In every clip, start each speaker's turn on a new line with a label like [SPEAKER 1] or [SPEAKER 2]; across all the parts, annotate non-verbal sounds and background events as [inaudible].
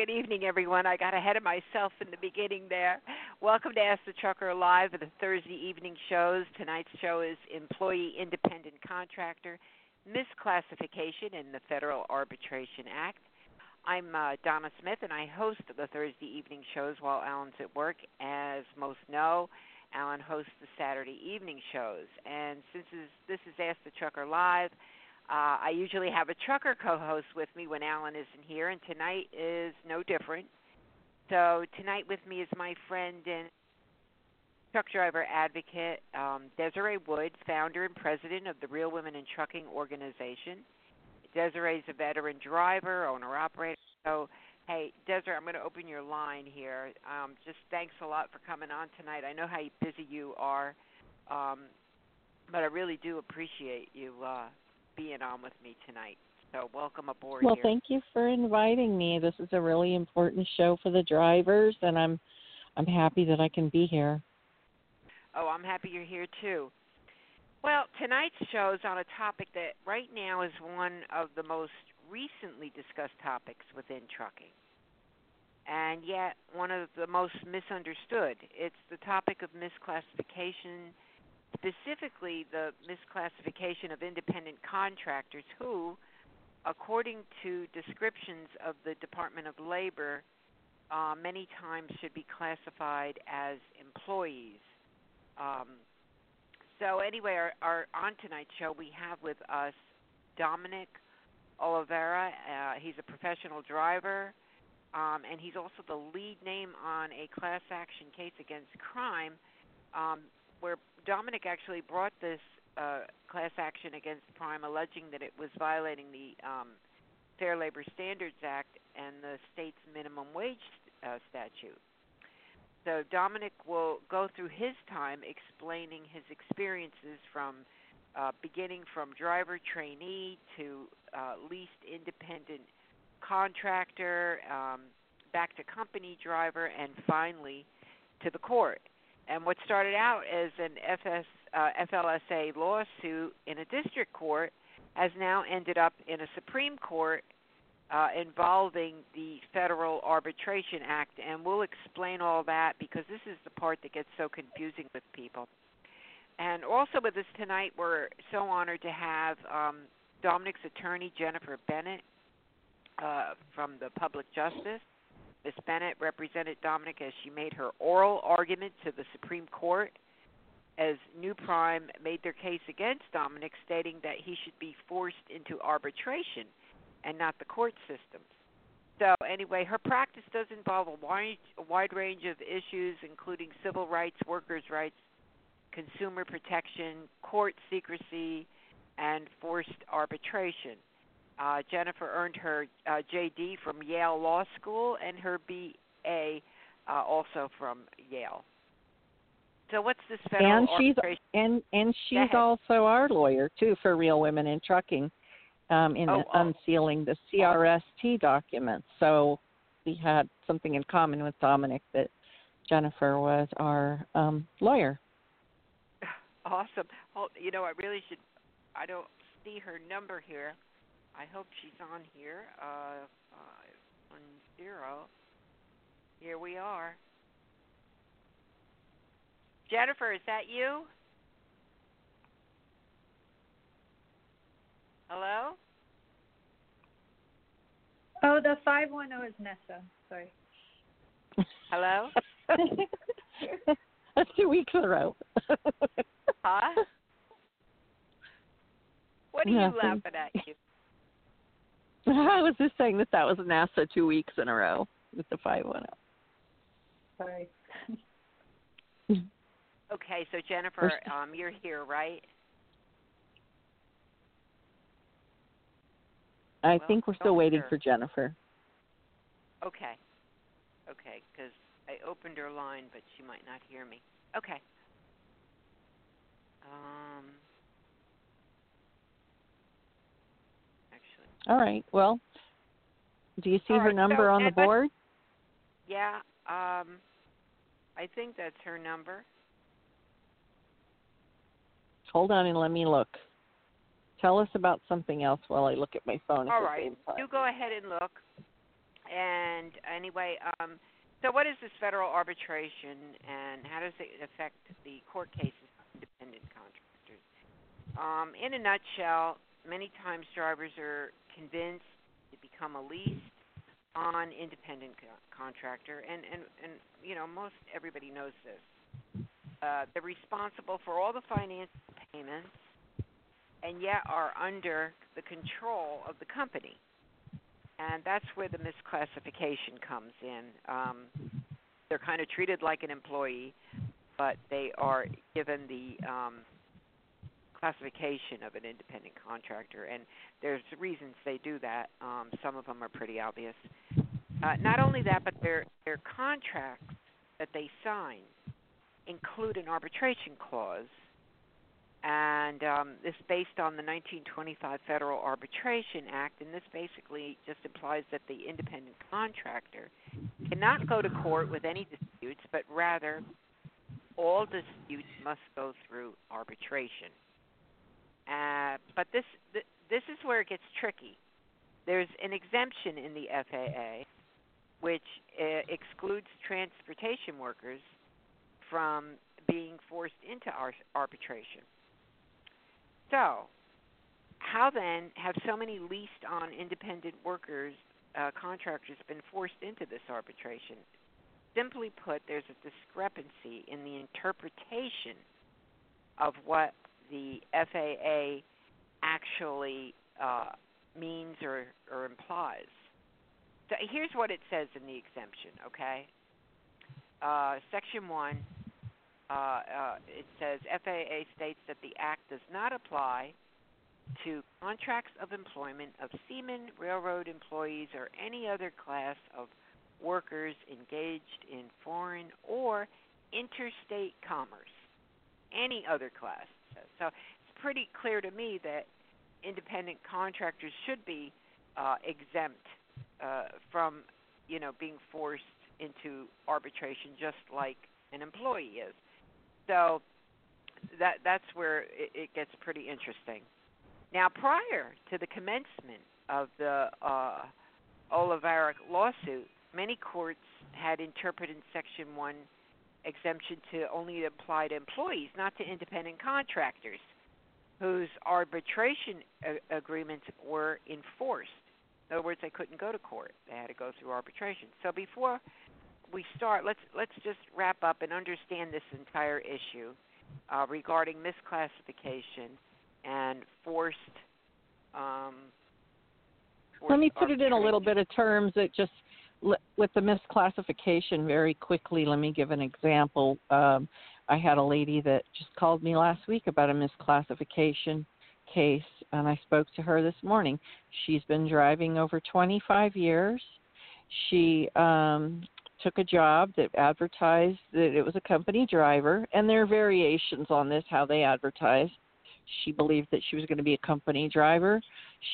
[SPEAKER 1] Good evening, everyone. I got ahead of myself in the beginning there. Welcome to Ask the Trucker Live the Thursday evening shows. Tonight's show is Employee Independent Contractor Misclassification in the Federal Arbitration Act. I'm uh, Donna Smith, and I host the Thursday evening shows while Alan's at work. As most know, Alan hosts the Saturday evening shows. And since this is Ask the Trucker Live, uh, I usually have a trucker co host with me when Alan isn't here, and tonight is no different. So, tonight with me is my friend and truck driver advocate, um, Desiree Wood, founder and president of the Real Women in Trucking organization. Desiree's a veteran driver, owner operator. So, hey, Desiree, I'm going to open your line here. Um, just thanks a lot for coming on tonight. I know how busy you are, um, but I really do appreciate you uh, being on with me tonight. So, welcome aboard.
[SPEAKER 2] Well,
[SPEAKER 1] here.
[SPEAKER 2] thank you for inviting me. This is a really important show for the drivers, and I'm I'm happy that I can be here.
[SPEAKER 1] Oh, I'm happy you're here too. Well, tonight's show is on a topic that right now is one of the most recently discussed topics within trucking. And yet, one of the most misunderstood. It's the topic of misclassification, specifically the misclassification of independent contractors who, according to descriptions of the Department of Labor, uh, many times should be classified as employees. Um, so anyway, our, our on tonight's show we have with us Dominic Oliveira. Uh, he's a professional driver, um, and he's also the lead name on a class action case against Prime, um, where Dominic actually brought this uh, class action against Prime, alleging that it was violating the um, Fair Labor Standards Act and the state's minimum wage uh, statute. So Dominic will go through his time explaining his experiences from uh, beginning from driver trainee to uh, leased independent contractor, um, back to company driver, and finally to the court. And what started out as an FS, uh, FLSA lawsuit in a district court has now ended up in a Supreme Court uh, involving the Federal Arbitration Act, and we'll explain all that because this is the part that gets so confusing with people. And also with us tonight, we're so honored to have um, Dominic's attorney, Jennifer Bennett, uh, from the Public Justice. Ms. Bennett represented Dominic as she made her oral argument to the Supreme Court as New Prime made their case against Dominic, stating that he should be forced into arbitration and not the court system. So anyway, her practice does involve a wide, a wide range of issues, including civil rights, workers' rights, consumer protection, court secrecy, and forced arbitration. Uh, Jennifer earned her uh, JD from Yale Law School and her BA uh, also from Yale. So what's this federal
[SPEAKER 2] and she's and and she's also our lawyer too for Real Women in Trucking, um, in
[SPEAKER 1] Oh, oh.
[SPEAKER 2] unsealing the CRST documents. So we had something in common with Dominic that Jennifer was our um, lawyer. [sighs]
[SPEAKER 1] Awesome. Oh, you know, I really should. I don't see her number here. I hope she's on here. Uh, five one zero. Here we are. Jennifer, is that you? Hello?
[SPEAKER 3] Oh, the 510 is Nessa. Sorry.
[SPEAKER 1] Hello? [laughs]
[SPEAKER 2] That's two weeks in a row.
[SPEAKER 1] huh? [laughs] What are you
[SPEAKER 2] Nothing.
[SPEAKER 1] laughing at? You? [laughs]
[SPEAKER 2] I was just saying that that was NASA two weeks in a row with the 510.
[SPEAKER 3] Sorry. [laughs]
[SPEAKER 1] Okay, so Jennifer, um, you're here, right?
[SPEAKER 2] I
[SPEAKER 1] Well,
[SPEAKER 2] think we're still waiting
[SPEAKER 1] sure.
[SPEAKER 2] for Jennifer.
[SPEAKER 1] Okay. Okay, because I opened her line, but she might not hear me. Okay. Um. Actually,
[SPEAKER 2] All right. Well, do you see
[SPEAKER 1] All
[SPEAKER 2] her
[SPEAKER 1] right,
[SPEAKER 2] number
[SPEAKER 1] so
[SPEAKER 2] on the board?
[SPEAKER 1] yeah. Um. I think that's her number.
[SPEAKER 2] Hold on and let me look. Tell us about something else while I look at my phone
[SPEAKER 1] All right. You go ahead and look. And anyway, um, so what is this federal arbitration, and how does it affect the court cases of independent contractors? Um, in a nutshell, many times drivers are convinced to become a leased on independent co- contractor, and, and, and you know most everybody knows this. Uh, they're responsible for all the financial payments, and yet are under the control of the company and that's where the misclassification comes in. Um, they're kind of treated like an employee, but they are given the um, classification of an independent contractor, and there's reasons they do that. Um, some of them are pretty obvious. Uh, not only that, but their their contracts that they sign include an arbitration clause and um, this is based on the 1925 Federal Arbitration Act, and this basically just implies that the independent contractor cannot go to court with any disputes, but rather all disputes must go through arbitration. Uh, but this th- this is where it gets tricky. There's an exemption in the FAA which uh, excludes transportation workers from being forced into ar- arbitration. So, how then have so many leased on independent workers, uh, contractors, been forced into this arbitration? Simply put, there's a discrepancy in the interpretation of what the FAA actually uh, means or, or implies. So here's what it says in the exemption, okay? Uh, section 1 uh, uh, it says FAA states that the act does not apply to contracts of employment of seamen, railroad employees, or any other class of workers engaged in foreign or interstate commerce. Any other class. So it's pretty clear to me that independent contractors should be uh, exempt uh, from, you know, being forced into arbitration, just like an employee is. So that that's where it, it gets pretty interesting. Now, prior to the commencement of the uh, Oliveira lawsuit, many courts had interpreted Section 1 exemption to only apply to employees, not to independent contractors, whose arbitration a- agreements were enforced. In other words, they couldn't go to court; they had to go through arbitration. So before we start, let's let's just wrap up and understand this entire issue uh, regarding misclassification and forced. Um,
[SPEAKER 2] Let me
[SPEAKER 1] forced
[SPEAKER 2] put it in a little bit of terms that just with the misclassification very quickly. Let me give an example. Um, I had a lady that just called me last week about a misclassification case, and I spoke to her this morning. She's been driving over 25 years. She um, took a job that advertised that it was a company driver, and there are variations on this how they advertise. She believed that she was going to be a company driver.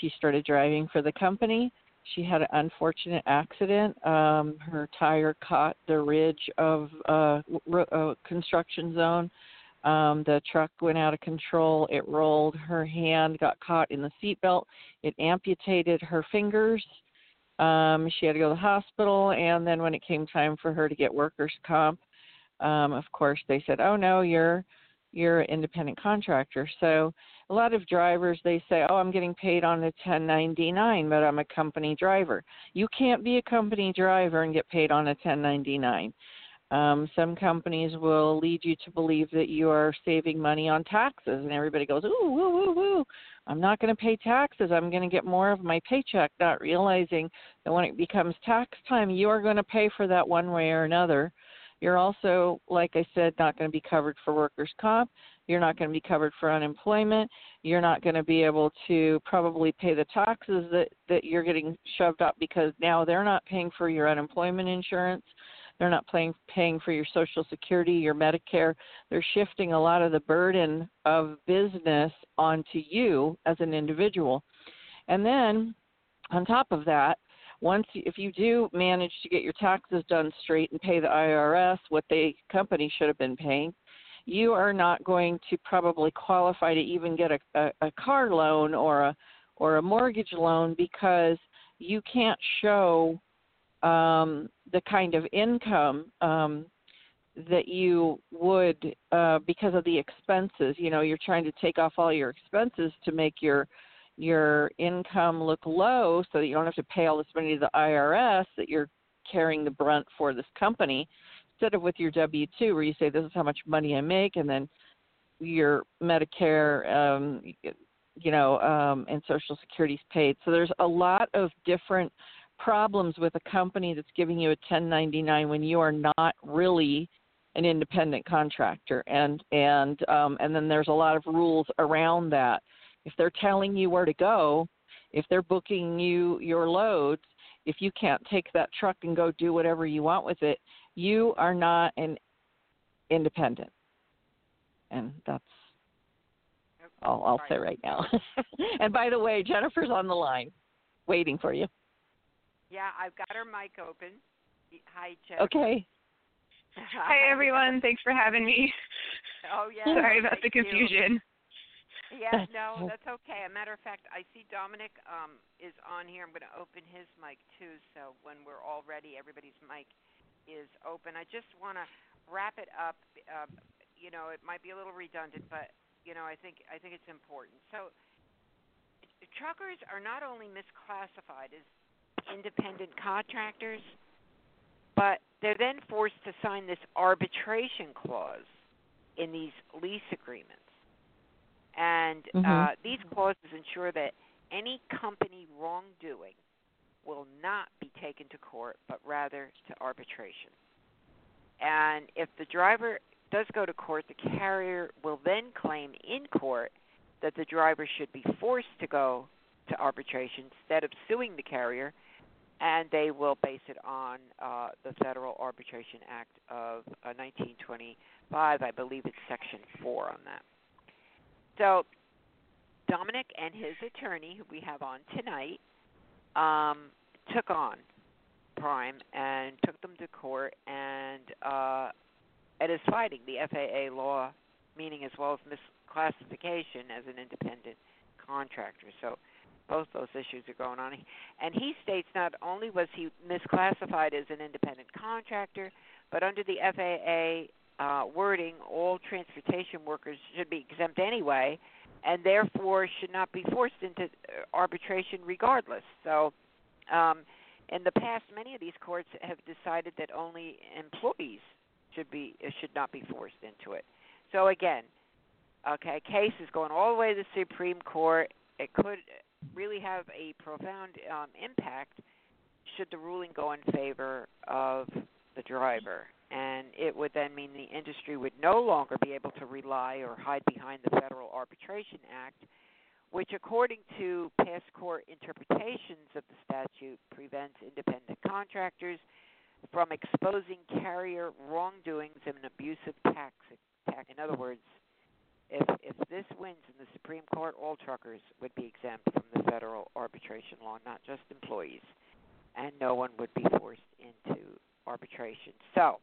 [SPEAKER 2] She started driving for the company. She had an unfortunate accident. Um, her tire caught the ridge of uh, ro- uh, construction zone. Um, the truck went out of control. It rolled. Her hand got caught in the seatbelt. It amputated her fingers. Um, she had to go to the hospital, and then when it came time for her to get workers' comp, um, of course they said, "Oh no, you're you're an independent contractor." So a lot of drivers they say, "Oh, I'm getting paid on a 1099, but I'm a company driver." You can't be a company driver and get paid on a 1099. Um, some companies will lead you to believe that you are saving money on taxes, and everybody goes, "Ooh, woo, woo, woo! I'm not going to pay taxes. I'm going to get more of my paycheck," not realizing that when it becomes tax time, you are going to pay for that one way or another. You're also, like I said, not going to be covered for workers' comp. You're not going to be covered for unemployment. You're not going to be able to probably pay the taxes that that you're getting shoved up because now they're not paying for your unemployment insurance. They're not paying paying for your Social Security, your Medicare. They're shifting a lot of the burden of business onto you as an individual. And then on top of that, once if you do manage to get your taxes done straight and pay the IRS what the company should have been paying, you are not going to probably qualify to even get a, a, a car loan or a or a mortgage loan because you can't show um, the kind of income um, that you would uh, because of the expenses. You know, you're trying to take off all your expenses to make your your income look low so that you don't have to pay all this money to the IRS that you're carrying the brunt for this company instead of with your W two where you say this is how much money I make and then your Medicare um you know um and social security's paid. So there's a lot of different problems with a company that's giving you a 1099 when you are not really an independent contractor and and um and then there's a lot of rules around that if they're telling you where to go if they're booking you your loads if you can't take that truck and go do whatever you want with it you are not an independent and that's all i'll say right now [laughs] and by the way jennifer's on the line waiting for you
[SPEAKER 1] Yeah, I've got her mic open. Hi, Jennifer.
[SPEAKER 2] okay [laughs]
[SPEAKER 4] Hi everyone, thanks for having me.
[SPEAKER 1] Oh yeah. [laughs]
[SPEAKER 4] Sorry about the
[SPEAKER 1] thank you.
[SPEAKER 4] confusion.
[SPEAKER 1] Yeah, no, that's okay. A matter of fact, I see Dominic um, is on here. I'm going to open his mic too, so when we're all ready, everybody's mic is open. I just want to wrap it up. Uh, you know, it might be a little redundant, but you know, I think I think it's important. So, truckers are not only misclassified as independent contractors, but they're then forced to sign this arbitration clause in these lease agreements. And
[SPEAKER 2] Mhm.
[SPEAKER 1] uh, these clauses ensure that any company wrongdoing will not be taken to court, but rather to arbitration. And if the driver does go to court, the carrier will then claim in court that the driver should be forced to go to arbitration instead of suing the carrier, and they will base it on uh, the Federal Arbitration Act of uh, 1925. I believe it's Section 4 on that. So, Dominic and his attorney, who we have on tonight, um, took on Prime and took them to court, and uh, it is fighting the FAA law, meaning as well as misclassification as an independent contractor. So both those issues are going on. And he states not only was he misclassified as an independent contractor, but under the FAA uh, wording, all transportation workers should be exempt anyway, and therefore should not be forced into uh, arbitration regardless. So, um, in the past, many of these courts have decided that only employees should be uh, should not be forced into it. So again, okay, case is going all the way to the Supreme Court. It could really have a profound um, impact should the ruling go in favor of the driver. And it would then mean the industry would no longer be able to rely or hide behind the Federal Arbitration Act, which, according to past court interpretations of the statute, prevents independent contractors from exposing carrier wrongdoings and abusive tax. tax. In other words, if if this wins in the Supreme Court, all truckers would be exempt from the federal arbitration law, not just employees, and no one would be forced into arbitration. So,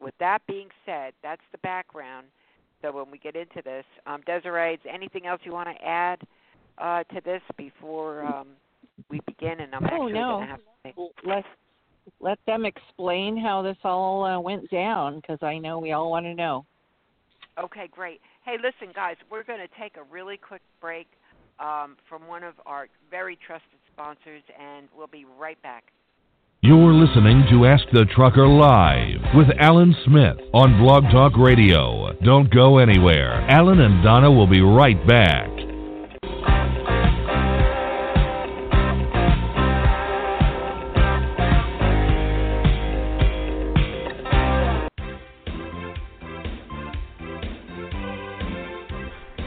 [SPEAKER 1] with that being said, that's the background. So when we get into this, um, Desiree, is anything else you want to add uh, to this before um, we begin? And I'm
[SPEAKER 2] Oh,
[SPEAKER 1] actually
[SPEAKER 2] no.
[SPEAKER 1] going to have to
[SPEAKER 2] let let them explain how this all uh, went down because I know we all want to know.
[SPEAKER 1] Okay, great. Hey, listen, guys, we're going to take a really quick break um, from one of our very trusted sponsors, and we'll be right back.
[SPEAKER 5] You're listening to Ask the Trucker Live with Alan Smith on Blog Talk Radio. Don't go anywhere. Alan and Donna will be right back.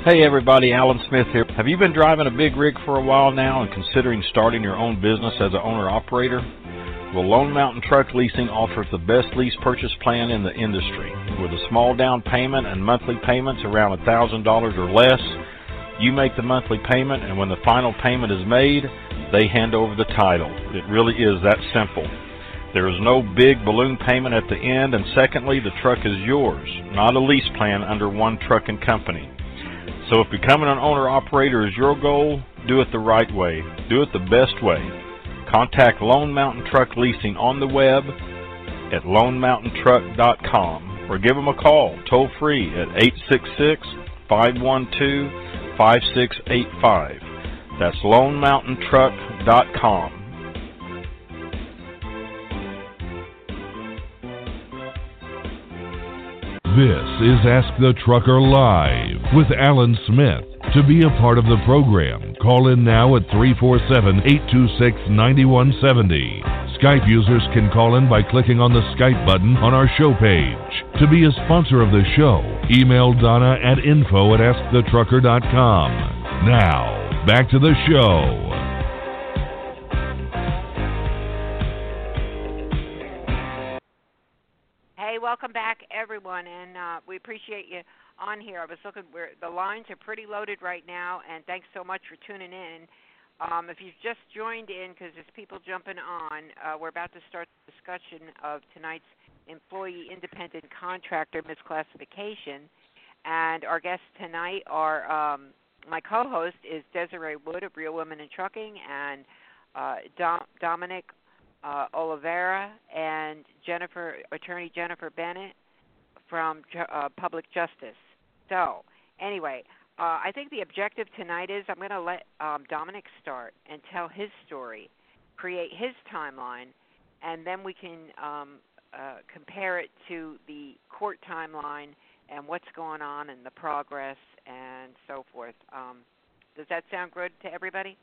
[SPEAKER 6] Hey everybody, Alan Smith here. Have you been driving a big rig for a while now and considering starting your own business as an owner operator? Well, Lone Mountain Truck Leasing offers the best lease purchase plan in the industry. With a small down payment and monthly payments around $1,000 or less, you make the monthly payment and when the final payment is made, they hand over the title. It really is that simple. There is no big balloon payment at the end, and secondly, the truck is yours, not a lease plan under one trucking company. So if becoming an owner-operator is your goal, do it the right way. Do it the best way. Contact Lone Mountain Truck Leasing on the web at lonemountaintruck.com or give them a call toll free at 866-512-5685. That's lonemountaintruck.com.
[SPEAKER 5] This is Ask the Trucker Live with Alan Smith. To be a part of the program, call in now at 347 826 9170. Skype users can call in by clicking on the Skype button on our show page. To be a sponsor of the show, email Donna at info at askthetrucker.com. Now, back to the show.
[SPEAKER 1] Hey, welcome back, everyone, and uh, we appreciate you on here. I was looking where the lines are pretty loaded right now, and thanks so much for tuning in. Um, if you've just joined in, because there's people jumping on, uh, we're about to start the discussion of tonight's employee independent contractor misclassification, and our guests tonight are um, my co-host is Desiree Wood of Real Women in Trucking, and uh, Dom- Dominic uh, Oliveira and Jennifer, Attorney Jennifer Bennett from uh, Public Justice. So, anyway, uh, I think the objective tonight is I'm going to let um, Dominic start and tell his story, create his timeline, and then we can um, uh, compare it to the court timeline and what's going on and the progress and so forth. Um, does that sound good to everybody?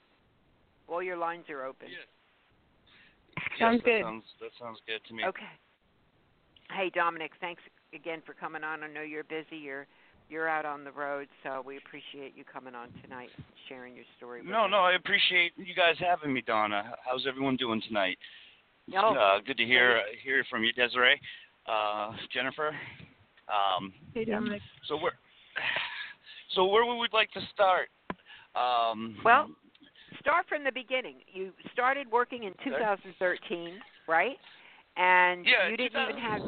[SPEAKER 1] All your lines are open.
[SPEAKER 7] Yeah.
[SPEAKER 4] Sounds
[SPEAKER 7] that
[SPEAKER 4] good.
[SPEAKER 7] Sounds, that sounds good to me.
[SPEAKER 1] Okay. Hey Dominic, thanks again for coming on. I know you're busy. You're you're out on the road, so we appreciate you coming on tonight, and sharing your story. With
[SPEAKER 7] No,
[SPEAKER 1] us.
[SPEAKER 7] no, I appreciate you guys having me, Donna. How's everyone doing tonight?
[SPEAKER 1] No.
[SPEAKER 7] Uh, good to hear hear from you, Desiree, uh, Jennifer. Um,
[SPEAKER 4] Hey, Dominic.
[SPEAKER 7] so where so where would we like to start? Um,
[SPEAKER 1] Well, start from the beginning. You started working in 2013, right? And
[SPEAKER 7] Yeah,
[SPEAKER 1] you didn't even have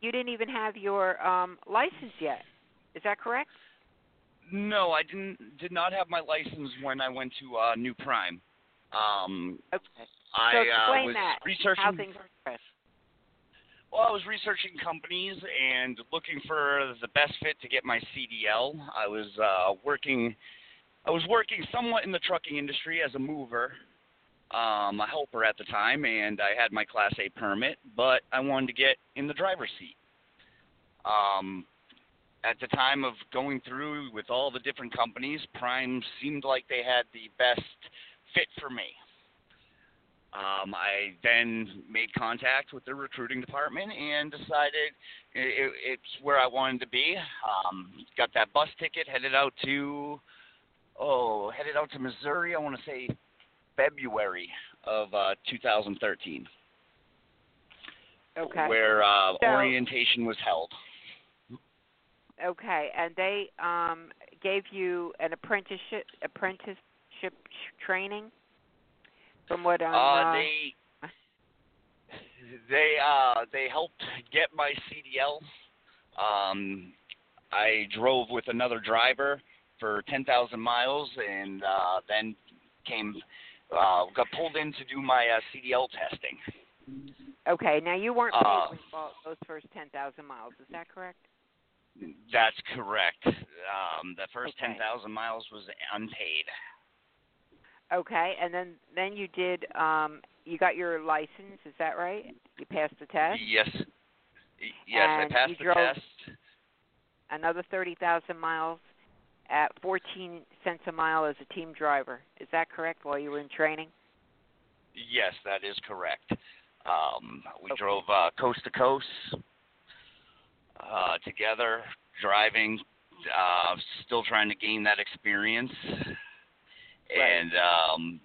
[SPEAKER 1] you didn't even have your um license yet. Is that correct?
[SPEAKER 7] no, I didn't did not have my license when I went to uh, New Prime. Um,
[SPEAKER 1] Okay.
[SPEAKER 7] I
[SPEAKER 1] so
[SPEAKER 7] uh,
[SPEAKER 1] explain
[SPEAKER 7] was
[SPEAKER 1] that.
[SPEAKER 7] researching
[SPEAKER 1] How things progress.
[SPEAKER 7] Well, I was researching companies and looking for the best fit to get my CDL. I was uh, working, I was working somewhat in the trucking industry as a mover, um, a helper at the time, and I had my Class A permit, but I wanted to get in the driver's seat. Um, at the time of going through with all the different companies, Prime seemed like they had the best fit for me. Um, I then made contact with the recruiting department and decided it, it's where I wanted to be. Um, got that bus ticket, headed out to oh, headed out to Missouri. I want to say February of uh, 2013,
[SPEAKER 1] Okay.
[SPEAKER 7] where uh,
[SPEAKER 1] So-
[SPEAKER 7] orientation was held.
[SPEAKER 1] Okay, and they um gave you an apprenticeship apprenticeship training. From what I'm
[SPEAKER 7] Uh,
[SPEAKER 1] uh,
[SPEAKER 7] they [laughs] they uh they helped get my CDL. Um, I drove with another driver for 10,000 miles, and uh, then came uh, got pulled in to do my uh, CDL testing.
[SPEAKER 1] Okay, now you weren't paid
[SPEAKER 7] uh,
[SPEAKER 1] those first ten thousand miles. Is that correct?
[SPEAKER 7] That's correct. Um, the first
[SPEAKER 1] Okay.
[SPEAKER 7] 10,000 miles was unpaid.
[SPEAKER 1] Okay, and then then you did um you got your license, is that right? You passed the test?
[SPEAKER 7] Yes. Yes, I passed the test.
[SPEAKER 1] Another 30,000 miles at 14 cents a mile as a team driver. Is that correct while you were in training?
[SPEAKER 7] Yes, that is correct. Um, we
[SPEAKER 1] Okay.
[SPEAKER 7] drove uh, coast to coast uh, together, driving, uh, still trying to gain that experience. And um,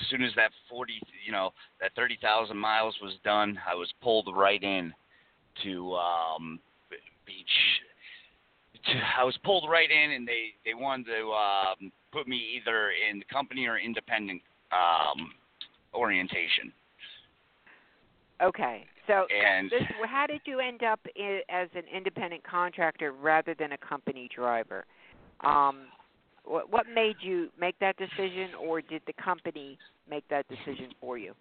[SPEAKER 7] as soon as that 40, you know, that 30,000 miles was done, I was pulled right in to um, Beach. To, I was pulled right in, and they they wanted to um, put me either in the company or independent um, orientation.
[SPEAKER 1] Okay. So
[SPEAKER 7] And
[SPEAKER 1] this, how did you end up i as an independent contractor rather than a company driver? Um, what, what made you make that decision, or did the company make that decision for you?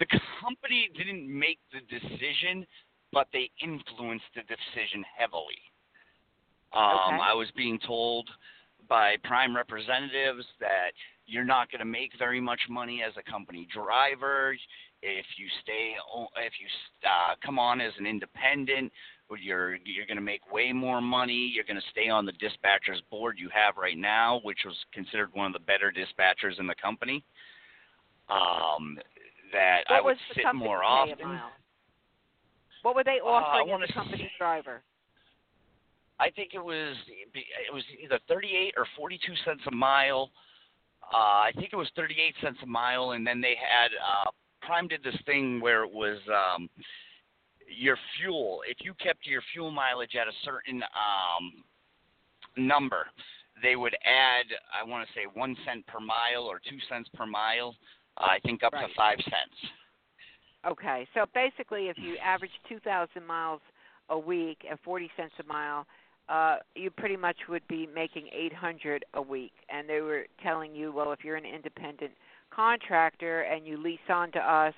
[SPEAKER 7] the company didn't make the decision, but they influenced the decision heavily. Um,
[SPEAKER 1] Okay.
[SPEAKER 7] I was being told by prime representatives that you're not going to make very much money as a company driver if you stay if you uh, come on as an independent. You're you're going to make way more money. You're going to stay on the dispatchers board you have right now, which was considered one of the better dispatchers in the company. Um, that
[SPEAKER 1] What
[SPEAKER 7] I would sit more often.
[SPEAKER 1] What were they
[SPEAKER 7] Uh,
[SPEAKER 1] offering
[SPEAKER 7] wanna
[SPEAKER 1] as a company
[SPEAKER 7] s-
[SPEAKER 1] driver?
[SPEAKER 7] I think it was it was either 38 or 42 cents a mile. Uh, I think it was 38 cents a mile, and then they had uh, Prime did this thing where it was um, your fuel. If you kept your fuel mileage at a certain um, number, they would add I want to say one cent per mile or two cents per mile. Uh, I think up
[SPEAKER 1] Right.
[SPEAKER 7] to five cents.
[SPEAKER 1] Okay, so basically, if you average 2,000 miles a week at 40 cents a mile, uh, you pretty much would be making 800 a week. And they were telling you, well, if you're an independent contractor and you lease on to us,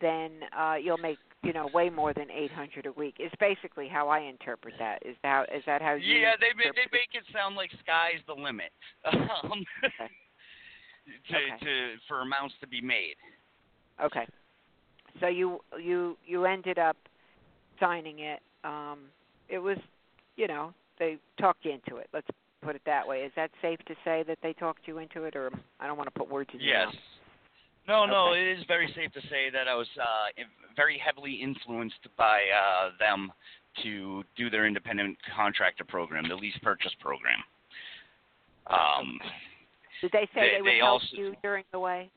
[SPEAKER 1] then uh, you'll make you know way more than 800 a week. Is basically how I interpret that. Is that is that how you?
[SPEAKER 7] Yeah, they they make it sound like sky's the limit. [laughs] Um, to
[SPEAKER 1] Okay.
[SPEAKER 7] to for amounts to be made.
[SPEAKER 1] Okay. So you you you ended up signing it. Um it was, you know, they talked you into it. Let's put it that way. Is that safe to say that they talked you into it or I don't want to put words in your
[SPEAKER 7] Yes.
[SPEAKER 1] mouth.
[SPEAKER 7] No, no,
[SPEAKER 1] Okay.
[SPEAKER 7] it is very safe to say that I was uh, very heavily influenced by uh, them to do their independent contractor program, the lease purchase program. Um,
[SPEAKER 1] Did they say
[SPEAKER 7] They-
[SPEAKER 1] they, would
[SPEAKER 7] they
[SPEAKER 1] help
[SPEAKER 7] also-
[SPEAKER 1] you during the way?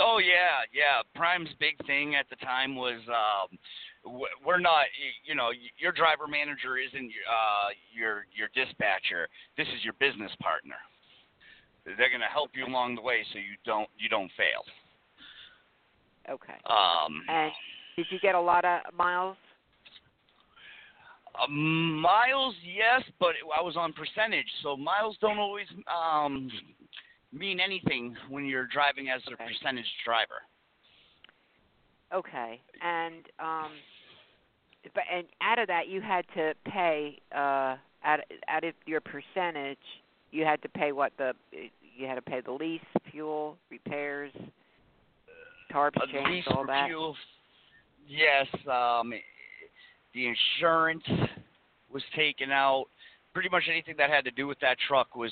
[SPEAKER 7] oh yeah, yeah. Prime's big thing at the time was um, w- we're not, you know, your driver manager isn't uh, your your dispatcher. This is your business partner. They're going to help you along the way so you don't you don't fail.
[SPEAKER 1] Okay.
[SPEAKER 7] Um,
[SPEAKER 1] And did you get a lot of miles?
[SPEAKER 7] Uh, miles, yes, but I was on percentage, so miles don't always um, mean anything when you're driving as a
[SPEAKER 1] Okay.
[SPEAKER 7] percentage driver.
[SPEAKER 1] Okay. And um but and out of that you had to pay uh out out of your percentage you had to pay what the you had to pay the lease, fuel, repairs, tarp
[SPEAKER 7] Uh,
[SPEAKER 1] change,
[SPEAKER 7] lease
[SPEAKER 1] all that.
[SPEAKER 7] fuel, yes. Um, the insurance was taken out. Pretty much anything that had to do with that truck was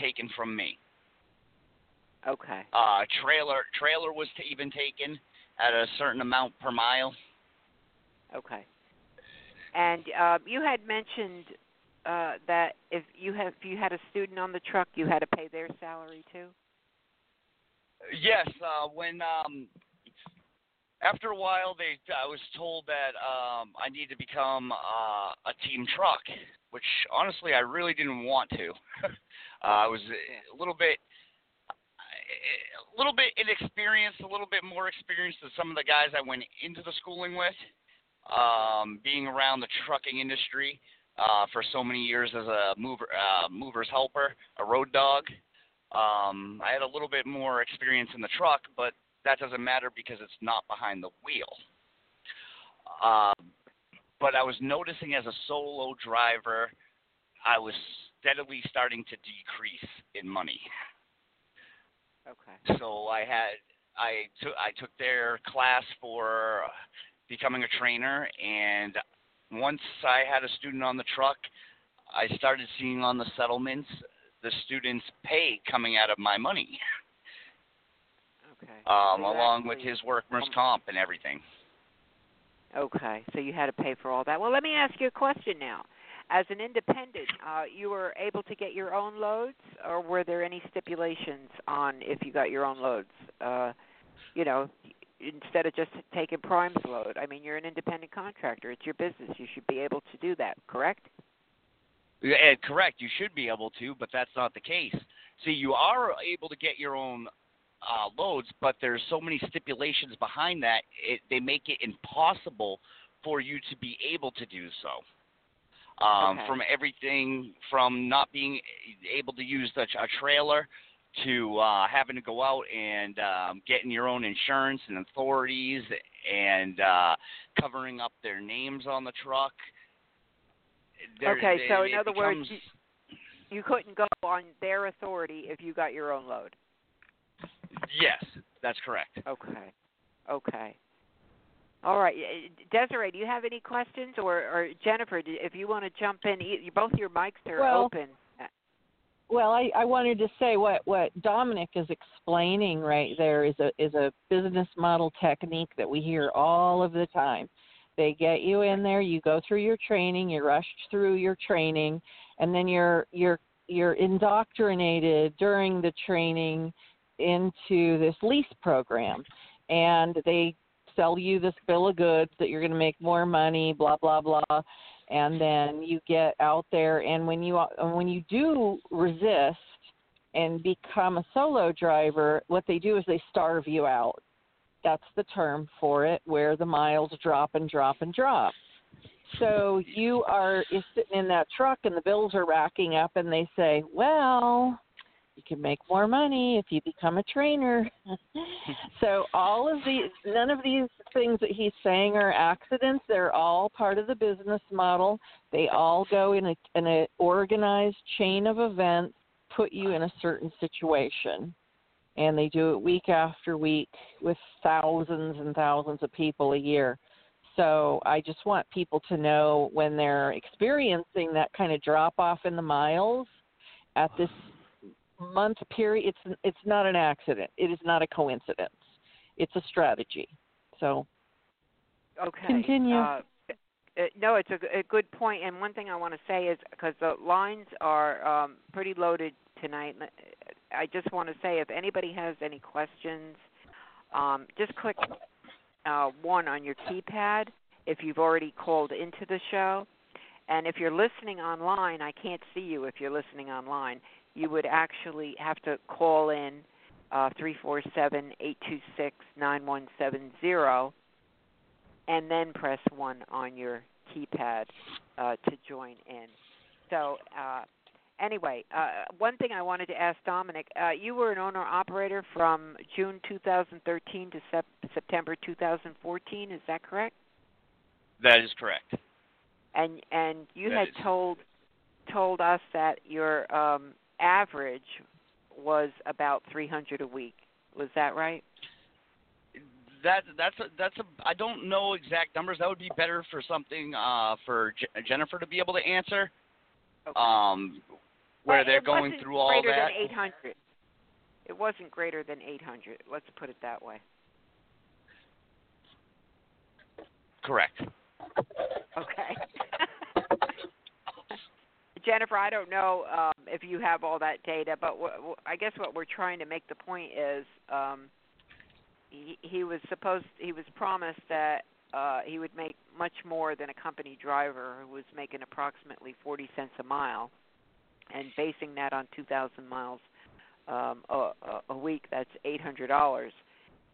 [SPEAKER 7] taken from me.
[SPEAKER 1] Okay.
[SPEAKER 7] Uh, trailer trailer was t- even taken at a certain amount per mile.
[SPEAKER 1] Okay. And uh, you had mentioned uh, that if you have if you had a student on the truck, you had to pay their salary too.
[SPEAKER 7] Yes, uh, when um, after a while, they I was told that um, I need to become uh, a team truck, which honestly I really didn't want to. [laughs] uh, I was a little bit a little bit inexperienced, a little bit more experienced than some of the guys I went into the schooling with. Um, being around the trucking industry uh, for so many years as a mover, uh, mover's helper, a road dog. Um, I had a little bit more experience in the truck, but that doesn't matter because it's not behind the wheel. Uh, but I was noticing as a solo driver, I was steadily starting to decrease in money.
[SPEAKER 1] Okay.
[SPEAKER 7] So I had I took I took their class for becoming a trainer, and once I had a student on the truck, I started seeing on the settlements the students' pay coming out of my money.
[SPEAKER 1] Okay.
[SPEAKER 7] Um,
[SPEAKER 1] So
[SPEAKER 7] along with his workman's
[SPEAKER 1] um,
[SPEAKER 7] comp and everything.
[SPEAKER 1] Okay, so you had to pay for all that. Well, let me ask you a question now. As an independent, uh, you were able to get your own loads, or were there any stipulations on if you got your own loads? Uh, you know, instead of just taking Prime's load. I mean, you're an independent contractor. It's your business. You should be able to do that, correct?
[SPEAKER 7] Yeah, eh, correct. You should be able to, but that's not the case. See, you are able to get your own uh, loads, but there's so many stipulations behind that. It, they make it impossible for you to be able to do so. Um,
[SPEAKER 1] Okay.
[SPEAKER 7] From everything from not being able to use the, a trailer to uh, having to go out and um, getting your own insurance and authorities and uh, covering up their names on the truck. There-
[SPEAKER 1] okay, so in other words, you, you couldn't go on their authority if you got your own load.
[SPEAKER 7] Yes, that's correct.
[SPEAKER 1] Okay. Okay. All right, Desiree, do you have any questions, or, or Jennifer, if you want to jump in, both your mics are
[SPEAKER 2] Well,
[SPEAKER 1] open.
[SPEAKER 2] Well, I, I wanted to say what, what Dominic is explaining right there is a is a business model technique that we hear all of the time. They get you in there, you go through your training, you're rushed through your training, and then you're you're you're indoctrinated during the training into this lease program, and they sell you this bill of goods that you're going to make more money, blah blah blah, and then you get out there, and when you when you do resist and become a solo driver, what they do is they starve you out. That's the term for it, where the miles drop and drop and drop. So you are you're sitting in that truck and the bills are racking up and they say, Well, you can make more money if you become a trainer. [laughs] so all of these none of these things that he's saying are accidents. They're all part of the business model. They all go in a in a organized chain of events, put you in a certain situation. And they do it week after week with thousands and thousands of people a year. So I just want people to know when they're experiencing that kind of drop off in the miles at this month period, it's it's not an accident. It is not a coincidence. It's a strategy. So
[SPEAKER 1] Okay.
[SPEAKER 2] Continue.
[SPEAKER 1] Uh, uh, no, it's a good point. And one thing I want to say is because the lines are um, pretty loaded tonight, i just want to say if anybody has any questions, um, just click uh, one on your keypad if you've already called into the show. And if you're listening online, I can't see you if you're listening online. You would actually have to call in uh, three four seven eight two six nine one seven zero and then press one on your keypad uh, to join in. So, uh, anyway, uh, one thing I wanted to ask Dominic: uh, you were an owner operator from June 2013 to sep- September 2014. Is that correct?
[SPEAKER 7] That is correct.
[SPEAKER 1] And and you
[SPEAKER 7] That
[SPEAKER 1] had
[SPEAKER 7] is-
[SPEAKER 1] told told us that your um, average was about 300 a week. Was that right?
[SPEAKER 7] That that's a, that's a I don't know exact numbers. That would be better for something uh, for J- Jennifer to be able to answer.
[SPEAKER 1] Okay.
[SPEAKER 7] Um, where
[SPEAKER 1] But
[SPEAKER 7] they're going through all
[SPEAKER 1] greater
[SPEAKER 7] that.
[SPEAKER 1] than 800. It wasn't greater than 800. Let's put it that way.
[SPEAKER 7] Correct.
[SPEAKER 1] Okay. Jennifer, I don't know um, if you have all that data, but w- w- I guess what we're trying to make the point is um, he, he was supposed he was promised that uh, he would make much more than a company driver who was making approximately 40 cents a mile, and basing that on 2,000 miles um, a, a- week, that's $800.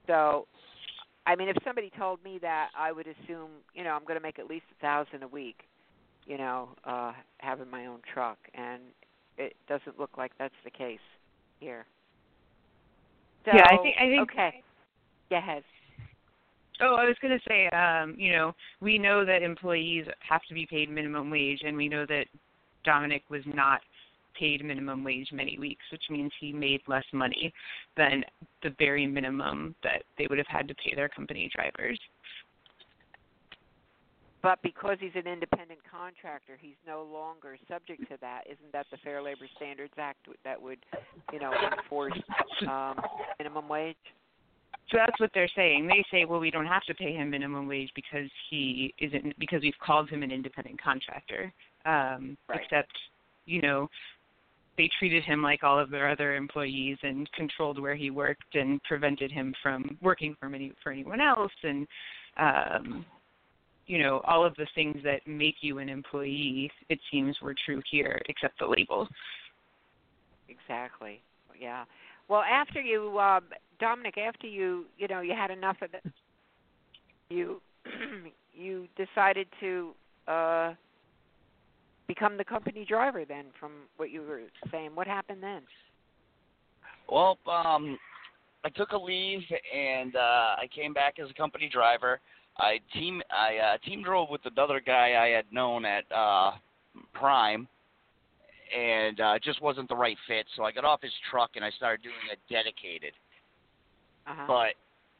[SPEAKER 1] So I mean, if somebody told me that, I would assume, you know, I'm going to make at least a thousand a week, you know, uh, having my own truck, and it doesn't look like that's the case here. So,
[SPEAKER 4] Yeah, I think- I think-
[SPEAKER 1] okay. Go ahead.
[SPEAKER 4] Oh, I was going to say, um, you know, we know that employees have to be paid minimum wage, and we know that Dominic was not paid minimum wage many weeks, which means he made less money than the very minimum that they would have had to pay their company drivers.
[SPEAKER 1] But because he's an independent contractor, he's no longer subject to that. Isn't that the Fair Labor Standards Act that would, you know, enforce um, minimum wage?
[SPEAKER 4] So that's what they're saying. They say, well, we don't have to pay him minimum wage because he isn't because we've called him an independent contractor. Um,
[SPEAKER 1] right.
[SPEAKER 4] Except, you know, they treated him like all of their other employees and controlled where he worked and prevented him from working for any for anyone else and um you know all of the things that make you an employee it seems were true here except the label
[SPEAKER 1] exactly. Yeah. Well after you um dominic after you you know you had enough of it you [clears throat] you decided to uh become the company driver then from what you were saying. What happened then?
[SPEAKER 7] Well um i took a leave and uh i came back as a company driver I team I uh, team drove with another guy I had known at uh, Prime, and uh, it just wasn't the right fit. So I got off his truck and I started doing a dedicated.
[SPEAKER 1] Uh-huh.
[SPEAKER 7] But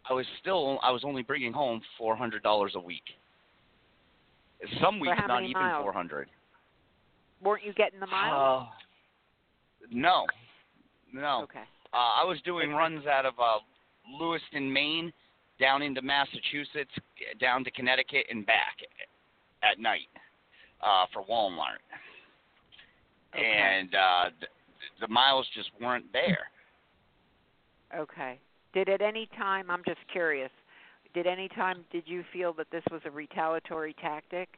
[SPEAKER 7] I was still I was only bringing home four hundred dollars a week. Some weeks not even four hundred.
[SPEAKER 1] Weren't you getting the miles?
[SPEAKER 7] Uh, no, no.
[SPEAKER 1] Okay.
[SPEAKER 7] Uh, I was doing runs out of uh, Lewiston, Maine, down into Massachusetts, down to Connecticut, and back at night uh, for Walmart.
[SPEAKER 1] Okay.
[SPEAKER 7] And uh, the, the miles just weren't there.
[SPEAKER 1] Okay. Did at any time, I'm just curious, did any time did you feel that this was a retaliatory tactic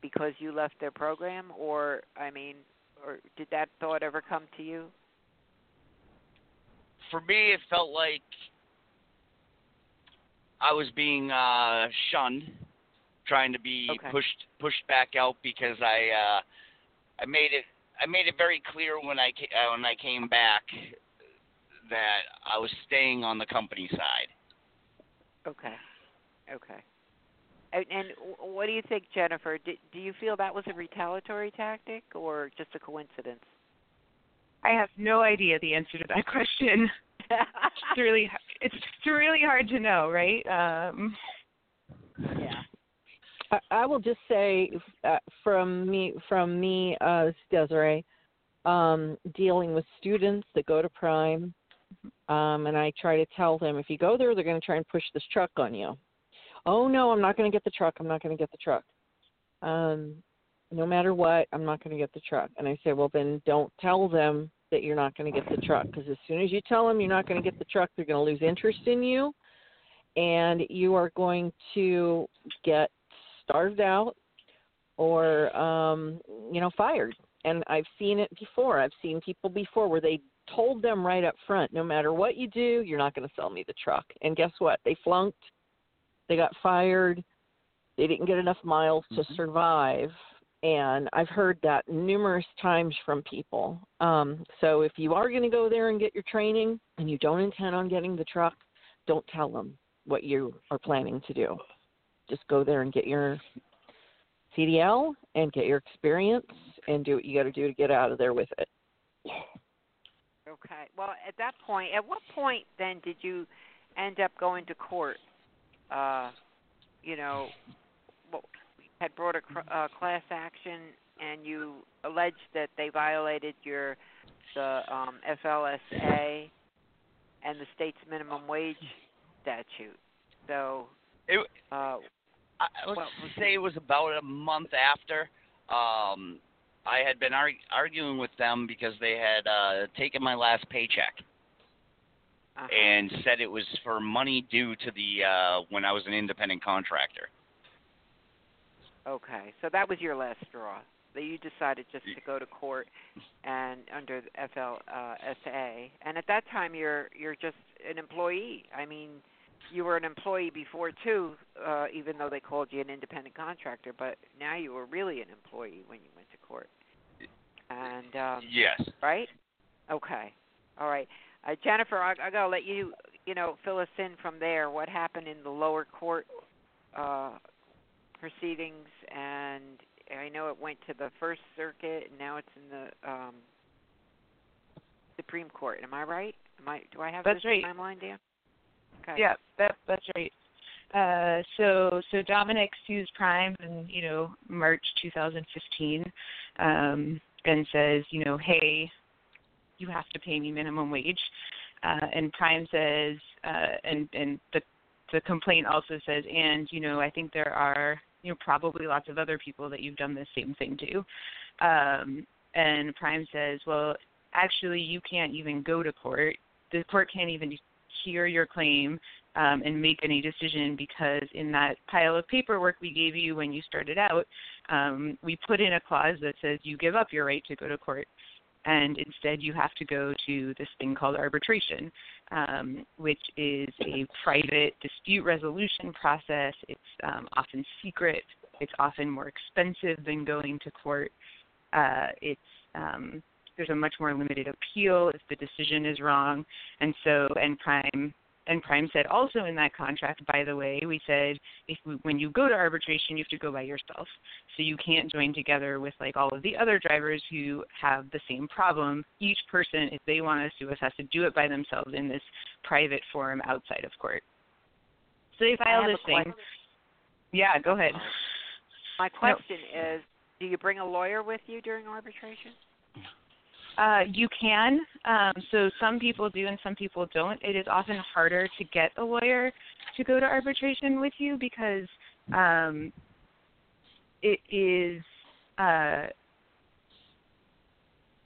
[SPEAKER 1] because you left their program or I mean or did that thought ever come to you?
[SPEAKER 7] For me it felt like I was being uh, shunned, trying to be
[SPEAKER 1] okay.
[SPEAKER 7] pushed pushed back out because I uh, I made it I made it very clear when I uh, when I came back that I was staying on the company side.
[SPEAKER 1] Okay. Okay. And, and what do you think, Jennifer? Do, do you feel that was a retaliatory tactic or just a coincidence?
[SPEAKER 4] I have no idea the answer to that [laughs] question. [laughs] it's really it's really hard to know, right? Um,
[SPEAKER 1] yeah.
[SPEAKER 2] I, I will just say uh, from me from me as Desiree, um, dealing with students that go to Prime, um, and I try to tell them if you go there, they're going to try and push this truck on you. Oh no, I'm not going to get the truck. I'm not going to get the truck. Um, no matter what, I'm not going to get the truck. And I say, well, then don't tell them that you're not going to get the truck because as soon as you tell them you're not going to get the truck, they're going to lose interest in you, and you are going to get starved out or um, you know fired. And I've seen it before. I've seen people before where they told them right up front, no matter what you do, you're not going to sell me the truck. And guess what? They flunked. They got fired. They didn't get enough miles
[SPEAKER 7] mm-hmm.
[SPEAKER 2] to survive and I've heard that numerous times from people. Um, so if you are going to go there and get your training and you don't intend on getting the truck, don't tell them what you are planning to do. Just go there and get your CDL and get your experience and do what you got to do to get out of there with it.
[SPEAKER 1] Okay. Well, at that point, at what point then did you end up going to court? Uh, you know, had brought a uh, class action and you alleged that they violated your the um, FLSA and the state's minimum wage statute. So,
[SPEAKER 7] it,
[SPEAKER 1] uh,
[SPEAKER 7] I, let's say it was about a month after. Um, I had been arg- arguing with them because they had uh, taken my last paycheck
[SPEAKER 1] uh-huh.
[SPEAKER 7] and said it was for money due to the uh, when I was an independent contractor.
[SPEAKER 1] Okay, so that was your last straw. That you decided just to go to court and under the FLSA, and at that time you're you're just an employee. I mean, you were an employee before too, uh, even though they called you an independent contractor. But now you were really an employee when you went to court. And um,
[SPEAKER 7] yes,
[SPEAKER 1] right? Okay, all right. Uh, Jennifer, I, I gotta let you you know, fill us in from there. What happened in the lower court uh, proceedings? And I know it went to the First Circuit, and now it's in the um, Supreme Court. Am I right? Am I? Do I have
[SPEAKER 4] That's
[SPEAKER 1] this
[SPEAKER 4] right.
[SPEAKER 1] timeline, Dan? Okay.
[SPEAKER 4] Yeah, that that's right. Uh, so so Dominic sues Prime in you know March 2015, um, and says you know hey, you have to pay me minimum wage, uh, and Prime says uh, and and the the complaint also says and you know I think there are you know probably lots of other people that you've done the same thing to, um, and Prime says well actually you can't even go to court. The court can't even hear your claim um, and make any decision because in that pile of paperwork we gave you when you started out, um, we put in a clause that says you give up your right to go to court. And instead, you have to go to this thing called arbitration, um, which is a private dispute resolution process. It's um, often secret. It's often more expensive than going to court. Uh, it's um, there's a much more limited appeal if the decision is wrong, and so N Prime and Prime said also in that contract, by the way, we said if we, when you go to arbitration, you have to go by yourself. So you can't join together with like all of the other drivers who have the same problem. Each person, if they want to sue us, has to do it by themselves in this private forum outside of court. So they filed this thing.
[SPEAKER 1] question.
[SPEAKER 4] Yeah, go ahead.
[SPEAKER 1] My question is, do you bring a lawyer with you during arbitration?
[SPEAKER 4] Uh, you can. Um, so some people do and some people don't. It is often harder to get a lawyer to go to arbitration with you because um, it is uh,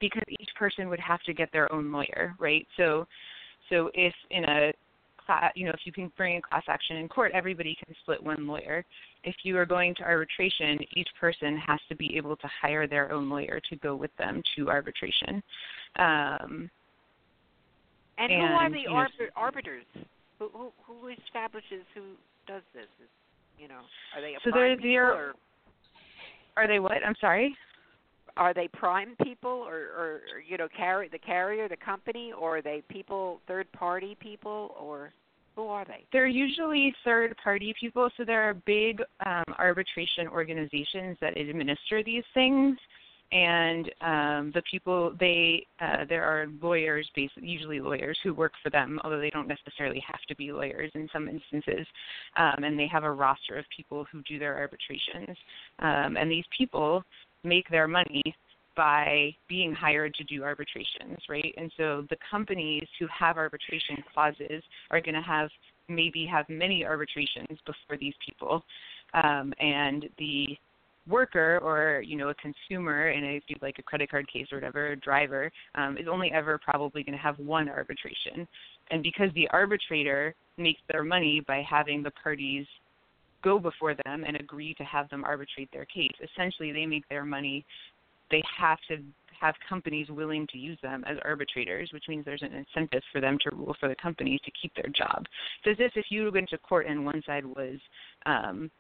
[SPEAKER 4] because each person would have to get their own lawyer, right? So, so if in a class, you know, if you can bring a class action in court, everybody can split one lawyer. If you are going to arbitration, each person has to be able to hire their own lawyer to go with them to arbitration. Um,
[SPEAKER 1] And, who are the
[SPEAKER 4] you know,
[SPEAKER 1] arbiters? Who, who who establishes who does this? Is, you know, are they a
[SPEAKER 4] So they're- they're- are they what? I'm sorry.
[SPEAKER 1] Are they prime people or, or, you know carry the carrier, the company, or are they people third party people or who are they?
[SPEAKER 4] They're usually third party people, so there are big um, arbitration organizations that administer these things. And um, the people they uh, there are lawyers, basically usually lawyers who work for them, although they don't necessarily have to be lawyers in some instances. Um, and they have a roster of people who do their arbitrations. Um, and these people make their money by being hired to do arbitrations, right? And so the companies who have arbitration clauses are going to have maybe have many arbitrations before these people, um, and the worker or you know a consumer in a if you like a credit card case or whatever, a driver um, is only ever probably going to have one arbitration, and because the arbitrator makes their money by having the parties go before them and agree to have them arbitrate their case. Essentially, they make their money. They have to have companies willing to use them as arbitrators, which means there's an incentive for them to rule for the companies to keep their job. It's as if if you went to court and one side was, um,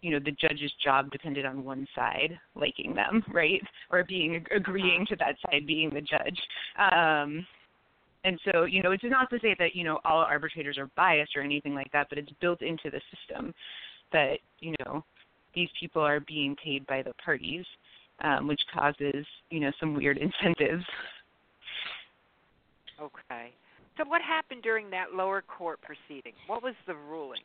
[SPEAKER 4] you know, the judge's job depended on one side liking them, right, or being agreeing to that side being the judge. Um, and so, you know, it's not to say that, you know, all arbitrators are biased or anything like that, but it's built into the system that, you know, these people are being paid by the parties, um, which causes, you know, some weird [laughs] incentives.
[SPEAKER 1] Okay. So what happened during that lower court proceeding? What was the ruling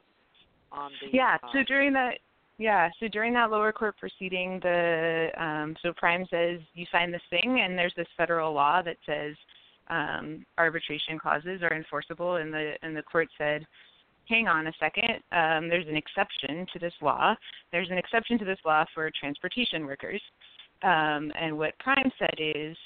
[SPEAKER 1] on the?
[SPEAKER 4] Yeah,
[SPEAKER 1] uh,
[SPEAKER 4] so during that yeah, so during that lower court proceeding, the um, so Prime says you sign this thing, and there's this federal law that says um, arbitration clauses are enforceable, and the and the court said, hang on a second, um, there's an exception to this law. There's an exception to this law for transportation workers, um, and what Prime said is.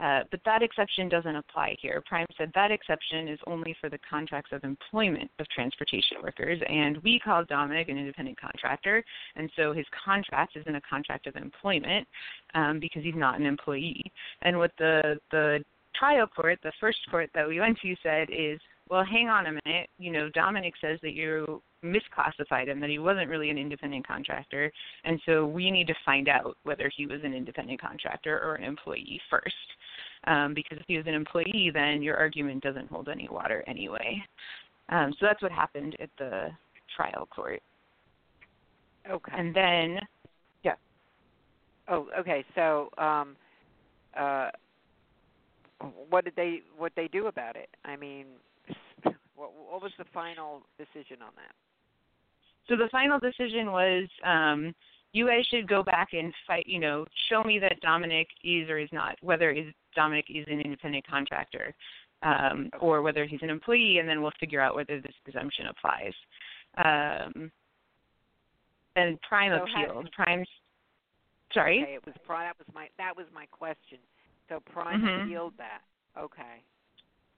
[SPEAKER 4] Uh, but that exception doesn't apply here. Prime said that exception is only for the contracts of employment of transportation workers, and we call Dominic an independent contractor, and so his contract isn't a contract of employment um, because he's not an employee. And what the the trial court, the first court that we went to, said is, well, hang on a minute. You know, Dominic says that you misclassified him, that he wasn't really an independent contractor, and so we need to find out whether he was an independent contractor or an employee first. Um, because if he was an employee, then your argument doesn't hold any water anyway. Um, so that's what happened at the trial court.
[SPEAKER 1] Okay.
[SPEAKER 4] And then, yeah.
[SPEAKER 1] Oh, okay. So, um, uh, what did they what they do about it? I mean, [laughs] what what was the final decision on that?
[SPEAKER 4] So the final decision was um, you guys should go back and fight. You know, show me that Dominic is or is not, whether is Dominic is an independent contractor, um, or whether he's an employee, and then we'll figure out whether this exemption applies. Um, and Prime
[SPEAKER 1] So how-
[SPEAKER 4] appealed. Prime, sorry.
[SPEAKER 1] Okay, it was. That was my that was my question. So Prime
[SPEAKER 4] Mhm.
[SPEAKER 1] appealed that. Okay.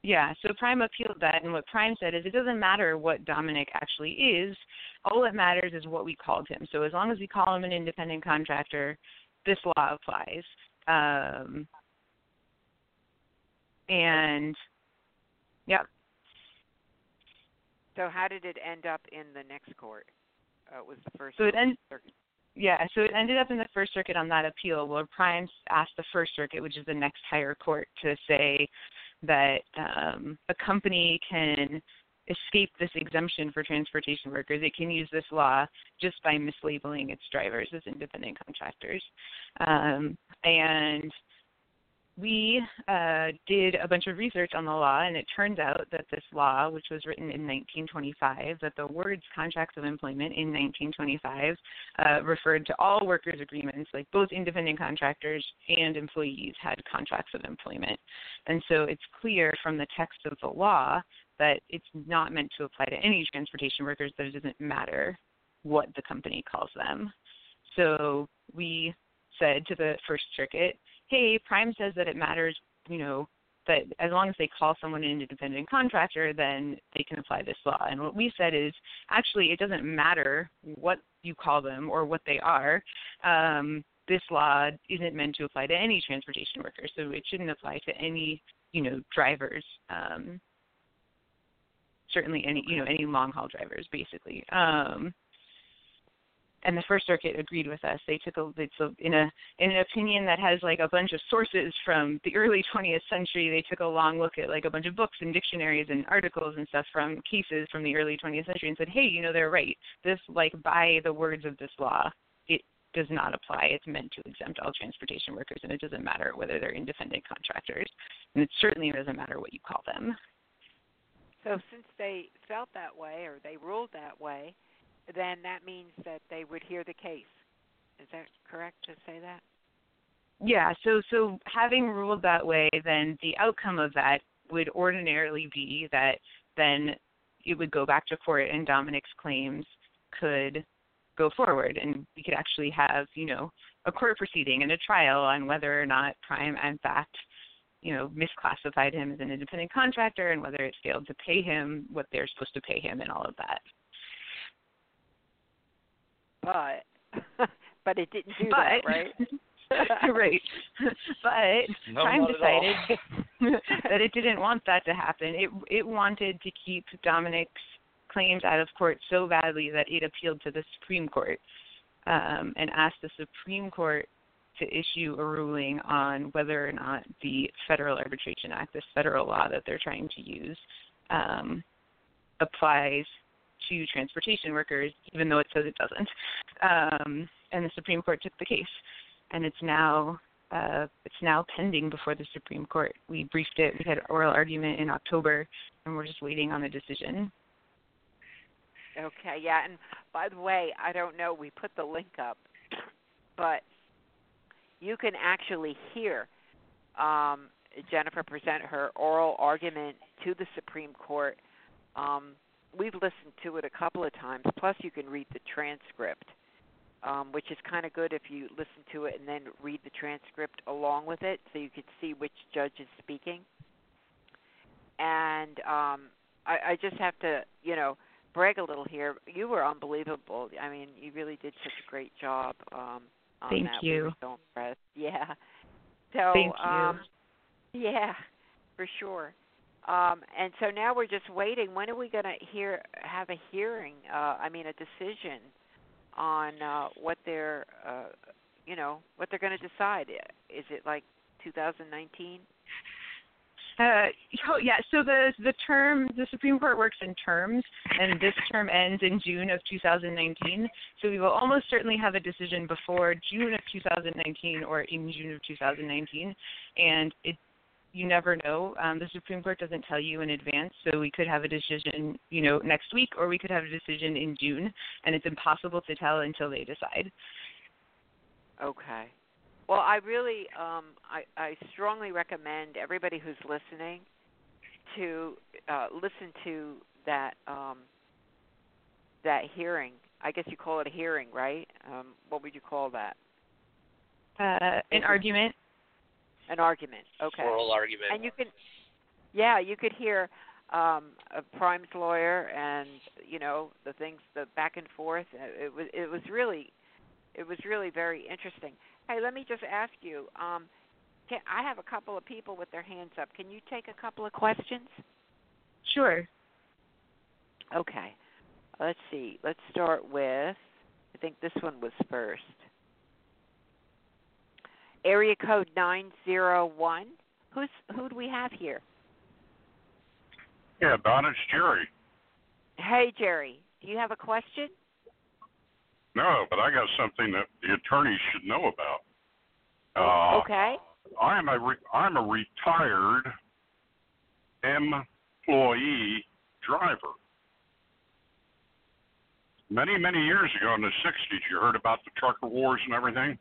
[SPEAKER 4] Yeah, so Prime appealed that, and what Prime said is it doesn't matter what Dominic actually is. All that matters is what we called him. So as long as we call him an independent contractor, this law applies. Um, and, yeah,
[SPEAKER 1] So how did it end up in the next court? Uh, it was the first.
[SPEAKER 4] So it end-
[SPEAKER 1] circuit.
[SPEAKER 4] Yeah, so it ended up in the First Circuit on that appeal, where Prime asked the First Circuit, which is the next higher court, to say that um, a company can escape this exemption for transportation workers. It can use this law just by mislabeling its drivers as independent contractors. Um, and we uh, did a bunch of research on the law, and it turns out that this law, which was written in 1925, that the words contracts of employment in 1925 uh, referred to all workers' agreements, like both independent contractors and employees had contracts of employment. And so it's clear from the text of the law that it's not meant to apply to any transportation workers, that it doesn't matter what the company calls them. So we said to the First Circuit, hey, Prime says that it matters, you know, that as long as they call someone an independent contractor, then they can apply this law. And what we said is actually it doesn't matter what you call them or what they are. Um, this law isn't meant to apply to any transportation workers, so it shouldn't apply to any, you know, drivers. Um, certainly any, you know, any long haul drivers, basically. Um, and the First Circuit agreed with us. They took a it's a, in a in an opinion that has like a bunch of sources from the early [laughs] 20th century. They took a long look at like a bunch of books and dictionaries and articles and stuff from cases from the early 20th century and said, hey, you know, they're right. This like by the words of this law, it does not apply. It's meant to exempt all transportation workers, and it doesn't matter whether they're independent contractors, and it certainly doesn't matter what you call them.
[SPEAKER 1] So since they felt that way or they ruled that way, then that means that they would hear the case. Is that correct to say that?
[SPEAKER 4] Yeah, so so having ruled that way, then the outcome of that would ordinarily be that then it would go back to court and Dominic's claims could go forward and we could actually have, you know, a court proceeding and a trial on whether or not Prime in fact, you know, misclassified him as an independent contractor and whether it failed to pay him what they're supposed to pay him and all of that.
[SPEAKER 1] But [laughs] but it didn't do
[SPEAKER 4] but
[SPEAKER 1] that, right? [laughs]
[SPEAKER 4] right. [laughs] But
[SPEAKER 7] No,
[SPEAKER 4] Prime
[SPEAKER 7] not at all.
[SPEAKER 4] decided that it didn't want that to happen. It it wanted to keep Dominic's claims out of court so badly that it appealed to the Supreme Court um, and asked the Supreme Court to issue a ruling on whether or not the Federal Arbitration Act, this federal law that they're trying to use, um, applies to transportation workers, even though it says it doesn't. Um, and the Supreme Court took the case, and it's now uh, it's now pending before the Supreme Court. We briefed it. We had oral argument in October, and we're just waiting on a decision.
[SPEAKER 1] Okay, yeah, and by the way, I don't know, we put the link up, but you can actually hear um, Jennifer present her oral argument to the Supreme Court. Um, we've listened to it a couple of times, plus, you can read the transcript, um, which is kind of good if you listen to it and then read the transcript along with it so you could see which judge is speaking. And um, I, I just have to, you know, brag a little here. You were unbelievable. I mean, you really did such a great job um, on
[SPEAKER 4] Thank
[SPEAKER 1] that. We
[SPEAKER 4] you.
[SPEAKER 1] were so impressed. Yeah. So,
[SPEAKER 4] Thank you.
[SPEAKER 1] um, yeah, for sure. Um, and so now we're just waiting. When are we going to hear have a hearing? Uh, I mean, a decision on uh, what they're, uh, you know, what they're going to decide. Is it like 2019?
[SPEAKER 4] Uh, oh, yeah. So the the term the Supreme Court works in terms, and this term ends in June of 2019. So we will almost certainly have a decision before June of 2019 or in June of 2019, and it you never know. Um, the Supreme Court doesn't tell you in advance, so we could have a decision, you know, next week, or we could have a decision in June, and it's impossible to tell until they decide.
[SPEAKER 1] Okay. Well, I really, um, I, I strongly recommend everybody who's listening to uh, listen to that um, that hearing. I guess you call it a hearing, right? Um, what would you call that?
[SPEAKER 4] Uh, an argument.
[SPEAKER 1] An argument. Okay.
[SPEAKER 7] Oral argument.
[SPEAKER 1] And you can, yeah, you could hear um, a Prime's lawyer and you know the things, the back and forth. It was it was really, it was really very interesting. Hey, let me just ask you. Um, can, I have a couple of people with their hands up. Can you take a couple of questions?
[SPEAKER 4] Sure.
[SPEAKER 1] Okay. Let's see. Let's start with. I think this one was first. Area code nine zero one. Who's who do we have here?
[SPEAKER 8] Yeah, Don, it's Jerry.
[SPEAKER 1] Hey, Jerry. Do you have a question?
[SPEAKER 8] No, but I got something that the attorneys should know about. Uh,
[SPEAKER 1] okay.
[SPEAKER 8] I'm a re- I'm a retired employee driver. Many many years ago in the '60s, you heard about the trucker wars and everything.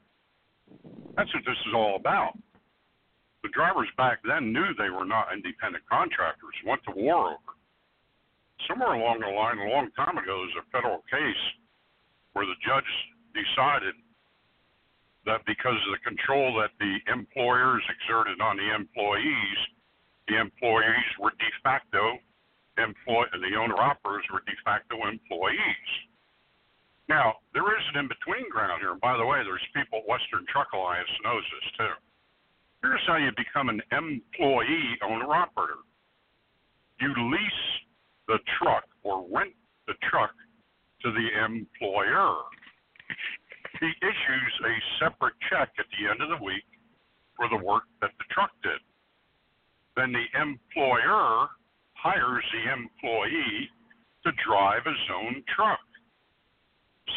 [SPEAKER 8] That's what this is all about. The drivers back then knew they were not independent contractors. Went to war over. Somewhere along the line, a long time ago, there was a federal case where the judge decided that because of the control that the employers exerted on the employees, the employees were de facto employ the owner operators were de facto employees. Now, there is an in between ground here. By the way, there's people at Western Truck Alliance knows this too. Here's how you become an employee owner operator. You lease the truck or rent the truck to the employer. He issues a separate check at the end of the week for the work that the truck did. Then the employer hires the employee to drive his own truck.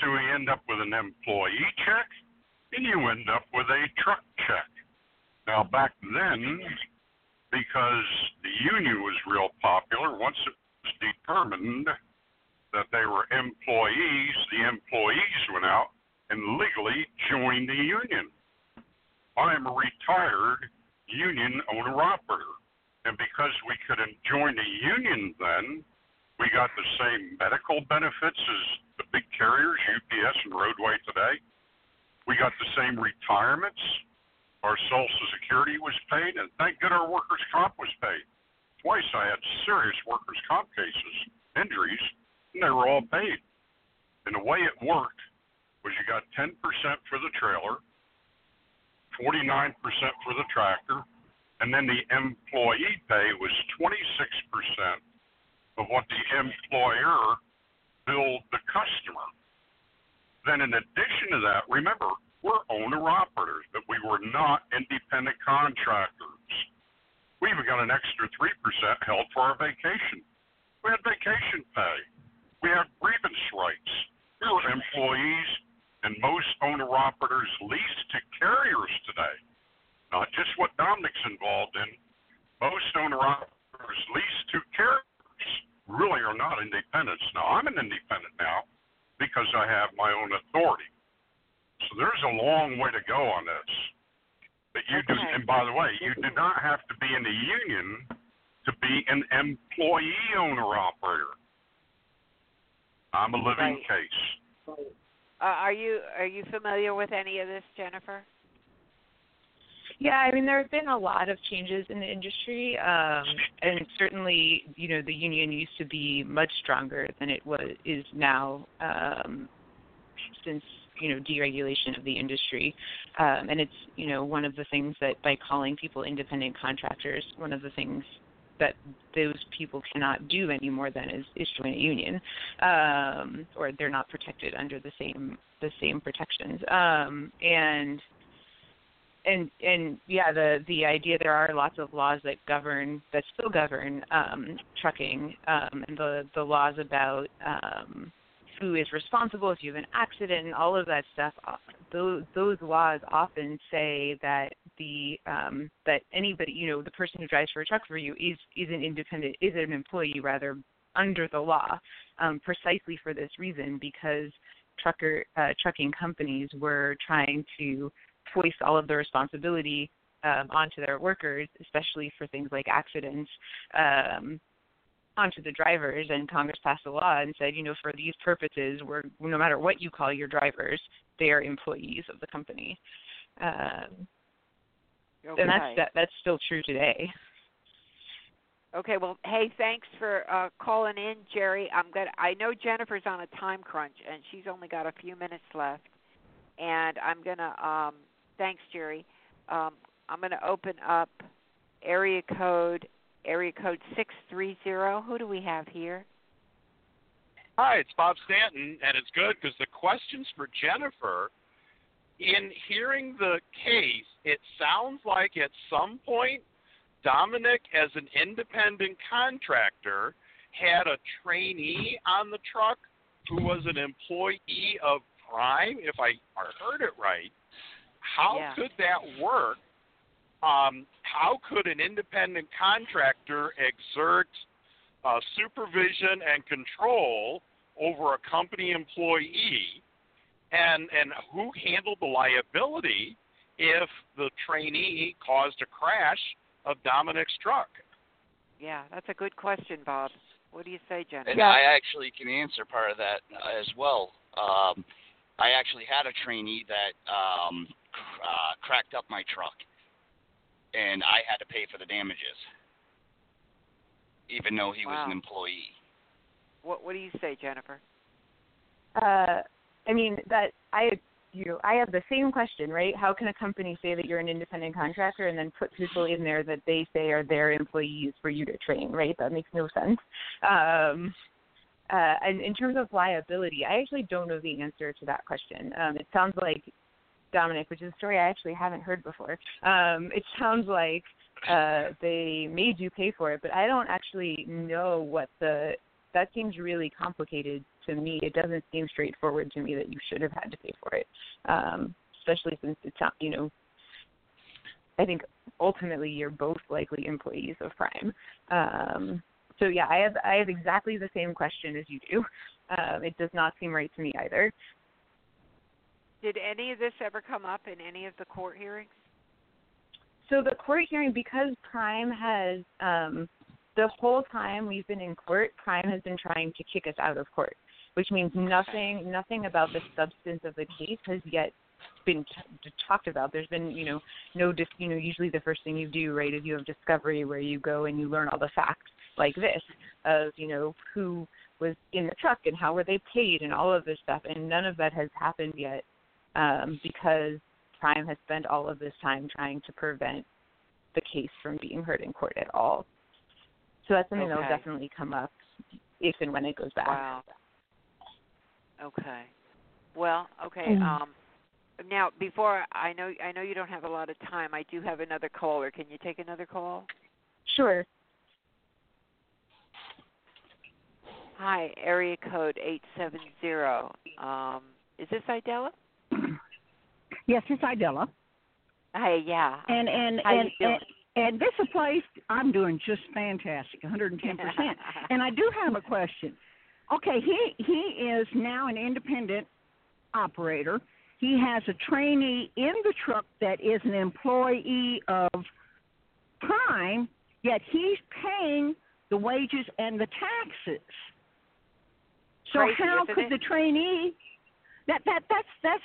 [SPEAKER 8] So you end up with an employee check and you end up with a truck check. Now, back then, because the union was real popular, once it was determined that they were employees, the employees went out and legally joined the union. I am a retired union owner operator. And because we couldn't join the union then, we got the same medical benefits as the big carriers, UPS and Roadway today. We got the same retirements. Our Social Security was paid, and thank God our workers' comp was paid. Twice I had serious workers' comp cases, injuries, and they were all paid. And the way it worked was you got 10% for the trailer, 49% for the tractor, and then the employee pay was 26% of what the employer billed the customer. Then, in addition to that, remember, we're owner operators, but we were not independent contractors. We even got an extra 3% held for our vacation. We had vacation pay. We had grievance rights. We were employees, and most owner operators lease to carriers today not just what Dominic's involved in. Most owner operators really are not independents. Now, I'm an independent now because I have my own authority. So there's a long way to go on this. But you do, and by the way, you do not have to be in the union to be an employee owner operator. I'm a living
[SPEAKER 1] Right.
[SPEAKER 8] case.
[SPEAKER 1] Uh, are you are you familiar with any of this, Jennifer?
[SPEAKER 4] Yeah, I mean there have been a lot of changes in the industry, um, and certainly, you know, the union used to be much stronger than it was is now um, since you know deregulation of the industry. Um, and it's you know one of the things that by calling people independent contractors, one of the things that those people cannot do anymore then is, is join a union, um, or they're not protected under the same the same protections. Um, and and and yeah, the the idea there are lots of laws that govern that still govern um, trucking, um, and the the laws about um, who is responsible if you have an accident and all of that stuff. uh, Those those laws often say that the um, that anybody you know the person who drives for a truck for you is is an independent is an employee rather under the law, um, precisely for this reason because trucker uh, trucking companies were trying to foist all of the responsibility um, onto their workers, especially for things like accidents, um, onto the drivers. And Congress passed a law and said, you know, for these purposes, we're no matter what you call your drivers, they are employees of the company. Um,
[SPEAKER 1] Okay.
[SPEAKER 4] And that's that, that's still true today.
[SPEAKER 1] Okay, well, hey, thanks for uh calling in, Jerry. I'm gonna. I know Jennifer's on a time crunch, and she's only got a few minutes left. And I'm gonna. um Thanks, Jerry. Um I'm gonna open up area code area code six three zero. Who do we have here?
[SPEAKER 9] Hi, it's Bob Stanton, and it's good because the questions for Jennifer. In hearing the case, it sounds like at some point Dominic, as an independent contractor, had a trainee on the truck who was an employee of Prime, if I heard it right. How
[SPEAKER 1] Yeah.
[SPEAKER 9] could that work? Um, how could an independent contractor exert uh, supervision and control over a company employee? And, and who handled the liability if the trainee caused a crash of Dominic's truck?
[SPEAKER 1] Yeah, that's a good question, Bob. What do you say, Jennifer?
[SPEAKER 7] And I actually can answer part of that uh, as well. Um, I actually had a trainee that um, cr- uh, cracked up my truck, and I had to pay for the damages, even though he was an employee.
[SPEAKER 1] What What do you say, Jennifer?
[SPEAKER 4] Uh, I mean that I you I have the same question, right? How can a company say that you're an independent contractor and then put people in there that they say are their employees for you to train, right? That makes no sense. Um, uh, and in terms of liability, I actually don't know the answer to that question. Um, it sounds like Dominic, which is a story I actually haven't heard before. Um, it sounds like uh, they made you pay for it, but I don't actually know what the. That seems really complicated to me. It doesn't seem straightforward to me that you should have had to pay for it, um, especially since it's not, you know. I think ultimately you're both likely employees of Prime. Um, so yeah, I have I have exactly the same question as you do. Um, it does not seem right to me either.
[SPEAKER 1] Did any of this ever come up in any of the court hearings?
[SPEAKER 4] So the court hearing, because Prime has um, the whole time we've been in court, Prime has been trying to kick us out of court, which means nothing nothing about the substance of the case has yet been t- talked about. There's been you know no dis- you know usually the first thing you do right is you have discovery where you go and you learn all the facts like this of you know who was in the truck and how were they paid and all of this stuff and none of that has happened yet um, because Prime has spent all of this time trying to prevent the case from being heard in court at all. So that's something that will definitely come up if and when it goes back.
[SPEAKER 1] Wow. Okay. Well, okay.
[SPEAKER 4] Mm.
[SPEAKER 1] Um now before I know I know you don't have a lot of time. I do have another caller. Can you take another call?
[SPEAKER 4] Sure.
[SPEAKER 1] Hi, area code 870. Um is this Idella?
[SPEAKER 10] Yes, it's Idella.
[SPEAKER 1] Hi, yeah.
[SPEAKER 10] And and
[SPEAKER 1] How
[SPEAKER 10] and, and and this is a place I'm doing just fantastic, 110 percent. [laughs] And I do have a question. Okay, he he is now an independent operator. He has a trainee in the truck that is an employee of Prime, yet he's paying the wages and the taxes. So
[SPEAKER 1] Crazy,
[SPEAKER 10] how could
[SPEAKER 1] it?
[SPEAKER 10] the trainee that that that's that's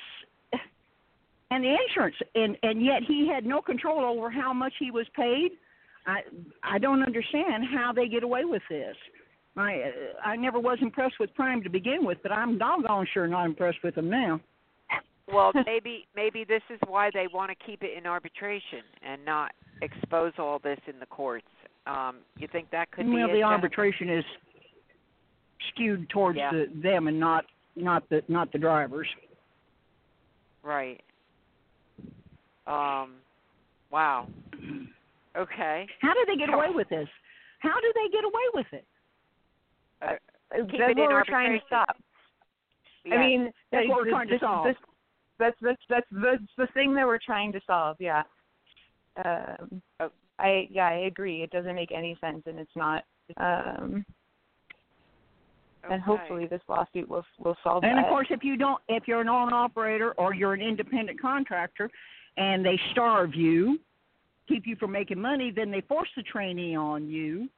[SPEAKER 10] and the insurance and and yet he had no control over how much he was paid i i don't understand how they get away with this i i never was impressed with prime to begin with but i'm doggone sure not impressed with them now
[SPEAKER 1] well, [laughs] maybe maybe this is why they want to keep it in arbitration and not expose all this in the courts. Um you think that could be
[SPEAKER 10] well the arbitration is skewed towards
[SPEAKER 1] Yeah.
[SPEAKER 10] the, them and not not the not the drivers
[SPEAKER 1] Right. Um Wow. Okay.
[SPEAKER 10] How do they get away with this? How do they get away with it?
[SPEAKER 1] Uh, keep
[SPEAKER 4] that's
[SPEAKER 1] it
[SPEAKER 4] what
[SPEAKER 1] in
[SPEAKER 4] we're trying to stop.
[SPEAKER 1] Yes.
[SPEAKER 4] I mean,
[SPEAKER 10] That's what we're
[SPEAKER 4] this-
[SPEAKER 10] trying to solve.
[SPEAKER 4] this- that's that's that's the the thing that we're trying to solve. Yeah. Um,
[SPEAKER 1] Oh.
[SPEAKER 4] I yeah I agree. It doesn't make any sense, and it's not. Um,
[SPEAKER 1] okay.
[SPEAKER 4] and hopefully this lawsuit will will solve that.
[SPEAKER 10] And
[SPEAKER 4] that.
[SPEAKER 10] of course, if you don't, if you're an owner operator or you're an independent contractor, and they starve you, keep you from making money, then they force the trainee on you,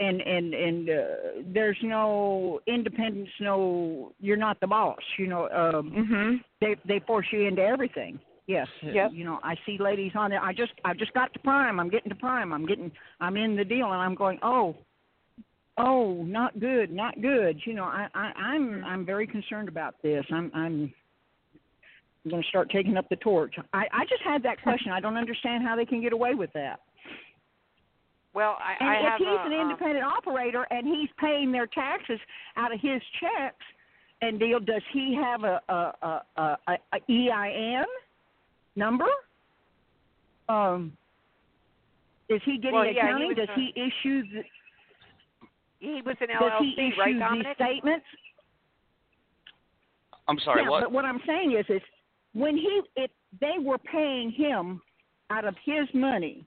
[SPEAKER 10] and and and uh, there's no independence, no, you're not the boss. You know, um,
[SPEAKER 4] hmm
[SPEAKER 10] they they force you into everything. Yes.
[SPEAKER 4] Yep.
[SPEAKER 10] You know, I see ladies on there. I just I just got to prime. I'm getting to prime. I'm getting I'm in the deal, and I'm going. Oh, oh, not good, not good. You know, I, I I'm I'm very concerned about this. I'm I'm going to start taking up the torch. I I just had that question. I don't understand how they can get away with that.
[SPEAKER 1] Well, I,
[SPEAKER 10] And
[SPEAKER 1] I
[SPEAKER 10] if
[SPEAKER 1] have
[SPEAKER 10] he's
[SPEAKER 1] a,
[SPEAKER 10] an
[SPEAKER 1] um,
[SPEAKER 10] independent operator and he's paying their taxes out of his checks and deal, does he have a a a, a, a EIN number? Um, is he getting
[SPEAKER 1] Well, yeah, he
[SPEAKER 10] accounting?
[SPEAKER 1] was
[SPEAKER 10] does
[SPEAKER 1] a-
[SPEAKER 10] he issue the,
[SPEAKER 1] he was an LLC,
[SPEAKER 10] does he issue
[SPEAKER 1] right,
[SPEAKER 10] these statements?
[SPEAKER 7] I'm sorry.
[SPEAKER 10] yeah,
[SPEAKER 7] what?
[SPEAKER 10] but what I'm saying is, is when he if they were paying him out of his money,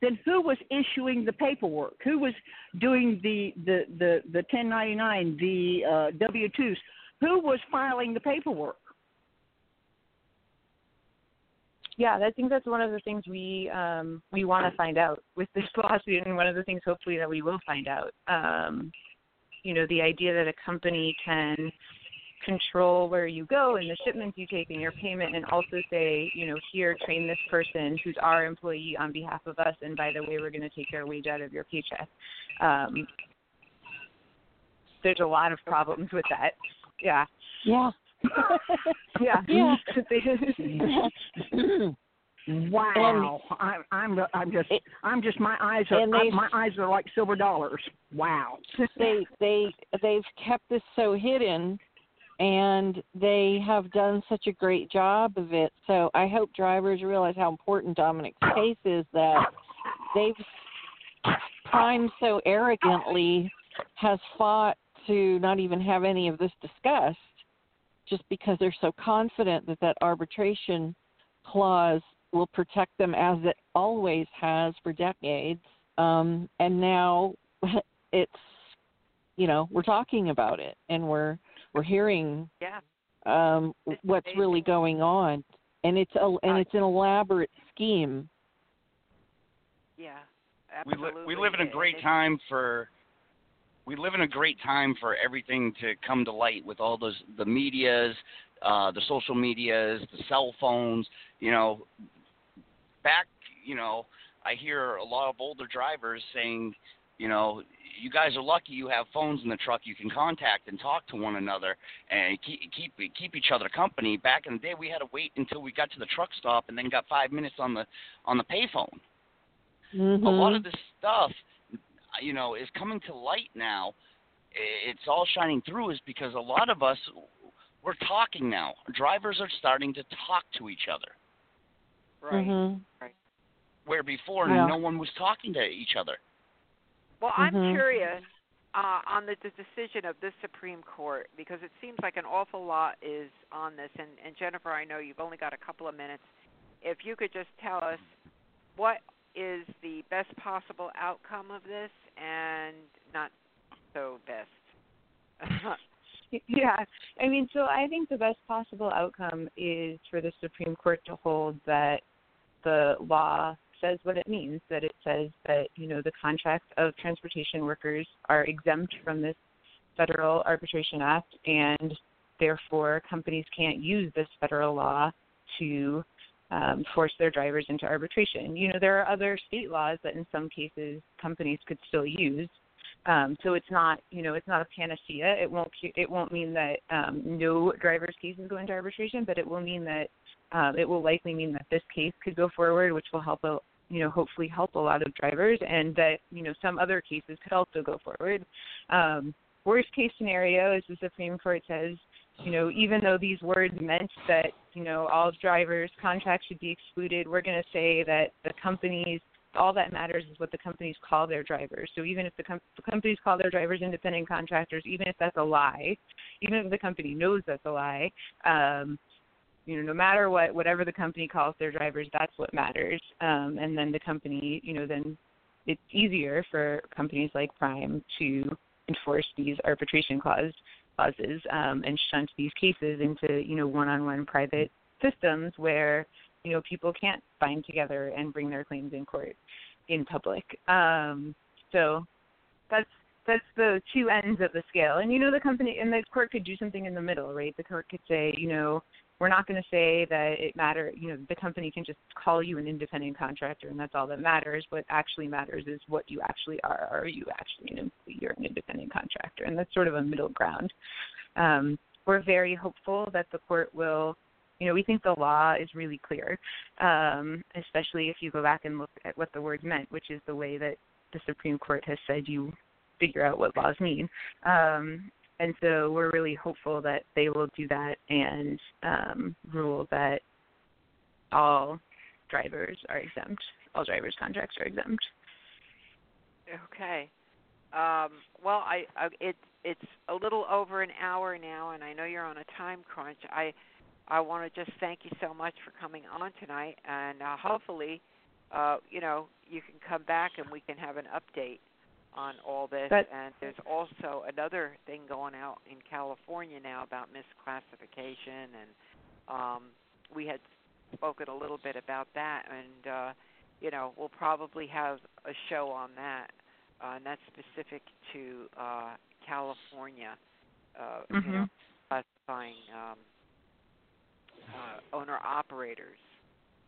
[SPEAKER 10] then who was issuing the paperwork? Who was doing the the the the 1099, the uh, W-2s? Who was filing the paperwork?
[SPEAKER 4] yeah, I think that's one of the things we um, we want to find out with this [laughs] lawsuit, and one of the things hopefully that we will find out. Um, you know, the idea that a company can control where you go and the shipments you take and your payment, and also say, you know, here train this person who's our employee on behalf of us, and by the way, we're going to take your wage out of your paycheck. Um, there's a lot of problems with that. Yeah.
[SPEAKER 2] Yeah. [laughs]
[SPEAKER 4] Yeah.
[SPEAKER 2] Yeah. [laughs]
[SPEAKER 10] wow, I'm I'm I'm just I'm just my eyes are
[SPEAKER 2] and they-
[SPEAKER 10] my eyes are like silver dollars. Wow.
[SPEAKER 2] they they they've kept this so hidden and they have done such a great job of it. So i hope drivers realize how important dominic's case is that they've prime so arrogantly has fought to not even have any of this discussed just because they're so confident that that arbitration clause will protect them as it always has for decades. Um and now [laughs] it's you know we're talking about it and we're we're hearing
[SPEAKER 1] Yeah.
[SPEAKER 2] um
[SPEAKER 1] It's
[SPEAKER 2] what's
[SPEAKER 1] amazing.
[SPEAKER 2] really going on and it's a and
[SPEAKER 1] Uh,
[SPEAKER 2] it's an elaborate scheme
[SPEAKER 1] Yeah.
[SPEAKER 7] we li-
[SPEAKER 1] Absolutely.
[SPEAKER 7] we live in a great time for we live in a great time for everything to come to light with all those the medias, uh, the social medias, the cell phones. You know, back you know, I hear a lot of older drivers saying, you know, you guys are lucky you have phones in the truck you can contact and talk to one another and keep keep keep each other company. Back in the day, we had to wait until we got to the truck stop and then got five minutes on the on the payphone
[SPEAKER 2] mm-hmm.
[SPEAKER 7] a lot of this stuff, you know, is coming to light now. It's all shining through is because a lot of us we're talking now. Drivers are starting to talk to each other,
[SPEAKER 1] Right.
[SPEAKER 2] Mhm.
[SPEAKER 7] where before
[SPEAKER 2] Yeah.
[SPEAKER 7] no one was talking to each other.
[SPEAKER 1] Well, I'm
[SPEAKER 2] Mhm.
[SPEAKER 1] curious uh, on the, the decision of this Supreme Court because it seems like an awful lot is on this. And, and Jennifer, I know you've only got a couple of minutes. If you could just tell us what is the best possible outcome of this and not so best. [laughs]
[SPEAKER 4] Yeah, I mean, so I think the best possible outcome is for the Supreme Court to hold that the law says what it means, that it says that, you know, the contracts of transportation workers are exempt from this Federal Arbitration Act, and therefore companies can't use this federal law to um, force their drivers into arbitration. You know, there are other state laws that in some cases companies could still use. Um, so it's not, you know, it's not a panacea. It won't, it won't mean that um, no driver's cases go into arbitration, but it will mean that um, it will likely mean that this case could go forward, which will help, a, you know, hopefully help a lot of drivers, and that you know some other cases could also go forward. Um, worst case scenario, as the Supreme Court says, you know, even though these words meant that, you know, all drivers' contracts should be excluded, we're going to say that the companies, all that matters is what the companies call their drivers. So even if the, com- the companies call their drivers independent contractors, even if that's a lie, even if the company knows that's a lie, um, you know, no matter what, whatever the company calls their drivers, that's what matters. Um, and then the company, you know, then it's easier for companies like Prime to enforce these arbitration clause clauses um, and shunt these cases into you know one-on-one private systems where you know people can't bind together and bring their claims in court in public. Um, so that's that's the two ends of the scale. And you know the company and the court could do something in the middle, right? The court could say, you know, we're not going to say that it matter you know the company can just call you an independent contractor and that's all that matters. What actually matters is what you actually are. Are you actually an employee? You're an independent contractor. And that's sort of a middle ground. Um, we're very hopeful that the court will you know we think the law is really clear um, especially if you go back and look at what the words meant which is the way that the supreme court has said you figure out what laws mean. Um, and so we're really hopeful that they will do that and um, rule that all drivers are exempt, all drivers' contracts are exempt.
[SPEAKER 1] Okay. Um, well, I, I it it's a little over an hour now, and I know you're on a time crunch. I I want to just thank you so much for coming on tonight, and uh, hopefully, uh, you know, you can come back and we can have an update on all this.
[SPEAKER 4] But,
[SPEAKER 1] and there's also another thing going out in California now about misclassification, and um, we had spoken a little bit about that, and uh, you know we'll probably have a show on that, uh, and that's specific to uh, California. Uh,
[SPEAKER 4] mm-hmm.
[SPEAKER 1] You know, classifying um, uh, owner operators.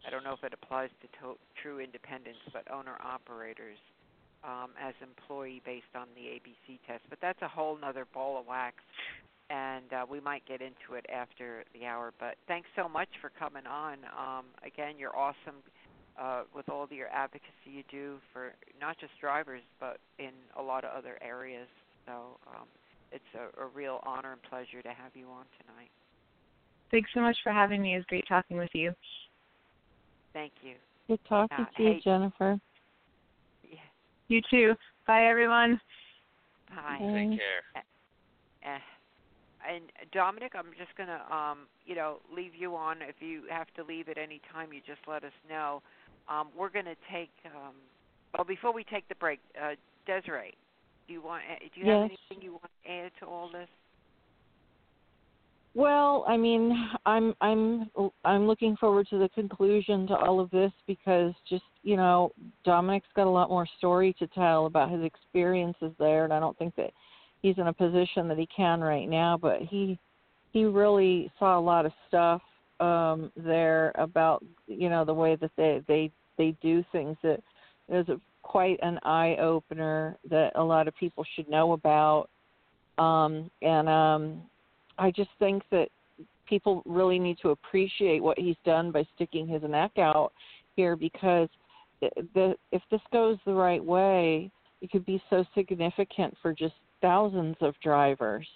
[SPEAKER 1] I don't know if it applies to, to true independents, but owner operators um, as employee based on the ABC test. But that's a whole nother ball of wax, and uh, we might get into it after the hour. But thanks so much for coming on. Um, again, you're awesome uh, with all your advocacy you do for not just drivers, but in a lot of other areas. So um, it's a, a real honor and pleasure to have you on tonight.
[SPEAKER 4] Thanks so much for having me. It was great talking with you.
[SPEAKER 1] Thank you.
[SPEAKER 2] Good talking
[SPEAKER 1] Uh,
[SPEAKER 2] to you,
[SPEAKER 1] hey-
[SPEAKER 2] Jennifer.
[SPEAKER 4] You too. Bye, everyone.
[SPEAKER 2] Bye.
[SPEAKER 7] Take care.
[SPEAKER 1] Eh. And Dominic, I'm just gonna um, you know, leave you on. If you have to leave at any time, you just let us know. Um, we're gonna take. Um, well, before we take the break, uh, Desiree, do you want? eh, Do you have anything you want to add to all this?
[SPEAKER 2] Well, I mean, I'm I'm I'm looking forward to the conclusion to all of this because just you know, Dominic's got a lot more story to tell about his experiences there, and I don't think that he's in a position that he can right now. But he he really saw a lot of stuff um there about you know the way that they they they do things that is a, quite an eye opener that a lot of people should know about um and um I just think that people really need to appreciate what he's done by sticking his neck out here because the if this goes the right way, it could be so significant for just thousands of drivers.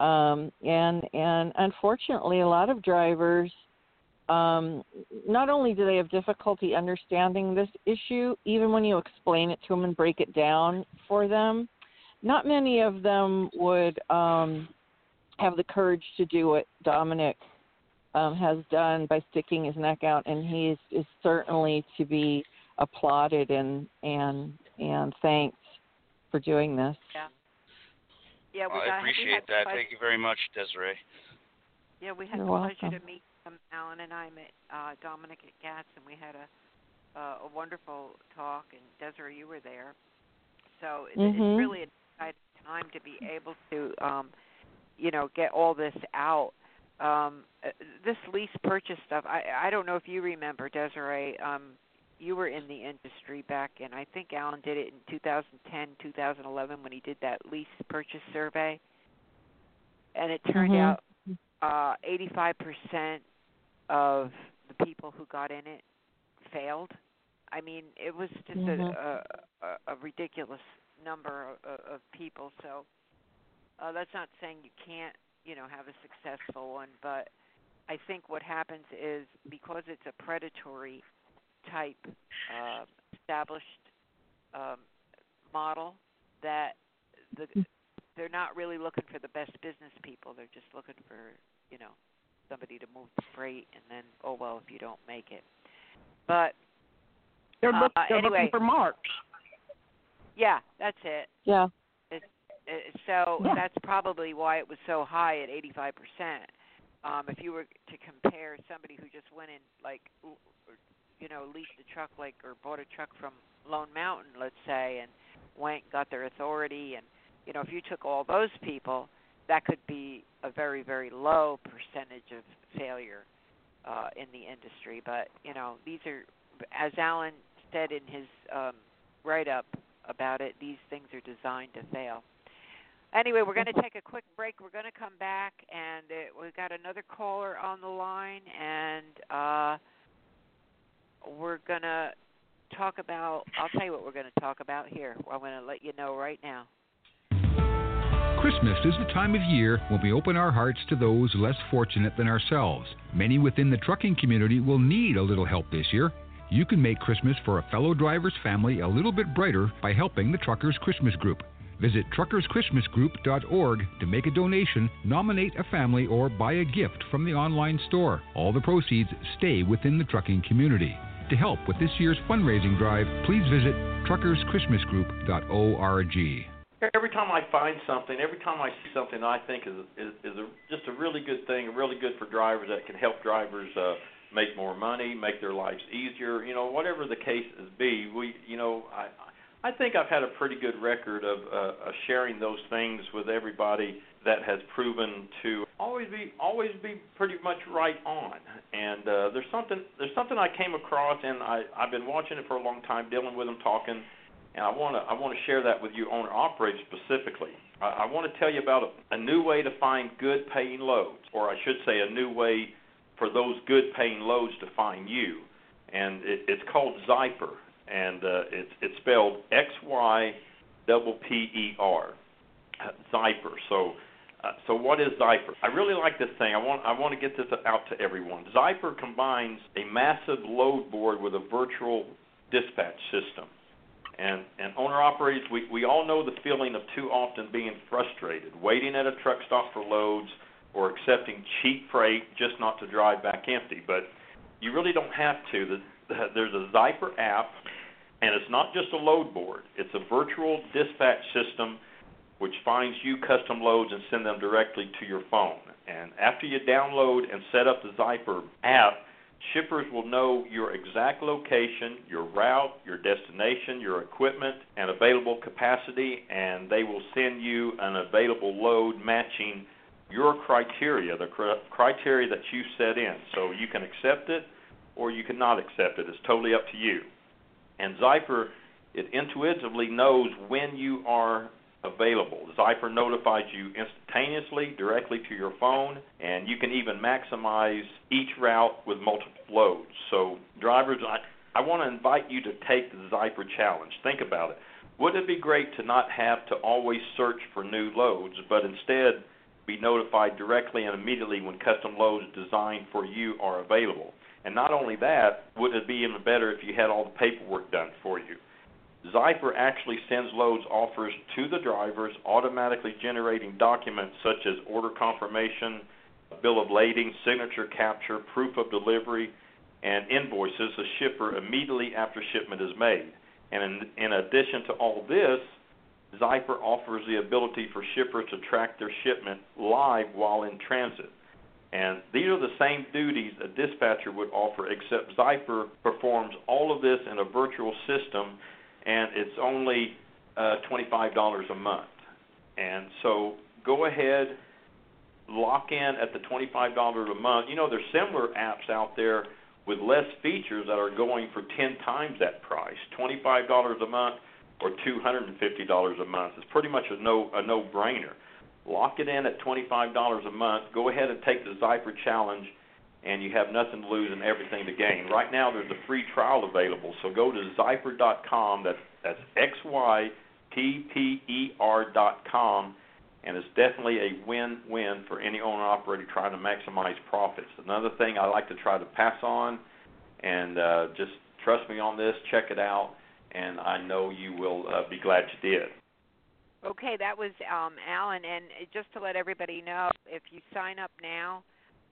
[SPEAKER 2] Um, and and unfortunately, a lot of drivers um, not only do they have difficulty understanding this issue, even when you explain it to them and break it down for them, not many of them would um, have the courage to do what Dominic um, has done by sticking his neck out, and he is, is certainly to be applauded and and and thanked for doing this.
[SPEAKER 1] Yeah. Yeah, we
[SPEAKER 7] Well,
[SPEAKER 1] got,
[SPEAKER 7] I appreciate
[SPEAKER 1] had
[SPEAKER 7] that.
[SPEAKER 1] pleasure-
[SPEAKER 7] Thank you very much, Desiree.
[SPEAKER 1] Yeah, we had
[SPEAKER 2] You're
[SPEAKER 1] the pleasure
[SPEAKER 2] welcome.
[SPEAKER 1] to meet um, Alan and I met uh, Dominic at GATS, and we had a uh, a wonderful talk. And Desiree, you were there, so it,
[SPEAKER 2] Mhm.
[SPEAKER 1] it's really an exciting time to be able to, um, you know, get all this out. Um, uh, this lease purchase stuff. I I don't know if you remember, Desiree. Um, you were in the industry back in. I think Alan did it in 2010, 2011 when he did that lease purchase survey, and it turned
[SPEAKER 2] Mhm.
[SPEAKER 1] out uh, 85% of the people who got in it failed. I mean, it was just
[SPEAKER 2] Mhm.
[SPEAKER 1] a, a, a ridiculous number of, of people. So uh, that's not saying you can't, you know have a successful one. But I think what happens is because it's a predatory type uh, established um, model that the they're not really looking for the best business people. They're just looking for you know somebody to move the freight, and then oh well if you don't make it. But
[SPEAKER 10] they're, look,
[SPEAKER 1] uh,
[SPEAKER 10] they're
[SPEAKER 1] anyway,
[SPEAKER 10] looking for marks.
[SPEAKER 1] Yeah, that's it.
[SPEAKER 2] Yeah.
[SPEAKER 1] It, so
[SPEAKER 10] Yeah.
[SPEAKER 1] that's probably why it was so high at 85%. Um, if you were to compare somebody who just went in, like, you know, leased a truck, like, or bought a truck from Lone Mountain, let's say, and went got their authority, and you know, if you took all those people, that could be a very, very low percentage of failure uh, in the industry. But you know, these are, as Alan said in his um, write-up about it, these things are designed to fail. Anyway, we're going to take a quick break. We're going to come back, and uh, we've got another caller on the line, and uh, we're going to talk about. I'll tell you what we're going to talk about here. I'm going to let you know right now.
[SPEAKER 11] Christmas is the time of year when we open our hearts to those less fortunate than ourselves. Many within the trucking community will need a little help this year. You can make Christmas for a fellow driver's family a little bit brighter by helping the Truckers Christmas Group. Visit truckerschristmasgroup.org to make a donation, nominate a family, or buy a gift from the online store. All the proceeds stay within the trucking community. To help with this year's fundraising drive, please visit truckerschristmasgroup.org.
[SPEAKER 6] Every time I find something, every time I see something I think is is, is a, just a really good thing, really good for drivers that can help drivers uh, make more money, make their lives easier, you know, whatever the case is be. We, you know, I I think I've had a pretty good record of, uh, sharing those things with everybody that has proven to always be always be pretty much right on. And uh, there's something there's something I came across, and I I've been watching it for a long time, dealing with them, talking and I want to I want to share that with you owner operators specifically. I, I want to tell you about a, a new way to find good paying loads, or I should say, a new way for those good paying loads to find you, and it, it's called Xypper, and uh, it's it's spelled X Y double P E R, Xypper. So. Uh, so what is Xypper? I really like this thing. I want I want to get this out to everyone. Xypper combines a massive load board with a virtual dispatch system. And and owner operators, we we all know the feeling of too often being frustrated, waiting at a truck stop for loads or accepting cheap freight just not to drive back empty. But you really don't have to. The, the, there's a Xypper app, and it's not just a load board. It's a virtual dispatch system which finds you custom loads and send them directly to your phone. And after you download and set up the Xypper app, shippers will know your exact location, your route, your destination, your equipment, and available capacity, and they will send you an available load matching your criteria, the cr- criteria that you set in. So you can accept it or you cannot accept it. It's totally up to you. And Xypper, it intuitively knows when you are available. Xypper notifies you instantaneously directly to your phone, and you can even maximize each route with multiple loads. So, drivers, I, I want to invite you to take the Xypper challenge. Think about it. Wouldn't it be great to not have to always search for new loads, but instead be notified directly and immediately when custom loads designed for you are available? And not only that, wouldn't it be even better if you had all the paperwork done for you? Xypper actually sends loads offers to the drivers, automatically generating documents such as order confirmation, bill of lading, signature capture, proof of delivery, and invoices the shipper immediately after shipment is made. And in, in addition to all this, Xypper offers the ability for shippers to track their shipment live while in transit. And these are the same duties a dispatcher would offer, except Xypper performs all of this in a virtual system, and it's only uh, $25 a month. And so go ahead, lock in at the $25 a month. You know, there's similar apps out there with less features that are going for 10 times that price, $25 a month or $250 a month. It's pretty much a no a no-brainer. Lock it in at $25 a month. Go ahead and take the Xypper challenge and you have nothing to lose and everything to gain. Right now there's a free trial available. So go to xypper.com. That's that's x y p p e r.com
[SPEAKER 12] and it's definitely a win-win for any owner operator trying to maximize profits. Another thing I like to try to pass on, and uh, just trust me on this, check it out, and I know you will uh, be glad you did.
[SPEAKER 1] Okay, that was um, Alan, and just to let everybody know, if you sign up now,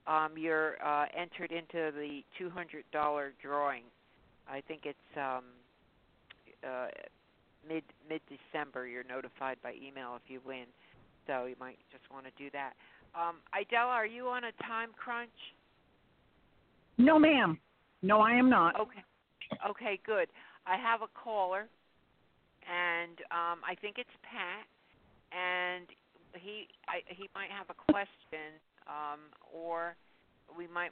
[SPEAKER 1] um, you're uh, entered into the $200 drawing. I think it's um, uh, mid mid December. You're notified by email if you win, so you might just want to do that. Um, Idella, are you on a time crunch?
[SPEAKER 10] No, ma'am. No, I am not.
[SPEAKER 1] Okay. Okay, good. I have a caller, and um, I think it's Pat, and he I, he might have a question, um, or we might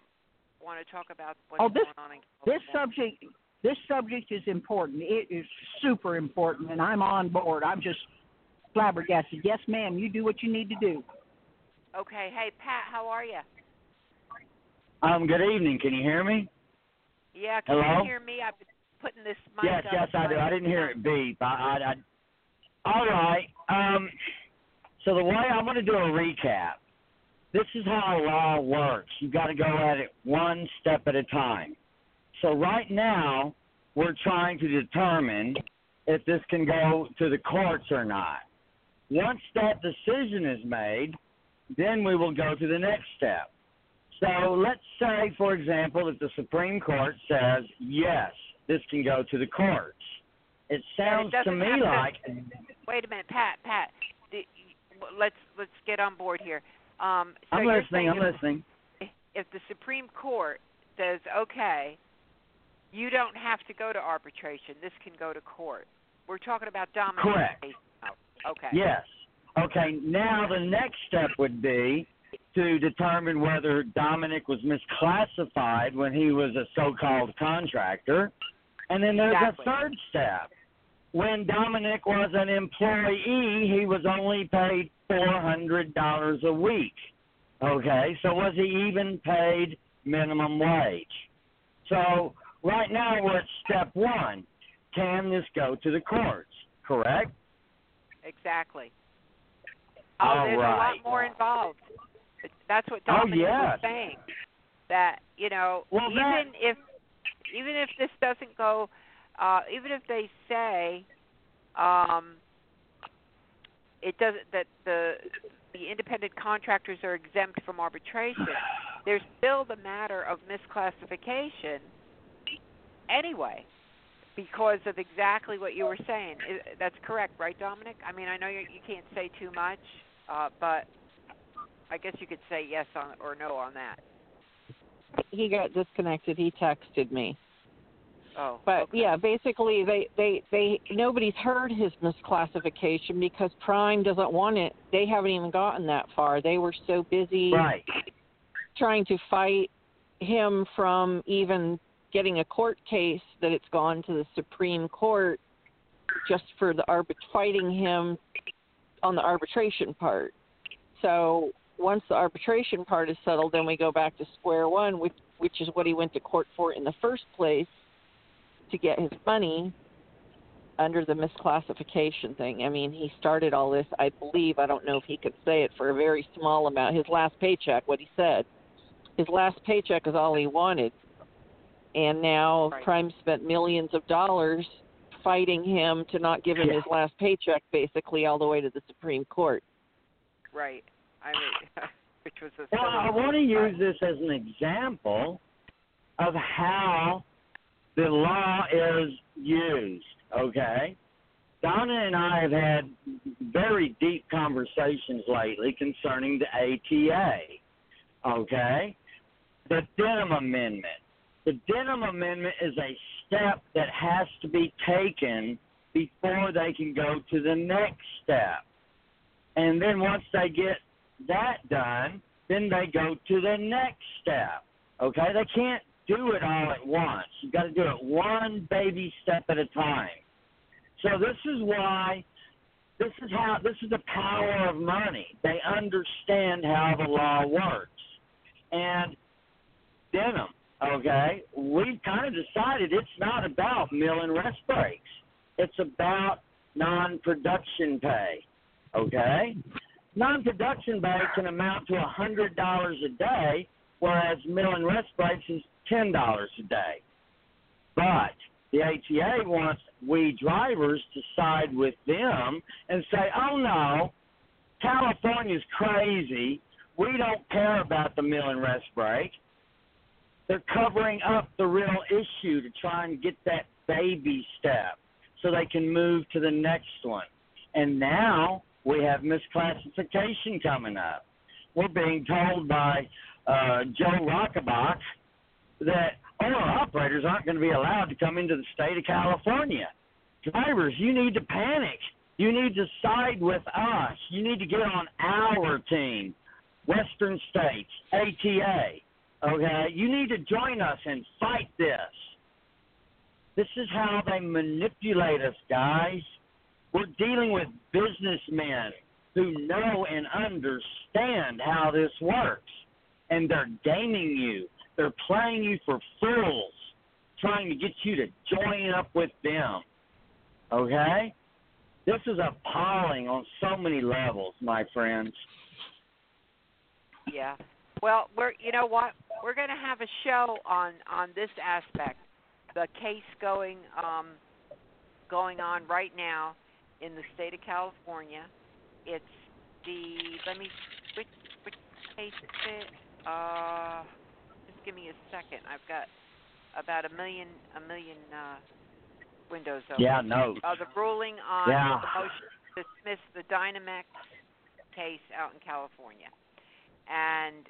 [SPEAKER 1] want to talk about what's
[SPEAKER 10] oh, this,
[SPEAKER 1] going on in
[SPEAKER 10] This subject this subject is important. It is super important, and I'm on board. I'm just flabbergasted. Yes, ma'am. You do what you need to do.
[SPEAKER 1] Okay. Hey, Pat, how are you?
[SPEAKER 13] Um. Good evening. Can you hear me?
[SPEAKER 1] Yeah. Can
[SPEAKER 13] Hello?
[SPEAKER 1] you hear me? I've been putting this mic
[SPEAKER 13] Yes,
[SPEAKER 1] up
[SPEAKER 13] yes, I do. I didn't hear it beep. I, I, I, all right. Um, so the way I'm going to do a recap. This is how law works. You've got to go at it one step at a time. So right now, we're trying to determine if this can go to the courts or not. Once that decision is made, then we will go to the next step. So let's say, for example, that the Supreme Court says, yes, this can go to the courts. It sounds to me
[SPEAKER 1] to-
[SPEAKER 13] like
[SPEAKER 1] Wait a minute, Pat. Pat, let's let's get on board here. Um, so
[SPEAKER 13] I'm listening. I'm
[SPEAKER 1] saying
[SPEAKER 13] listening.
[SPEAKER 1] if, if the Supreme Court says, okay, you don't have to go to arbitration. This can go to court. We're talking about domination.
[SPEAKER 13] Correct.
[SPEAKER 1] Oh, okay.
[SPEAKER 13] Yes. Okay, now the next step would be to determine whether Dominic was misclassified when he was a so called contractor. And then there's
[SPEAKER 1] Exactly.
[SPEAKER 13] a third step. When Dominic was an employee, he was only paid $400 a week. Okay, so was he even paid minimum wage? So right now we're at step one. Can this go to the courts? Correct?
[SPEAKER 1] Exactly. Oh,
[SPEAKER 13] All
[SPEAKER 1] there's a lot more involved. That's what
[SPEAKER 13] Oh,
[SPEAKER 1] Dominic
[SPEAKER 13] yes.
[SPEAKER 1] was saying. That you know,
[SPEAKER 13] Well,
[SPEAKER 1] even
[SPEAKER 13] that-
[SPEAKER 1] if even if this doesn't go, uh, even if they say um, it doesn't that the the independent contractors are exempt from arbitration, there's still the matter of misclassification anyway because of exactly what you were saying. That's correct, right, Dominic? I mean, I know you you can't say too much, uh, but I guess you could say yes on or no on that.
[SPEAKER 2] He got disconnected. He texted me.
[SPEAKER 1] Oh,
[SPEAKER 2] But yeah, basically they they they nobody's heard his misclassification because Prime doesn't want it. They haven't even gotten that far. They were so busy
[SPEAKER 13] Right.
[SPEAKER 2] trying to fight him from even getting a court case that it's gone to the Supreme Court just for the arbit fighting him on the arbitration part. So once the arbitration part is settled, then we go back to square one, which which is what he went to court for in the first place to get his money under the misclassification thing. I mean, he started all this, I believe, I don't know if he could say it, for a very small amount. His last paycheck, what he said, his last paycheck is all he wanted. And now Prime spent millions of dollars fighting him to not give him
[SPEAKER 13] Yeah.
[SPEAKER 2] his last paycheck, basically, all the way to the Supreme Court.
[SPEAKER 1] Right. I mean, [laughs] which was a
[SPEAKER 13] Well, I want to use this as an example of how the law is used, okay? Donna and I have had very deep conversations lately concerning the ATA, okay? The Denham Amendment. The Denham Amendment is a step that has to be taken before they can go to the next step. And then once they get that done, then they go to the next step. Okay? They can't do it all at once. You've got to do it one baby step at a time. So this is why this is how this is the power of money. They understand how the law works. And Denham, okay, we've kind of decided it's not about meal and rest breaks. It's about non production pay. Okay? non-production pay can amount to a hundred dollars a day, whereas meal and rest breaks is ten dollars a day. But the ATA wants we drivers to side with them and say, "Oh no, California's crazy. We don't care about the meal and rest break." They're covering up the real issue to try and get that baby step so they can move to the next one. And now we have misclassification coming up. We're being told by uh, Joe Rajkovacz that owner operators aren't going to be allowed to come into the state of California. Drivers, you need to panic. You need to side with us. You need to get on our team, Western States, ATA. Okay, you need to join us and fight this. This is how they manipulate us, guys. We're dealing with businessmen who know and understand how this works, and they're gaming you. They're playing you for fools, trying to get you to join up with them. Okay? This is appalling on so many levels, my friends.
[SPEAKER 1] Yeah. Well, we're you know what? We're going to have a show on on this aspect. The case going um going on right now in the state of California. It's the let me which which case is it? Uh give me a second. I've got about a million a million uh windows open.
[SPEAKER 13] Yeah, no.
[SPEAKER 1] Uh, the ruling on
[SPEAKER 13] Yeah.
[SPEAKER 1] the motion to dismiss the Dynamex case out in California. And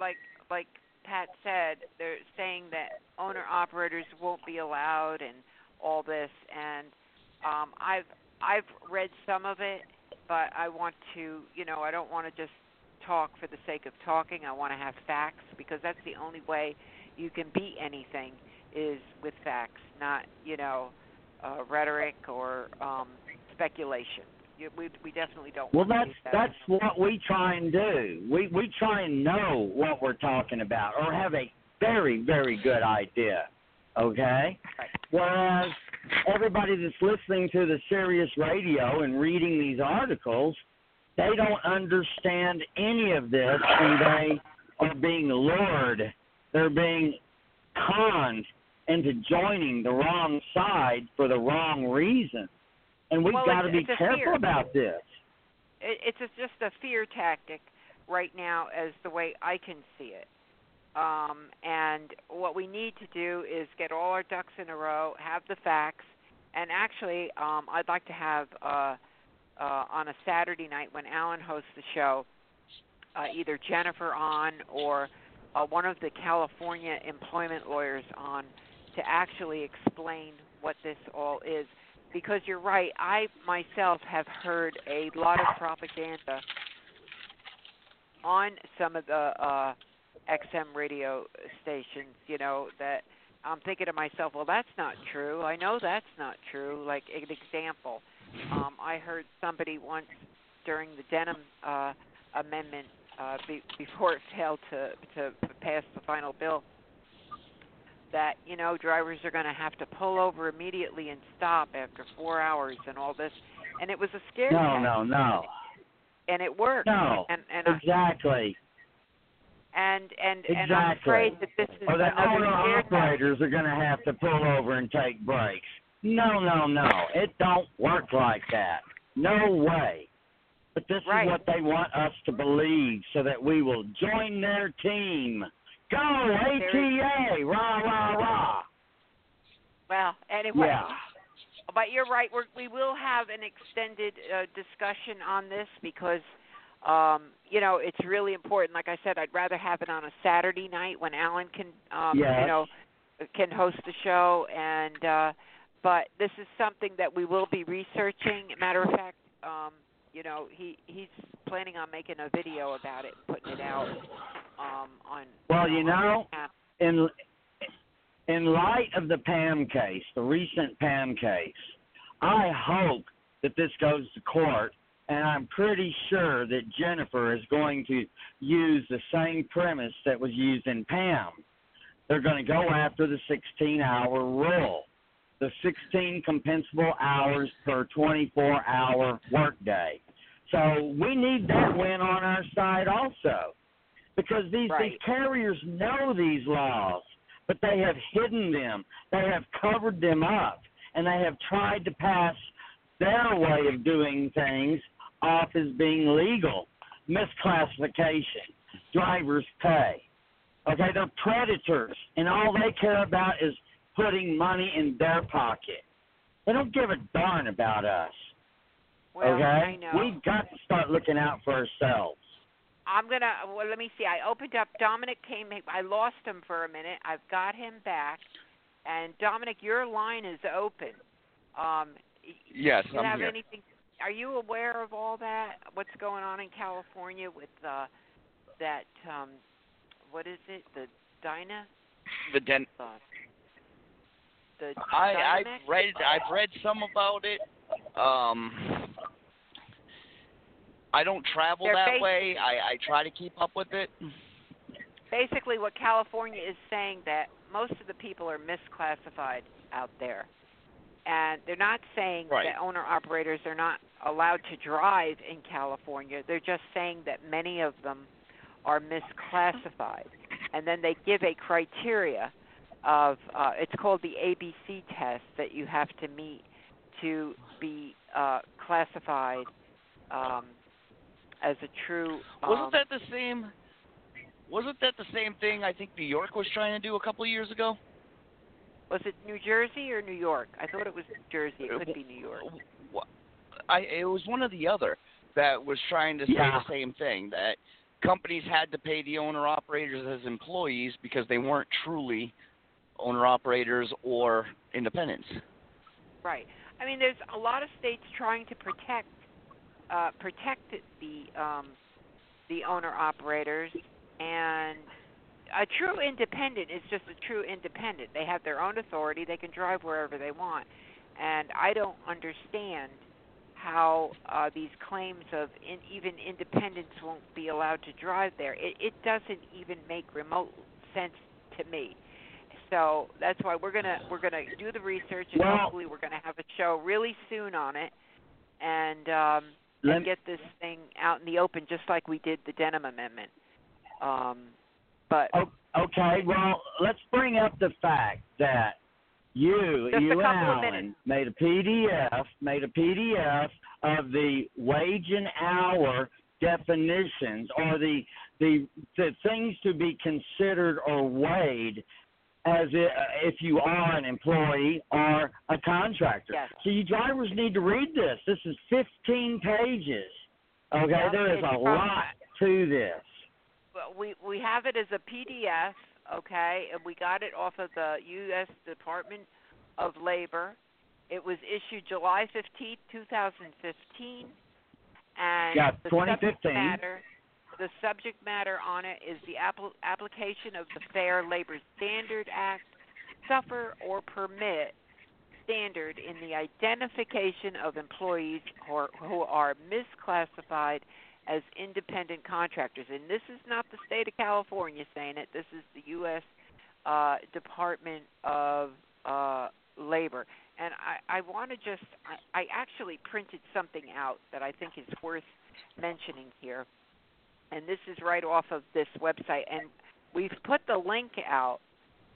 [SPEAKER 1] like like Pat said, they're saying that owner operators won't be allowed and all this and um I've I've read some of it, but I want to, you know, I don't want to just talk for the sake of talking. I want to have facts because that's the only way you can beat anything is with facts, not, you know, uh, rhetoric or um, speculation. You, we we definitely don't.
[SPEAKER 13] Well,
[SPEAKER 1] want
[SPEAKER 13] that's
[SPEAKER 1] that.
[SPEAKER 13] that's what we try and do. We we try and know what we're talking about, or have a very very good idea. Okay. Whereas everybody that's listening to the Sirius Radio and reading these articles, they don't understand any of this, and they are being lured. They're being conned into joining the wrong side for the wrong reason. And we've
[SPEAKER 1] Well,
[SPEAKER 13] got to be careful
[SPEAKER 1] fear.
[SPEAKER 13] about this.
[SPEAKER 1] it, it's a, just a fear tactic right now, as the way I can see it. Um, and what we need to do is get all our ducks in a row, have the facts, and actually, um, I'd like to have uh, uh, on a Saturday night when Alan hosts the show, uh, either Jennifer on or uh, one of the California employment lawyers on to actually explain what this all is. Because you're right, I myself have heard a lot of propaganda on some of the uh, XM radio stations, you know, that I'm thinking to myself, well, that's not true. I know that's not true. Like an example, um, I heard somebody once during the Denham uh, amendment uh, be, before it failed to to pass the final bill that you know drivers are going to have to pull over immediately and stop after four hours and all this, and it was a scare
[SPEAKER 13] No,
[SPEAKER 1] tactic,
[SPEAKER 13] no, no.
[SPEAKER 1] and it worked.
[SPEAKER 13] No.
[SPEAKER 1] and and I,
[SPEAKER 13] Exactly.
[SPEAKER 1] and and and I'm afraid that this is
[SPEAKER 13] Or the owner
[SPEAKER 1] tactic.
[SPEAKER 13] operators are going to have to pull over and take breaks. No, no, no. It don't work like that. No way. But this
[SPEAKER 1] Right.
[SPEAKER 13] is what they want us to believe so that we will join their team. Go, ATA! Rah, rah, rah.
[SPEAKER 1] Well, anyway,
[SPEAKER 13] Yeah.
[SPEAKER 1] but you're right. We're, we will have an extended uh, discussion on this because, um, you know, it's really important. Like I said, I'd rather have it on a Saturday night when Alan can, um,
[SPEAKER 13] Yes.
[SPEAKER 1] you know, can host the show. And uh, but this is something that we will be researching. Matter of fact, um, you know, he he's planning on making a video about it and putting it out um, on.
[SPEAKER 13] Well, you know,
[SPEAKER 1] his app.
[SPEAKER 13] in in light of the Pam case, the recent Pam case, I hope that this goes to court, and I'm pretty sure that Jennifer is going to use the same premise that was used in Pam. They're going to go after the 16-hour rule, the 16 compensable hours per 24-hour workday. So we need that win on our side also, because these
[SPEAKER 1] Right.
[SPEAKER 13] these carriers know these laws, but they have hidden them. They have covered them up, and they have tried to pass their way of doing things off as being legal. Misclassification, driver's pay. Okay, they're predators, and all they care about is putting money in their pocket. They don't give a darn about us.
[SPEAKER 1] Well,
[SPEAKER 13] okay, we've got to start looking out for ourselves.
[SPEAKER 1] I'm gonna. Well, let me see. I opened up. Dominic came. I lost him for a minute. I've got him back. And Dominic, your line is open. Um, y-
[SPEAKER 7] Yes,
[SPEAKER 1] you
[SPEAKER 7] I'm
[SPEAKER 1] have
[SPEAKER 7] here.
[SPEAKER 1] anything? Are you aware of all that? What's going on in California with uh, that? Um, what is it? The Dyna?
[SPEAKER 7] The den-
[SPEAKER 1] Uh, the
[SPEAKER 7] I I've read I've read some about it. Um, I don't travel
[SPEAKER 1] They're
[SPEAKER 7] that way. I I try to keep up with it.
[SPEAKER 1] basically what California is saying that most of the people are misclassified out there. And they're not saying
[SPEAKER 7] Right.
[SPEAKER 1] that owner operators are not allowed to drive in California. They're just saying that many of them are misclassified. And then they give a criteria of uh, it's called the ABC test that you have to meet to be uh, classified um, as a true um,
[SPEAKER 7] Wasn't that the same? Wasn't that the same thing? I think New York was trying to do a couple of years ago.
[SPEAKER 1] Was it New Jersey or New York? I thought it was New Jersey. It could be New York.
[SPEAKER 7] I it was one or the other that was trying to say
[SPEAKER 13] Yeah.
[SPEAKER 7] the same thing that companies had to pay the owner operators as employees because they weren't truly owner operators or independents.
[SPEAKER 1] Right. I mean, there's a lot of states trying to protect uh, protect the um, the owner operators, and a true independent is just a true independent. They have their own authority. They can drive wherever they want, and I don't understand how uh, these claims of in, even independents won't be allowed to drive there. It, it doesn't even make remote sense to me. So that's why we're gonna we're gonna do the research and
[SPEAKER 13] Well-
[SPEAKER 1] hopefully we're gonna have a show really soon on it and um and get this thing out in the open just like we did the Denham Amendment. Um but
[SPEAKER 13] Okay, well, let's bring up the fact that you,
[SPEAKER 1] Just
[SPEAKER 13] you and
[SPEAKER 1] couple of
[SPEAKER 13] Alan,
[SPEAKER 1] minutes.
[SPEAKER 13] made a PDF, made a PDF of the wage and hour definitions or the the the things to be considered or weighed as uh, if you are an employee or a contractor.
[SPEAKER 1] Yes.
[SPEAKER 13] So you drivers need to read this. This is 15 pages. Okay, there is a lot to this.
[SPEAKER 1] well, we we have it as a PDF, okay, and we got it off of the U.S. Department of Labor. It was issued July 15, 2015, and
[SPEAKER 13] Yeah,
[SPEAKER 1] the
[SPEAKER 13] 2015.
[SPEAKER 1] subject matter the subject matter on it is the appl- application of the Fair Labor Standard Act, suffer or permit standard in the identification of employees who are, who are misclassified as independent contractors. And this is not the state of California saying it. This is the U.S. Uh, Department of uh, Labor. And I, I want to just, I, I actually printed something out that I think is worth mentioning here. And this is right off of this website. And we've put the link out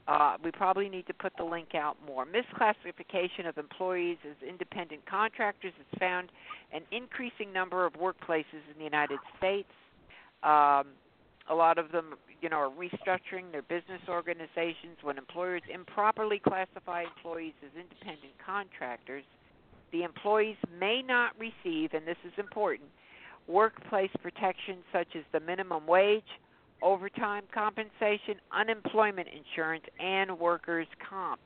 [SPEAKER 1] uh, we probably need to put the link out more. Misclassification of employees as independent contractors is found an increasing number of workplaces in the United States. Um, a lot of them, you know, are restructuring their business organizations when employers improperly classify employees as independent contractors. The employees may not receive, and this is important, workplace protections such as the minimum wage, overtime compensation, unemployment insurance, and workers' comp.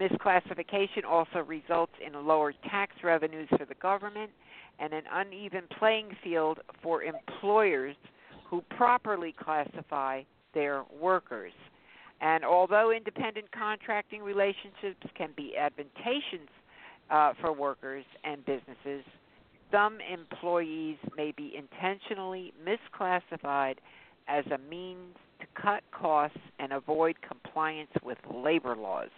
[SPEAKER 1] Misclassification also results in lower tax revenues for the government and an uneven playing field for employers who properly classify their workers. And although independent contracting relationships can be advantageous uh, for workers and businesses, some employees may be intentionally misclassified as a means to cut costs and avoid compliance with labor laws.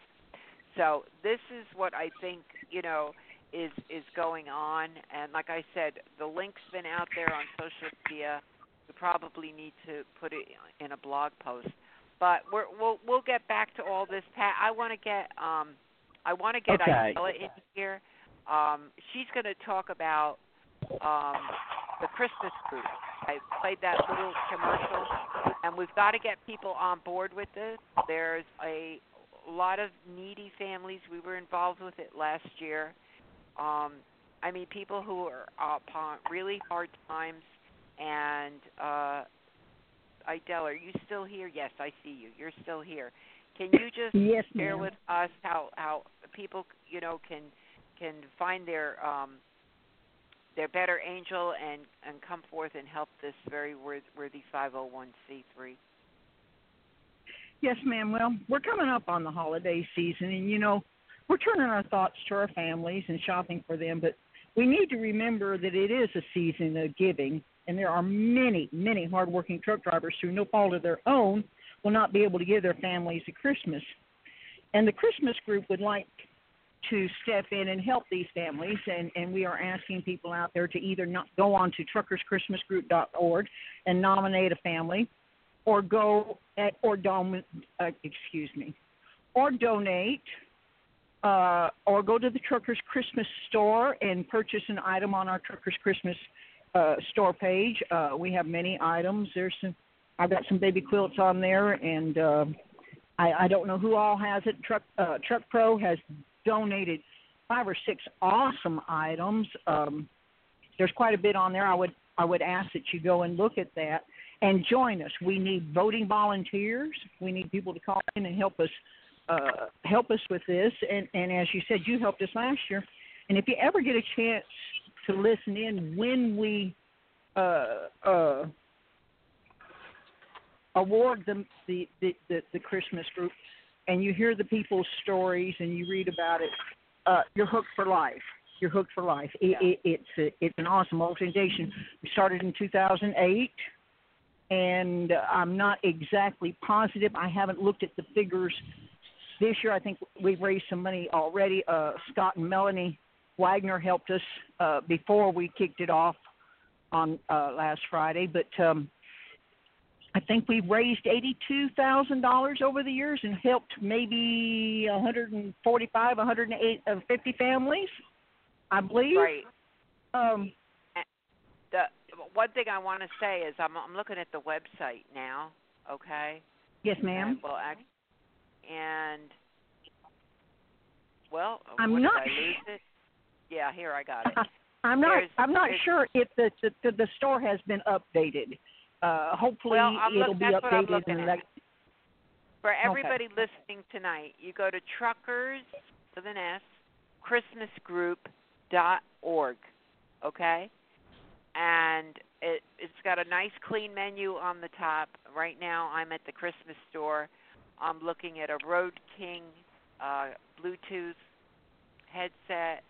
[SPEAKER 1] So this is what I think, you know, is is going on. And like I said, the link's been out there on social media. We probably need to put it in a blog post. But we're, we'll we'll get back to all this. Pat, I want to get um I want to get
[SPEAKER 13] Okay.
[SPEAKER 1] Isabella in here. Um, she's going to talk about um, the Christmas group. I played that little commercial, and we've got to get people on board with this. There's a lot of needy families. We were involved with it last year. Um, I mean, people who are upon really hard times. And uh, Idel, are you still here? Yes, I see you. You're still here. Can you just
[SPEAKER 10] Yes,
[SPEAKER 1] share
[SPEAKER 10] ma'am.
[SPEAKER 1] with us how how people you know can can find their um, their better angel and and come forth and help this very worthy 501c3?
[SPEAKER 10] Yes, ma'am. Well, we're coming up on the holiday season, and you know, we're turning our thoughts to our families and shopping for them, but we need to remember that it is a season of giving, and there are many, many hardworking truck drivers through no fault of their own will not be able to give their families a Christmas. And the Christmas group would like to step in and help these families, and, and we are asking people out there to either not go on to truckerschristmasgroup.org and nominate a family, or go at, or dom, uh, excuse me, or donate, uh, or go to the Truckers Christmas store and purchase an item on our Truckers Christmas uh, store page. Uh, we have many items. There's some. I've got some baby quilts on there, and uh, I, I don't know who all has it. Truck uh, Truck Pro has donated five or six awesome items. Um, there's quite a bit on there. I would I would ask that you go and look at that and join us. We need voting volunteers. We need people to call in and help us uh, help us with this. And and as you said, you helped us last year. And if you ever get a chance to listen in when we uh, uh, award the, the, the, the Christmas group, and you hear the people's stories and you read about it, uh, you're hooked for life. You're hooked for life. It, it, it's a, it's an awesome organization. We started in 2008, and I'm not exactly positive. I haven't looked at the figures this year. I think we've raised some money already. Uh, Scott and Melanie Wagner helped us uh, before we kicked it off on uh, last Friday, but um, I think we've raised eighty-two thousand dollars over the years and helped maybe 145, 150 families, I believe.
[SPEAKER 1] Right.
[SPEAKER 10] Um,
[SPEAKER 1] The one thing I want to say is I'm I'm looking at the website now. Okay.
[SPEAKER 10] yes, ma'am.
[SPEAKER 1] And, well, and well,
[SPEAKER 10] I'm not
[SPEAKER 1] I? Yeah, here I got it. [laughs]
[SPEAKER 10] I'm not.
[SPEAKER 1] There's-
[SPEAKER 10] I'm not sure if the, the the store has been updated. Uh, hopefully,
[SPEAKER 1] Well, I'm
[SPEAKER 10] it'll
[SPEAKER 1] look-
[SPEAKER 10] be
[SPEAKER 1] that's what I'm
[SPEAKER 10] updated in the
[SPEAKER 1] at.
[SPEAKER 10] next.
[SPEAKER 1] For
[SPEAKER 10] Okay.
[SPEAKER 1] everybody listening tonight, you go to truckers with an S christmasgroup.org, okay? And it it's got a nice clean menu on the top. Right now, I'm at the Christmas store. I'm looking at a Road King uh, Bluetooth headset,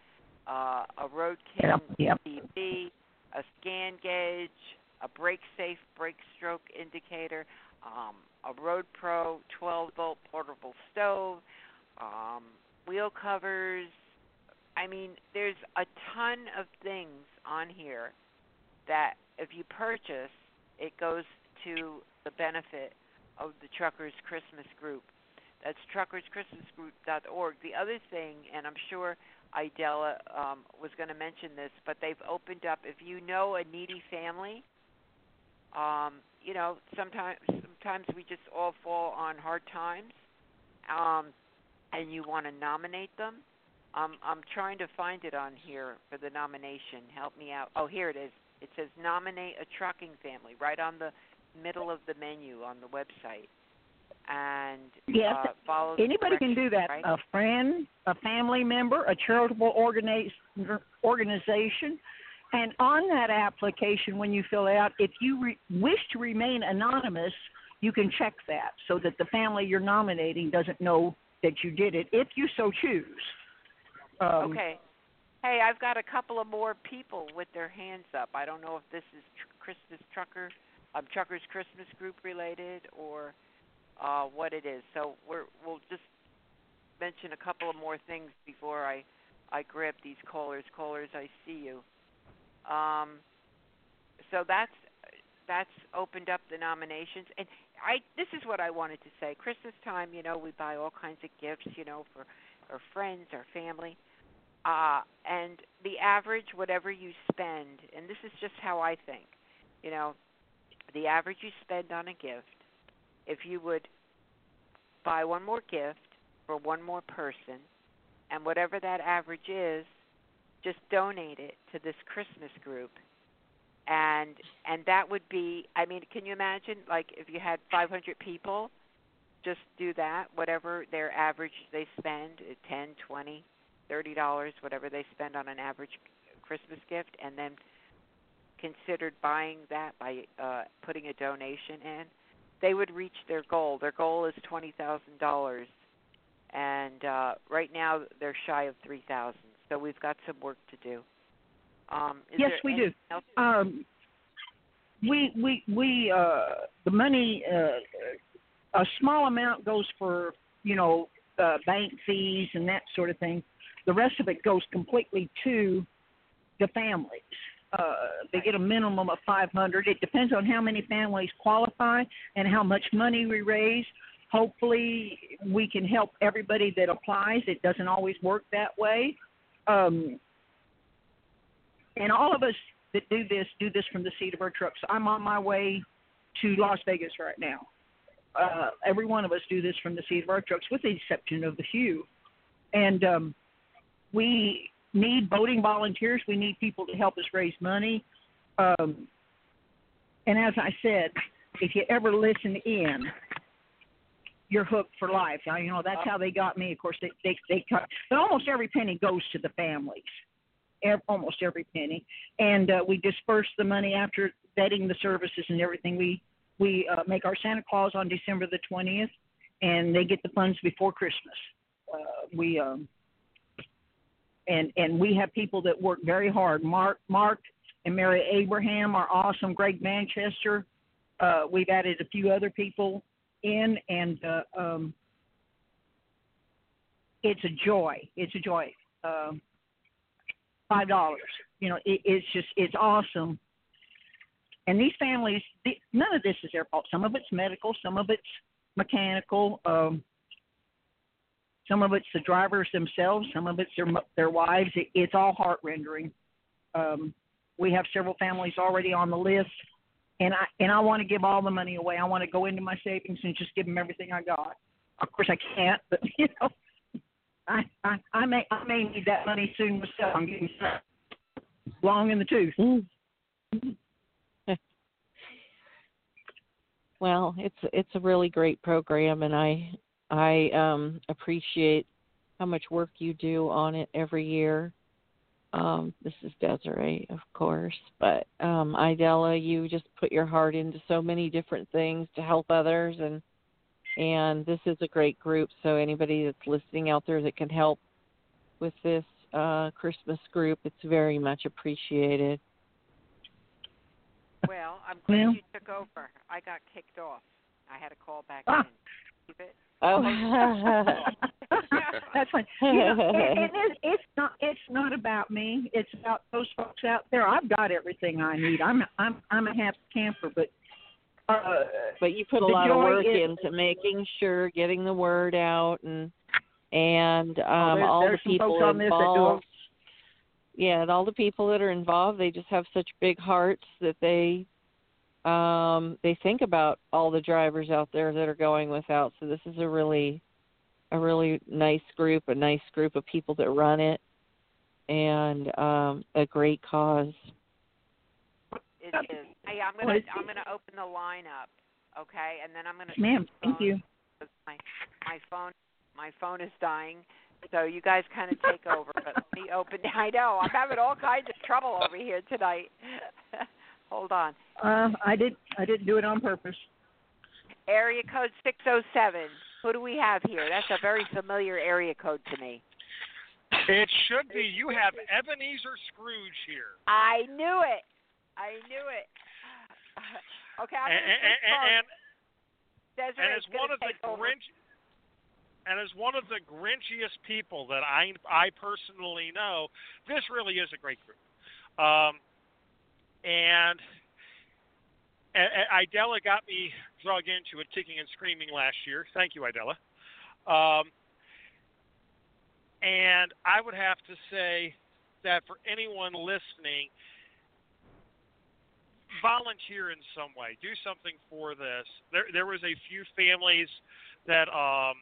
[SPEAKER 1] uh, a Road King
[SPEAKER 10] Yep, yep.
[SPEAKER 1] TV, a scan gauge, a brake safe brake stroke indicator, um, a Road Pro 12 volt portable stove, um, wheel covers. I mean, there's a ton of things on here that if you purchase, it goes to the benefit of the Truckers Christmas Group. That's truckerschristmasgroup.org. The other thing, and I'm sure Idella um, was going to mention this, but they've opened up. If you know a needy family, um, you know, sometimes sometimes we just all fall on hard times, um, and you want to nominate them. Um, I'm trying to find it on here for the nomination. Help me out. Oh, here it is. It says nominate a trucking family right on the middle of the menu on the website, and
[SPEAKER 10] Yes,
[SPEAKER 1] uh, follow.
[SPEAKER 10] Anybody can do that.
[SPEAKER 1] directions,
[SPEAKER 10] A friend, a family member, a charitable organiz- organization. And on that application, when you fill out, if you re- wish to remain anonymous, you can check that so that the family you're nominating doesn't know that you did it, if you so choose. Um,
[SPEAKER 1] okay. Hey, I've got a couple of more people with their hands up. I don't know if this is tr- Christmas Trucker, um, Truckers Christmas Group related or uh, what it is. So we're we'll just mention a couple of more things before I I grab these callers. Callers, I see you. Um, so that's that's opened up the nominations, and I this is what I wanted to say. Christmas time, you know, we buy all kinds of gifts, you know, for our friends, our family. Uh, and the average, whatever you spend, and this is just how I think, you know, the average you spend on a gift, if you would buy one more gift for one more person, and whatever that average is, just donate it to this Christmas group. And and that would be I mean, can you imagine like if you had 500 people just do that whatever their average they spend, 10, 20, 30 dollars whatever they spend on an average Christmas gift and then considered buying that by uh putting a donation in, they would reach their goal. Their goal is $20,000 and uh, right now they're shy of three thousand. So we've got some work to do. Um, is
[SPEAKER 10] yes, we do. Um, we we we uh, the money uh, a small amount goes for you know uh, bank fees and that sort of thing. The rest of it goes completely to the families. Uh, they get a minimum of 500. It depends on how many families qualify and how much money we raise hopefully we can help everybody that applies. It doesn't always work that way. Um, and all of us that do this do this from the seat of our trucks. I'm on my way to Las Vegas right now. Uh, every one of us do this from the seat of our trucks, with the exception of the few. And um, we need boating volunteers. We need people to help us raise money. Um, and as I said, if you ever listen in, you're hooked for life. Now, you know that's how they got me. Of course, they they they cut, but almost every penny goes to the families, almost every penny, and uh, we disperse the money after vetting the services and everything. We we uh, make our Santa Claus on December the twentieth, and they get the funds before Christmas. Uh, we um, and and we have people that work very hard. Mark Mark and Mary Abraham are awesome. Greg Manchester. Uh, we've added a few other people in, and uh, um, it's a joy. It's a joy. Um, Five dollars. You know, it, it's just it's awesome. And these families, the, none of this is their fault. Some of it's medical, some of it's mechanical, um, some of it's the drivers themselves, some of it's their their wives. It, it's all heart rendering. Um, we have several families already on the list and I and I want to give all the money away. I want to go into my savings and just give them everything I got. Of course, I can't, [laughs] but you know, I I, I may I may need that money soon myself. I'm getting long in the tooth. [laughs]
[SPEAKER 2] Well, it's it's a really great program, and I I um, appreciate how much work you do on it every year. Um, this is Desiree, of course, but um, Idella, you just put your heart into so many different things to help others, and and this is a great group. So anybody that's listening out there that can help with this uh, Christmas group, it's very much appreciated.
[SPEAKER 1] Well, I'm glad
[SPEAKER 2] Well-
[SPEAKER 1] you took over. I got kicked off. I had to call back
[SPEAKER 10] Ah.
[SPEAKER 1] in. Keep it.
[SPEAKER 2] Oh.
[SPEAKER 10] That's fine. You know, it, it is, it's not it's not about me. It's about those folks out there. I've got everything I need. I'm I'm I'm a happy camper, but uh,
[SPEAKER 2] but you put a lot of work
[SPEAKER 10] is-
[SPEAKER 2] into making sure getting the word out and and um
[SPEAKER 10] Oh, there's-
[SPEAKER 2] all
[SPEAKER 10] there's
[SPEAKER 2] the people
[SPEAKER 10] on this that do
[SPEAKER 2] involved yeah and all the people that are involved they just have such big hearts that they um they think about all the drivers out there that are going without so this is a really a really nice group a nice group of people that run it and um a great cause
[SPEAKER 1] It is. Hey, I'm gonna I'm gonna open the line up, okay, and then I'm gonna.
[SPEAKER 10] ma'am, thank you.
[SPEAKER 1] My my phone my phone is dying, so you guys kind of take over. But let me open. [laughs] I know I'm having all kinds of trouble over here tonight. [laughs] Hold on.
[SPEAKER 10] Uh, I did I didn't do it on purpose.
[SPEAKER 1] Area code 607. Who do we have here? That's a very familiar area code to me.
[SPEAKER 9] It should be. You have Ebenezer Scrooge here.
[SPEAKER 1] I knew it. I knew it. [sighs] Okay, I'm
[SPEAKER 9] And,
[SPEAKER 1] gonna
[SPEAKER 9] and, and, and as one of the. Grinch,
[SPEAKER 14] and as one of the grinchiest people that I I personally know, this really is a great group. Um, and, and, and Idella got me drug into it, kicking and screaming last year. Thank you, Idella. Um, and I would have to say that for anyone listening, volunteer in some way. Do something for this. There, there was a few families that, um,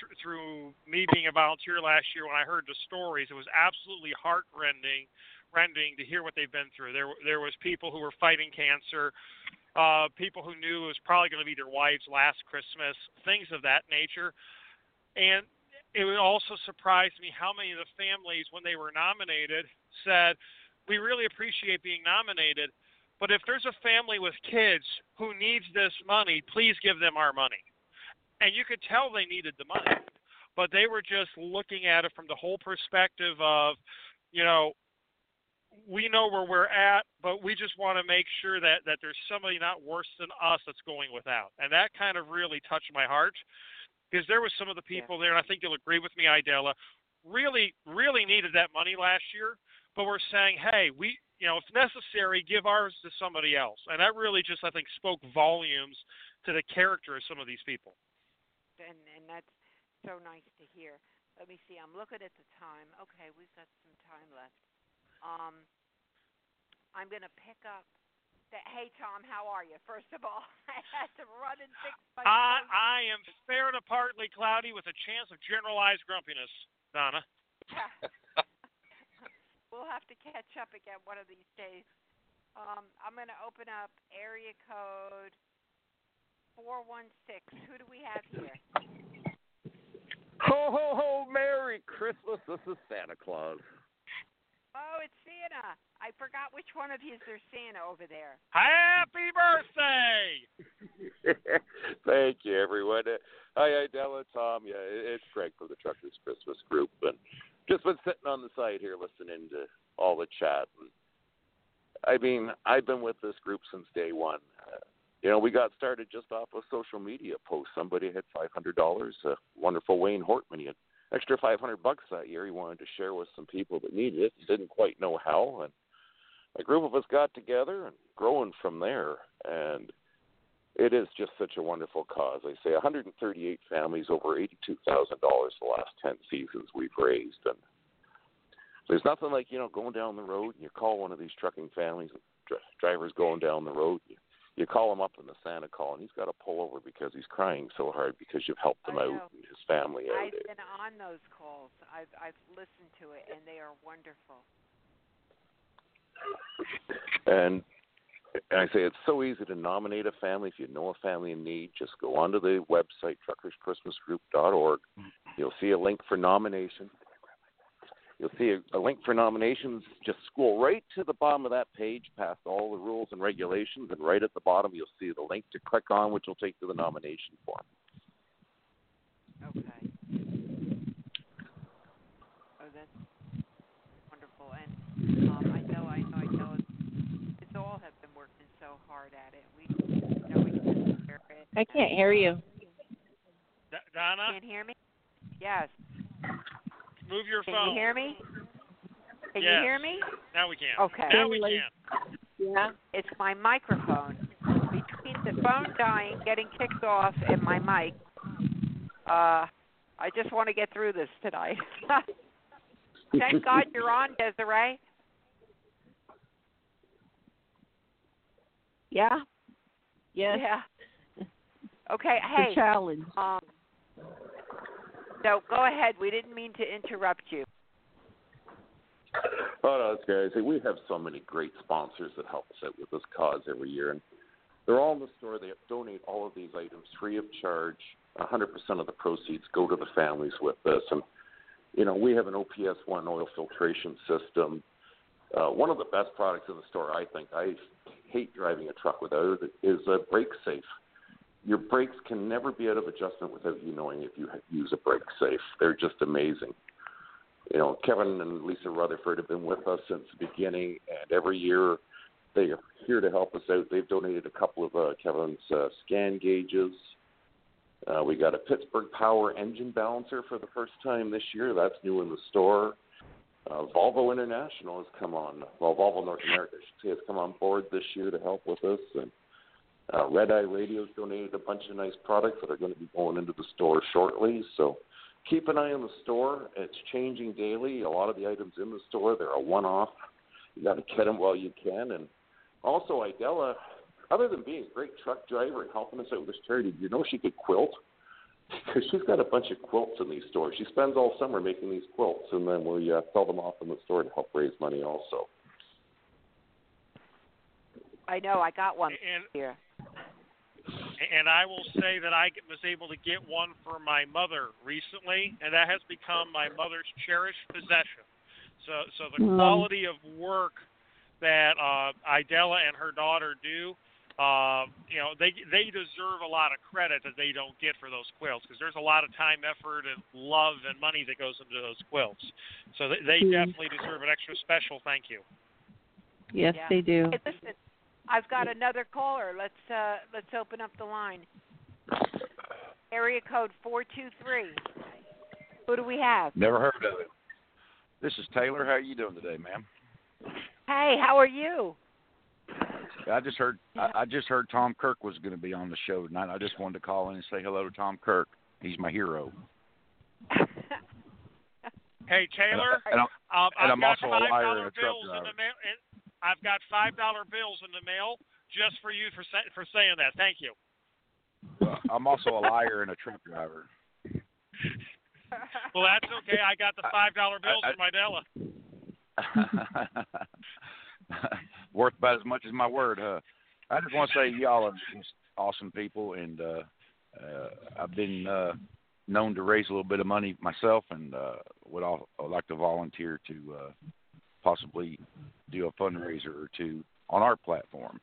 [SPEAKER 14] th- through me being a volunteer last year, when I heard the stories, it was absolutely heartrending, rending to hear what they've been through. There, there was people who were fighting cancer, uh, people who knew it was probably going to be their wife's last Christmas, things of that nature, and it also surprised me how many of the families, when they were nominated, said, "We really appreciate being nominated." But if there's a family with kids who needs this money, please give them our money. And you could tell they needed the money, but they were just looking at it from the whole perspective of, you know, we know where we're at, but we just want to make sure that that there's somebody not worse than us that's going without. And that kind of really touched my heart because there was some of the people there, and I think you'll agree with me, Idella, really, really needed that money last year, but we're saying, hey, we, you know, if necessary, give ours to somebody else, and that really just, I think, spoke volumes to the character of some of these people.
[SPEAKER 1] And and that's so nice to hear. Let me see. I'm looking at the time. Okay, we've got some time left. Um, I'm going to pick up that, hey Tom, how are you? First of all, [laughs] I had to run and fix my.
[SPEAKER 14] I I am fair to partly cloudy with a chance of generalized grumpiness, Donna. [laughs]
[SPEAKER 1] we'll have to catch up again one of these days. Um, I'm going to open up area code four one six. Who do we have here?
[SPEAKER 15] Ho ho ho! Merry Christmas! This is Santa Claus.
[SPEAKER 1] Oh, it's Santa. I forgot which one of you is their Santa over there.
[SPEAKER 14] Happy birthday! [laughs]
[SPEAKER 15] Thank you, everyone. Uh, hi, Idella, Tom. Yeah, it- it's Greg from the Truckers Christmas Group, and just been sitting on the side here listening to all the chat. And I mean, I've been with this group since day one. Uh, you know, we got started just off a social media post. Somebody had five hundred dollars. Uh, wonderful Wayne Hortman. He had extra five hundred bucks that year. He wanted to share with some people that needed it. Didn't quite know how, and a group of us got together and growing from there. And it is just such a wonderful cause. I say 138 families, over eighty-two thousand dollars the last ten seasons we've raised, and there's nothing like you know going down the road and you call one of these trucking families, dr- drivers going down the road. You, you call him up in the Santa call, and he's got to pull over because he's crying so hard because you've helped him out and his family out.
[SPEAKER 1] I've been on those calls. I've I've listened to it, and they are wonderful.
[SPEAKER 15] And I say it's so easy to nominate a family. If you know a family in need, just go onto the website truckerschristmasgroup.org. You'll see a link for nomination. You'll see a, a link for nominations. Just scroll right to the bottom of that page, past all the rules and regulations, and right at the bottom you'll see the link to click on, which will take you to the nomination form.
[SPEAKER 1] Okay. Oh, that's wonderful. And um, I know, I know, I know. It's all have been working so hard at it. We you know we can hear it.
[SPEAKER 2] I can't hear you.
[SPEAKER 14] D- Donna,
[SPEAKER 1] Can't hear me? Yes.
[SPEAKER 14] move your
[SPEAKER 1] Can
[SPEAKER 14] phone.
[SPEAKER 1] Can you hear me? Can
[SPEAKER 14] Yes.
[SPEAKER 1] you hear me?
[SPEAKER 14] Now we can.
[SPEAKER 1] Okay.
[SPEAKER 14] Now we
[SPEAKER 2] Finally.
[SPEAKER 14] can.
[SPEAKER 2] Yeah.
[SPEAKER 1] It's my microphone. Between the phone dying, getting kicked off, and my mic, uh, I just want to get through this tonight. [laughs] Thank God you're on, Desiree.
[SPEAKER 2] Yeah. Yes.
[SPEAKER 1] Yeah. [laughs] Okay.
[SPEAKER 2] The
[SPEAKER 1] Hey.
[SPEAKER 2] challenge.
[SPEAKER 1] Um. So go ahead. We didn't mean to interrupt you.
[SPEAKER 15] Oh no, that's great. I we have so many great sponsors that help us out with this cause every year, and they're all in the store. They donate all of these items free of charge. 100% of the proceeds go to the families with this, and you know we have an OPS one oil filtration system. Uh, one of the best products in the store, I think. I hate driving a truck without it. Is a brake safe. Your brakes can never be out of adjustment without you knowing if you use a brake safe. They're just amazing you know, Kevin and Lisa Rutherford have been with us since the beginning, and every year they are here to help us out. They've donated a couple of uh, Kevin's uh, scan gauges. Uh, we got a Pittsburgh Power engine balancer for the first time this year. That's new in the store. Uh, Volvo International has come on. Well, Volvo North America, has come on board this year to help with us. And uh, Red Eye Radio's donated a bunch of nice products that are going to be going into the store shortly. So keep an eye on the store. It's changing daily. A lot of the items in the store they're a one-off. You got to get them while you can. And also, Idella, other than being a great truck driver and helping us out with this charity, you know she could quilt because she's got a bunch of quilts in these stores. She spends all summer making these quilts, and then we uh, sell them off in the store to help raise money also.
[SPEAKER 1] I know. I got one
[SPEAKER 14] And-
[SPEAKER 1] here.
[SPEAKER 14] and I will say that I was able to get one for my mother recently, and that has become my mother's cherished possession. So, so the
[SPEAKER 2] Mm.
[SPEAKER 14] quality of work that uh, Idella and her daughter do, uh, you know, they they deserve a lot of credit that they don't get for those quilts because there's a lot of time, effort, and love and money that goes into those quilts. So they, they
[SPEAKER 2] Mm.
[SPEAKER 14] definitely deserve an extra special thank you.
[SPEAKER 2] Yes,
[SPEAKER 1] Yeah.
[SPEAKER 2] they do.
[SPEAKER 1] Hey, listen, I've got another caller. Let's uh let's open up the line. Area code four two three. Who do we have?
[SPEAKER 16] Never heard of it. This is Taylor. How are you doing today, ma'am?
[SPEAKER 1] Hey, how are you?
[SPEAKER 16] I just heard I, I just heard Tom Kirk was going to be on the show tonight. I just wanted to call in and say hello to Tom Kirk. He's my hero. [laughs]
[SPEAKER 14] Hey Taylor,
[SPEAKER 16] And I'm-
[SPEAKER 14] um,
[SPEAKER 16] and
[SPEAKER 14] I've
[SPEAKER 16] I'm
[SPEAKER 14] got
[SPEAKER 16] also a liar and a truck driver.
[SPEAKER 14] the mail. And I've got five dollar bills in the mail just for you for for saying that. Thank you.
[SPEAKER 16] I'm also a liar and a truck driver.
[SPEAKER 14] Well, that's okay. I got the five dollar bills
[SPEAKER 16] I-
[SPEAKER 14] in my Della.
[SPEAKER 16] Worth about as much as my word, huh? I just want to say y'all are just awesome people, and uh, uh, I've been uh, known to raise a little bit of money myself, and uh, would all I'd like to volunteer to uh, possibly do a fundraiser or two on our platform,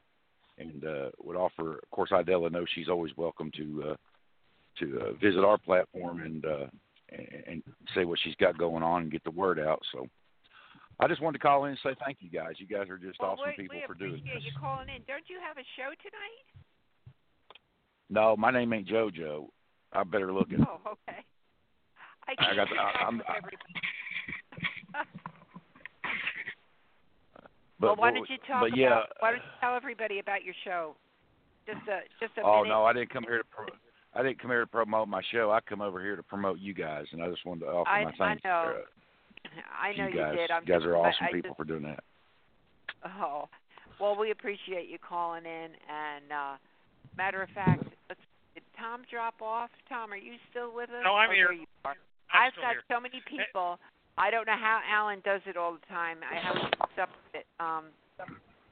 [SPEAKER 16] and uh, would offer. Of course, Idella knows she's always welcome to uh, to uh, visit our platform and uh, and, and say what she's got going on and get the word out. So. I just wanted to call in and say thank you guys. You guys are just
[SPEAKER 1] well,
[SPEAKER 16] awesome
[SPEAKER 1] we,
[SPEAKER 16] people for doing this.
[SPEAKER 1] you calling in. Don't you have a show tonight?
[SPEAKER 16] No, my name ain't JoJo. I better look it. [laughs]
[SPEAKER 1] Oh, okay. I,
[SPEAKER 16] I got the- I, But,
[SPEAKER 1] well, why don't you talk
[SPEAKER 16] but yeah,
[SPEAKER 1] about? Why don't you tell everybody about your show? Just a just a
[SPEAKER 16] oh
[SPEAKER 1] minute.
[SPEAKER 16] no, I didn't come here to pro- I didn't come here to promote my show. I come over here to promote you guys, and I just wanted to offer
[SPEAKER 1] I-
[SPEAKER 16] my
[SPEAKER 1] I
[SPEAKER 16] thanks
[SPEAKER 1] know. I know
[SPEAKER 16] you guys.
[SPEAKER 1] did. I'm
[SPEAKER 16] you guys
[SPEAKER 1] just,
[SPEAKER 16] are awesome
[SPEAKER 1] I
[SPEAKER 16] people
[SPEAKER 1] just-
[SPEAKER 16] for doing that.
[SPEAKER 1] Oh, well, we appreciate you calling in. And uh matter of fact, let's, did Tom drop off? Tom, are you still with us?
[SPEAKER 14] No, I'm
[SPEAKER 1] oh,
[SPEAKER 14] here.
[SPEAKER 1] You are.
[SPEAKER 14] I'm
[SPEAKER 1] I've
[SPEAKER 14] still
[SPEAKER 1] got
[SPEAKER 14] here.
[SPEAKER 1] so many people. I don't know how Alan does it all the time. I haven't kept up with it. Um,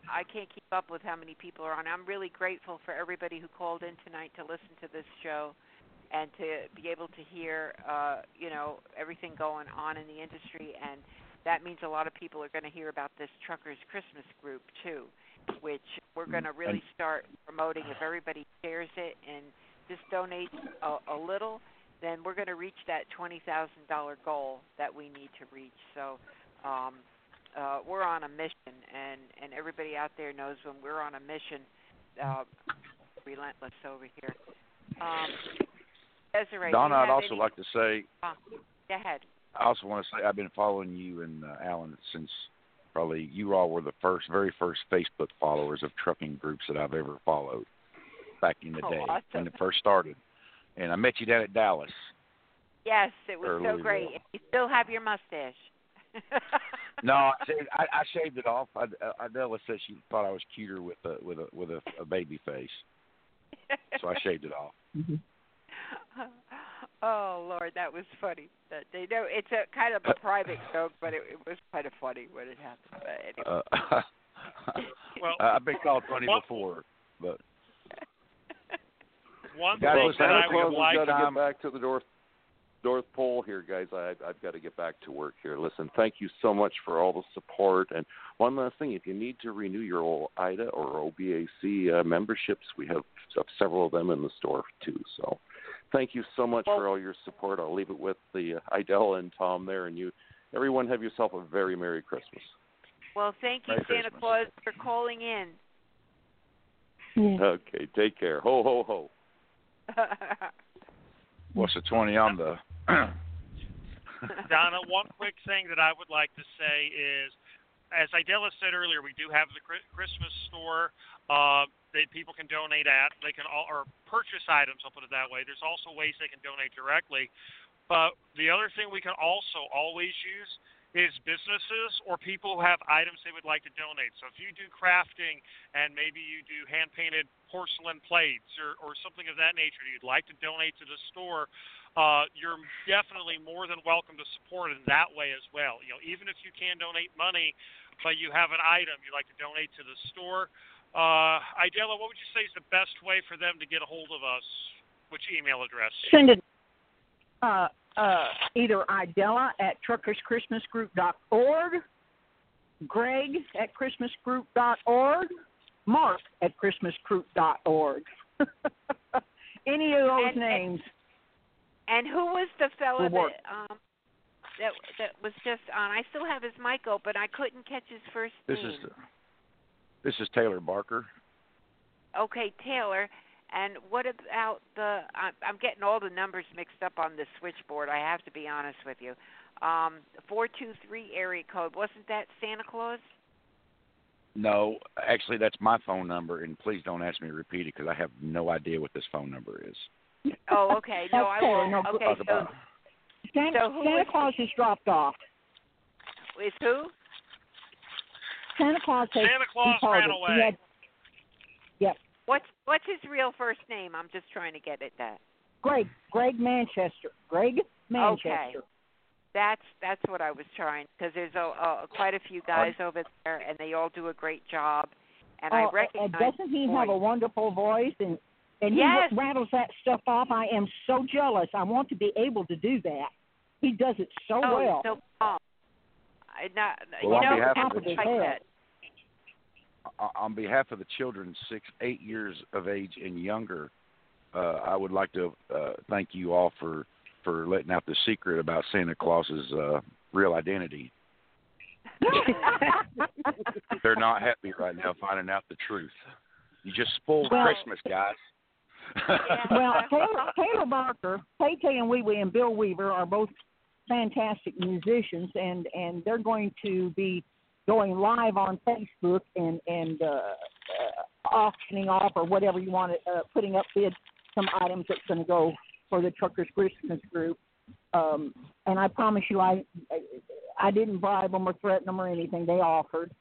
[SPEAKER 1] I can't keep up with how many people are on. I'm really grateful for everybody who called in tonight to listen to this show and to be able to hear, uh, you know, everything going on in the industry. And that means a lot of people are going to hear about this Truckers Christmas group too, which we're going to really start promoting. If everybody shares it and just donates a, a little, then we're going to reach that twenty thousand dollar goal that we need to reach. So um, uh, we're on a mission, and and everybody out there knows when we're on a mission, uh, relentless over here. Um, Desiree,
[SPEAKER 16] Donna, I'd also
[SPEAKER 1] any-
[SPEAKER 16] like to say
[SPEAKER 1] uh, go ahead.
[SPEAKER 16] I also want to say I've been following you and uh, Alan since probably you all were the first, very first Facebook followers of trucking groups that I've ever followed back in the
[SPEAKER 1] Oh,
[SPEAKER 16] day
[SPEAKER 1] awesome.
[SPEAKER 16] when it first started. And I met you down at Dallas.
[SPEAKER 1] Yes, it was so great. And You still have your mustache. [laughs]
[SPEAKER 16] No, I shaved, I, I shaved it off. I, Adela said she thought I was cuter with a with a with a, a baby face, so I shaved it off. [laughs]
[SPEAKER 1] oh Lord, that was funny. That they know it's a kind of a private joke, but it, it was kind of funny when it happened. But anyway.
[SPEAKER 16] Uh, [laughs]
[SPEAKER 14] Well,
[SPEAKER 16] I've been called funny
[SPEAKER 14] Well-
[SPEAKER 16] before, but [laughs]
[SPEAKER 14] one
[SPEAKER 16] Guys,
[SPEAKER 14] thing
[SPEAKER 16] listen,
[SPEAKER 14] that I would like
[SPEAKER 16] got
[SPEAKER 17] got to get back to the North North Pole here, guys. I, I've got to get back to work here. Listen, thank you so much for all the support. And one last thing, if you need to renew your OOIDA or OBAC uh, memberships, we have several of them in the store too. So, thank you so much for all your support. I'll leave it with the uh, Idella and Tom there, and you. Everyone, have yourself a very merry Christmas.
[SPEAKER 1] well, thank you,
[SPEAKER 17] Merry
[SPEAKER 1] Santa
[SPEAKER 17] Christmas.
[SPEAKER 1] Claus, for calling in.
[SPEAKER 17] Okay, take care. Ho ho ho. [laughs]
[SPEAKER 16] What's the twenty on the?
[SPEAKER 14] Donna, one quick thing that I would like to say is, as Idella said earlier, we do have the Christmas store uh, that people can donate at. They can all or purchase items. I'll put it that way. There's also ways they can donate directly. But the other thing we can also always use is businesses or people who have items they would like to donate. So if you do crafting and maybe you do hand painted porcelain plates or, or something of that nature you'd like to donate to the store, uh, you're definitely more than welcome to support in that way as well. You know, even if you can donate money, but you have an item you'd like to donate to the store, uh, Idella, what would you say is the best way for them to get a hold of us? Which email address?
[SPEAKER 10] Send it uh, uh, either Idella at truckerschristmasgroup.org, Greg at christmasgroup.org, Mark at christmasgroup.org. [laughs] Any of those
[SPEAKER 1] And- and-
[SPEAKER 10] names.
[SPEAKER 1] And who was the fellow that um that that was just on? I still have his mic open. I couldn't catch his first
[SPEAKER 16] This
[SPEAKER 1] name.
[SPEAKER 16] is this is Taylor Barker.
[SPEAKER 1] Okay, Taylor. And what about the? I'm, I'm getting all the numbers mixed up on the switchboard. I have to be honest with you. Um, four two three area code. Wasn't that Santa Claus?
[SPEAKER 16] No, actually, that's my phone number, and please don't ask me to repeat it because I have no idea what this phone number is.
[SPEAKER 1] Oh, okay. No, I
[SPEAKER 10] Okay,
[SPEAKER 1] won't.
[SPEAKER 10] no,
[SPEAKER 1] Okay,
[SPEAKER 16] Talk
[SPEAKER 1] so
[SPEAKER 16] about
[SPEAKER 10] Santa,
[SPEAKER 1] So
[SPEAKER 10] Santa
[SPEAKER 1] is-
[SPEAKER 10] Claus has dropped off.
[SPEAKER 1] is who?
[SPEAKER 10] Santa Claus has
[SPEAKER 14] Santa Claus
[SPEAKER 10] departed.
[SPEAKER 14] ran
[SPEAKER 10] He
[SPEAKER 14] away.
[SPEAKER 10] had- yep.
[SPEAKER 1] What's what's his real first name? I'm just trying to get at that.
[SPEAKER 10] Greg, Greg Manchester. Greg Manchester.
[SPEAKER 1] Okay. That's that's what I was trying because there's a, a quite a few guys over there and they all do a great job, and I
[SPEAKER 10] Oh, oh
[SPEAKER 1] recognize.
[SPEAKER 10] and doesn't he have a wonderful voice and and he
[SPEAKER 1] Yes.
[SPEAKER 10] rattles that stuff off? I am so jealous. I want to be able to do that. He does it so
[SPEAKER 1] oh,
[SPEAKER 10] well.
[SPEAKER 1] So calm. I not
[SPEAKER 16] Well,
[SPEAKER 1] you
[SPEAKER 16] on
[SPEAKER 1] know
[SPEAKER 16] behalf of the-
[SPEAKER 1] like
[SPEAKER 16] On behalf of the children six, eight years of age and younger, uh, I would like to uh, thank you all for for letting out the secret about Santa Claus's uh, real identity. [laughs] They're not happy right now finding out the truth. You just spoiled
[SPEAKER 10] Well-
[SPEAKER 16] Christmas, guys.
[SPEAKER 10] well, Taylor, Taylor Barker, Tay Tay and Wee Wee and Bill Weaver are both fantastic musicians, and and they're going to be going live on Facebook and and uh, uh, auctioning off or whatever you want to uh, putting up bid some items that's going to go for the Truckers Christmas group. Um, and I promise you, I I didn't bribe them or threaten them or anything. They offered,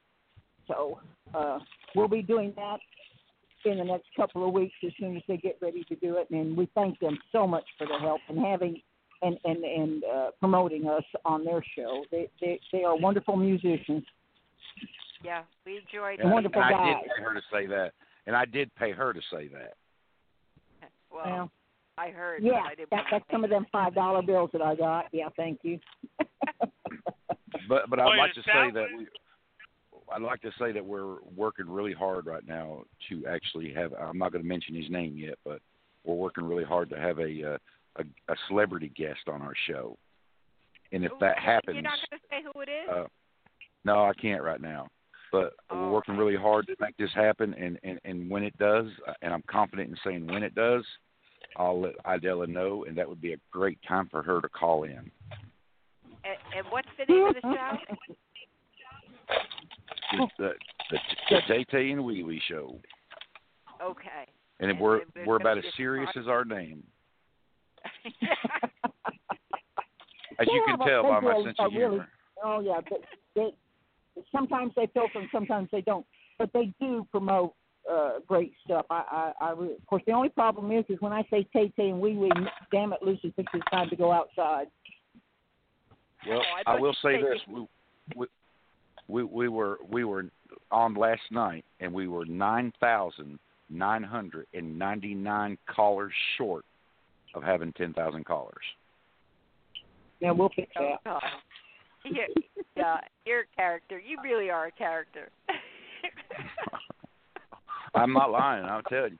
[SPEAKER 10] so uh, we'll be doing that in the next couple of weeks as soon as they get ready to do it. And we thank them so much for their help and having and and and uh, promoting us on their show. They they they are wonderful musicians.
[SPEAKER 1] Yeah, we enjoyed.
[SPEAKER 10] And wonderful
[SPEAKER 16] and I
[SPEAKER 10] guys.
[SPEAKER 16] did pay her to say that, and I did pay her to say that.
[SPEAKER 1] Well,
[SPEAKER 10] Well,
[SPEAKER 1] I heard.
[SPEAKER 10] yeah,
[SPEAKER 1] but I didn't
[SPEAKER 10] that, that's some of them five dollar bills that I got. Yeah, thank you. [laughs]
[SPEAKER 16] But but I'd like to say that we, I'd like to say that we're working really hard right now to actually have. I'm not going to mention his name yet, but we're working really hard to have a uh, a, a celebrity guest on our show. And if that happens,
[SPEAKER 1] You're not going to say who it is?
[SPEAKER 16] uh, no, I can't right now. But we're working really hard to make this happen, and, and, and when it does, and I'm confident in saying when it does, I'll let Idella know, and that would be a great time for her to call in.
[SPEAKER 1] and, and what's the name of the show?
[SPEAKER 16] It's the the, the Tay and Wee Wee show,
[SPEAKER 1] Okay.
[SPEAKER 16] and we're
[SPEAKER 1] and
[SPEAKER 16] we're about as serious as our name. [laughs] As you can tell
[SPEAKER 10] they
[SPEAKER 16] by
[SPEAKER 10] do
[SPEAKER 16] my
[SPEAKER 10] a-
[SPEAKER 16] sense
[SPEAKER 10] a
[SPEAKER 16] of humor.
[SPEAKER 10] really- Oh yeah, but they sometimes they filter and sometimes they don't. But they do promote uh great stuff. I I, I really, of course the only problem is is when I say Tay Tay and Wee Wee, damn it, Lucy thinks it's time to go outside.
[SPEAKER 16] Well,
[SPEAKER 1] Oh, I
[SPEAKER 16] I will say this: we, we we we were we were on last night, and we were nine thousand nine hundred and ninety nine callers short of having ten thousand callers.
[SPEAKER 10] Yeah, we'll fix that.
[SPEAKER 1] Oh, you're, yeah, you're a character. You really are a character. [laughs]
[SPEAKER 16] I'm not lying. I'll tell you.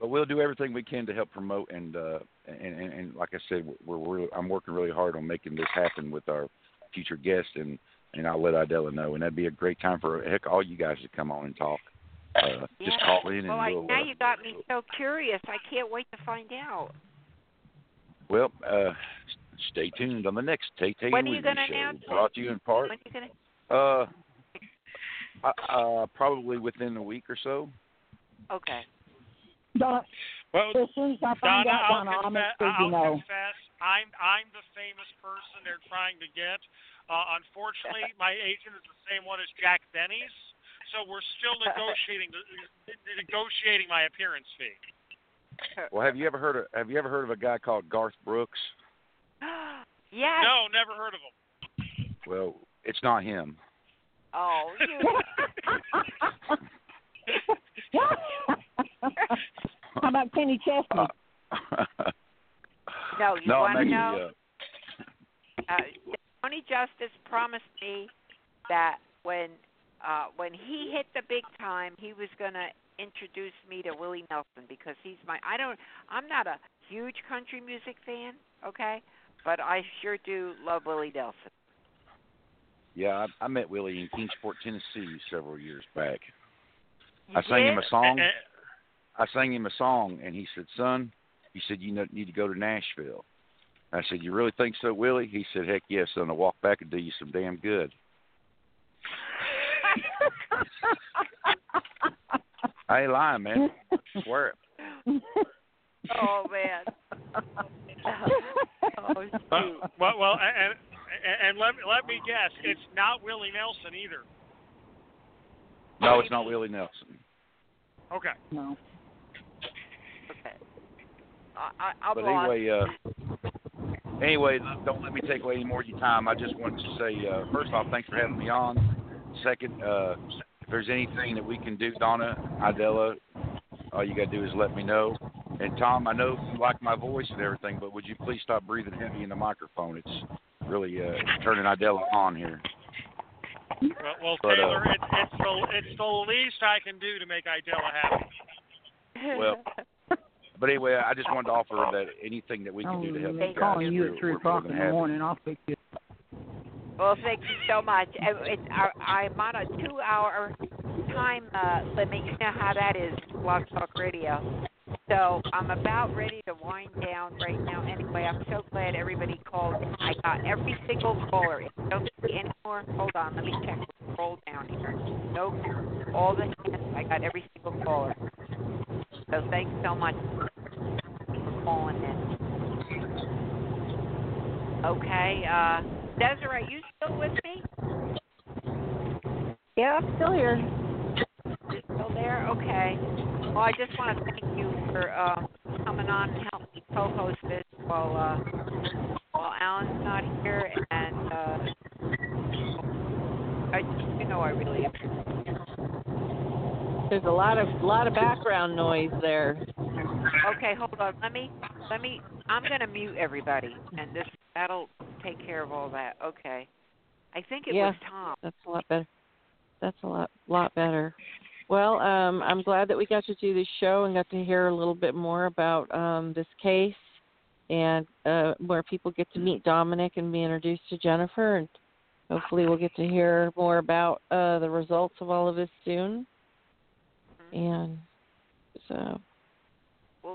[SPEAKER 16] But we'll do everything we can to help promote and uh and and, and like I said, we're, we're I'm working really hard on making this happen with our future guest and and I'll let Idella know and that'd be a great time for heck all you guys to come on and talk. Uh, just
[SPEAKER 1] Yeah.
[SPEAKER 16] call in and
[SPEAKER 1] well, I,
[SPEAKER 16] we'll.
[SPEAKER 1] now
[SPEAKER 16] uh,
[SPEAKER 1] you got me so curious. I can't wait to find out.
[SPEAKER 16] Well, uh, stay tuned on the next Tay Tay
[SPEAKER 1] When
[SPEAKER 16] and
[SPEAKER 1] are you
[SPEAKER 16] Riri
[SPEAKER 1] gonna
[SPEAKER 16] show,
[SPEAKER 1] announce it?
[SPEAKER 16] brought to you in part.
[SPEAKER 1] When are you gonna?
[SPEAKER 16] Uh, uh, uh, probably within a week or so.
[SPEAKER 1] Okay.
[SPEAKER 10] Don,
[SPEAKER 14] Well,
[SPEAKER 10] as soon as I find
[SPEAKER 14] Donna,
[SPEAKER 10] out,
[SPEAKER 14] I'll,
[SPEAKER 10] Donna, I'll make
[SPEAKER 14] confess,
[SPEAKER 10] sure
[SPEAKER 14] I'll
[SPEAKER 10] you know.
[SPEAKER 14] confess, I'm I'm the famous person they're trying to get. Uh, unfortunately, [laughs] my agent is the same one as Jack Benny's, so we're still [laughs] negotiating the, negotiating my appearance fee. [laughs]
[SPEAKER 16] Well, have you ever heard of Have you ever heard of a guy called Garth Brooks? [gasps]
[SPEAKER 1] yes.
[SPEAKER 14] No, never heard of him.
[SPEAKER 16] Well, it's not him.
[SPEAKER 1] Oh, [laughs] you. [laughs]
[SPEAKER 10] How about Kenny Chesney?
[SPEAKER 1] no, you
[SPEAKER 16] no,
[SPEAKER 1] want to know?
[SPEAKER 16] uh,
[SPEAKER 1] uh, Tony Justice promised me that when uh when he hit the big time, he was gonna introduce me to Willie Nelson because he's my I don't I'm not a huge country music fan, okay, but I sure do love Willie Nelson.
[SPEAKER 16] Yeah, I, I met Willie in Kingsport, Tennessee, several years back.
[SPEAKER 1] You
[SPEAKER 16] I sang him a song.
[SPEAKER 14] Eh,
[SPEAKER 16] I sang him a song, and he said, "Son," he said, "you need to go to Nashville." I said, "You really think so, Willie?" He said, "Heck yes, son. I'll walk back and do you some damn good." I ain't lying, man. I swear it.
[SPEAKER 1] Oh man. [laughs] oh
[SPEAKER 14] Uh,
[SPEAKER 1] shoot.
[SPEAKER 14] well, well, and, and and let let me guess, it's not Willie Nelson either.
[SPEAKER 16] No, it's not Willie Nelson.
[SPEAKER 14] Okay.
[SPEAKER 10] No.
[SPEAKER 1] Okay. I, I, I'll
[SPEAKER 16] But
[SPEAKER 1] block.
[SPEAKER 16] anyway, uh, anyway, don't let me take away any more of your time. I just wanted to say, uh, first off, thanks for having me on. Second, uh, if there's anything that we can do, Donna, Idella, all you got to do is let me know. And Tom, I know you like my voice and everything, but would you please stop breathing heavy in the microphone? It's really uh, turning Idella on here.
[SPEAKER 14] Well, well
[SPEAKER 16] But, uh,
[SPEAKER 14] Taylor, it's it's the it's the least I can do to make Idella happy.
[SPEAKER 16] Well, but anyway, I just wanted to offer that anything that we can
[SPEAKER 10] Oh,
[SPEAKER 16] do to help
[SPEAKER 10] they're
[SPEAKER 16] you
[SPEAKER 10] calling you
[SPEAKER 16] we're-
[SPEAKER 10] at three
[SPEAKER 16] we're
[SPEAKER 10] o'clock
[SPEAKER 16] than
[SPEAKER 10] in the
[SPEAKER 16] happy.
[SPEAKER 10] morning. I'll fix you.
[SPEAKER 1] Well, thank you so much. Uh, It's, I, I'm on a two-hour time uh, limit. You know how that is, Blog Talk Radio. So I'm about ready to wind down right now. Anyway, I'm so glad everybody called. I got every single caller. If you don't see any more, hold on. Let me check. Roll down here. Nope. All the hands. I got every single caller. So thanks so much for calling in. Okay. Uh, Desiree, you still with me?
[SPEAKER 3] Yeah, I'm still here.
[SPEAKER 1] Still there? Okay. Well, I just want to thank you for uh, coming on and help me co-host this while uh, while Alan's not here, and uh, I, you know, I really appreciate.
[SPEAKER 2] There's a lot of lot of background noise there.
[SPEAKER 1] Okay, hold on. Let me let me. I'm gonna mute everybody, and this that'll take care of all that. Okay. I think it
[SPEAKER 2] yeah,
[SPEAKER 1] was Tom.
[SPEAKER 2] that's a lot better. That's a lot lot better. Well, um, I'm glad that we got to do this show and got to hear a little bit more about um, this case, and uh, where people get to meet Dominic and be introduced to Jennifer, and hopefully we'll get to hear more about uh, the results of all of this soon. And so,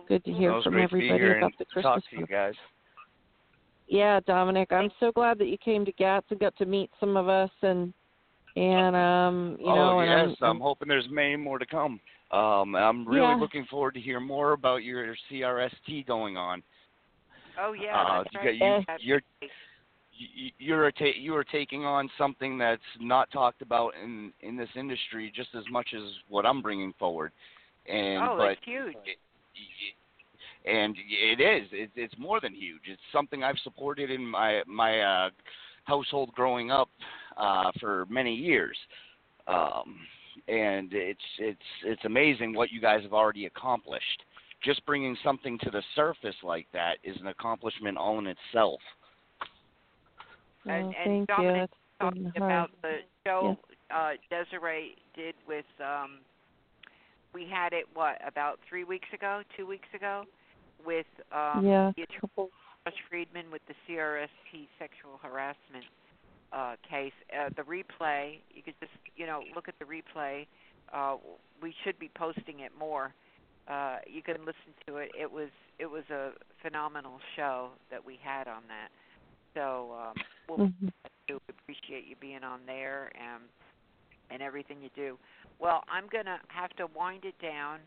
[SPEAKER 2] good to hear
[SPEAKER 18] Well,
[SPEAKER 2] from
[SPEAKER 18] great to be
[SPEAKER 2] everybody about
[SPEAKER 18] and
[SPEAKER 2] the
[SPEAKER 18] talk to you guys.
[SPEAKER 2] Yeah, Dominic, I'm so glad that you came to GATS and got to meet some of us and and um you know
[SPEAKER 18] oh yes,
[SPEAKER 2] I'm,
[SPEAKER 18] I'm hoping there's many more to come. Um, I'm really
[SPEAKER 2] Yeah.
[SPEAKER 18] looking forward to hear more about your CRST going on.
[SPEAKER 1] Oh yeah,
[SPEAKER 18] uh,
[SPEAKER 1] that's
[SPEAKER 18] you
[SPEAKER 1] right.
[SPEAKER 18] got, you, you're you- you're a ta- you are taking on something that's not talked about in in this industry just as much as what I'm bringing forward. And
[SPEAKER 1] oh,
[SPEAKER 18] but
[SPEAKER 1] that's huge.
[SPEAKER 18] And it is. It's it's more than huge. It's something i've supported in my my uh household growing up uh for many years. Um and it's it's it's amazing what you guys have already accomplished. Just bringing something to the surface like that is an accomplishment all in itself.
[SPEAKER 1] And,
[SPEAKER 2] Oh,
[SPEAKER 1] and
[SPEAKER 2] thank.
[SPEAKER 1] Dominic
[SPEAKER 2] That's
[SPEAKER 1] talking about the show uh, Desiree did with um, we had it what about three weeks ago, two weeks ago, with um,
[SPEAKER 2] Yeah,
[SPEAKER 1] the attorney Josh Friedman with the CRST sexual harassment uh, case. Uh, the replay, you could just you know look at the replay. Uh, we should be posting it more, uh, you can listen to it. It was it was a phenomenal show that we had on that. So um, we'll
[SPEAKER 2] Mm-hmm.
[SPEAKER 1] do appreciate you being on there and and everything you do. Well, I'm gonna have to wind it down.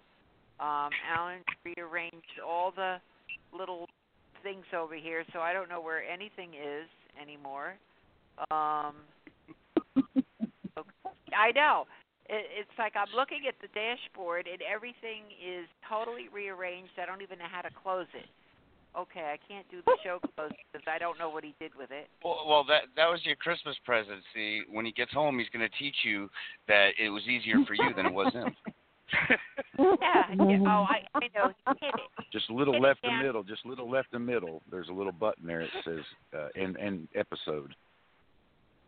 [SPEAKER 1] Um, Alan rearranged all the little things over here, so I don't know where anything is anymore. Um, [laughs] I know. It, it's like I'm looking at the dashboard and everything is totally rearranged. I don't even know how to close it. Okay, I can't do the [laughs] show close because I don't know what he did with it.
[SPEAKER 18] Well, well, that that was your Christmas present. See, when he gets home, he's going to teach you that it was easier for you than it was him. [laughs]
[SPEAKER 1] yeah, yeah. Oh, I, I know. He it. [laughs]
[SPEAKER 16] Just a little
[SPEAKER 1] Hit
[SPEAKER 16] left and
[SPEAKER 1] down.
[SPEAKER 16] middle, just a little left and middle. There's a little button there. It says uh, end end episode.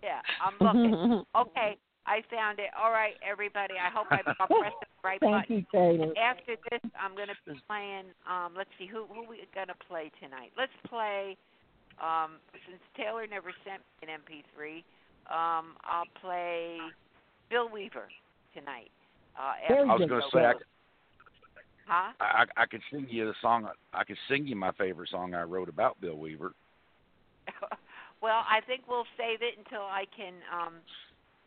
[SPEAKER 1] Yeah, I'm looking. okay, I found it. All right, everybody. I hope I I pressed the [laughs] right
[SPEAKER 19] Thank
[SPEAKER 1] button.
[SPEAKER 19] you, Taylor.
[SPEAKER 1] After this, I'm going to be playing. Um, let's see who who we going to play tonight. Let's play. Um, since Taylor never sent me an MP3, um, I'll play Bill Weaver tonight. Uh, after
[SPEAKER 16] I was going to say I,
[SPEAKER 1] huh?
[SPEAKER 16] I I I could sing you the song. I could sing you my favorite song I wrote about Bill Weaver. [laughs]
[SPEAKER 1] well, I think we'll save it until I can um,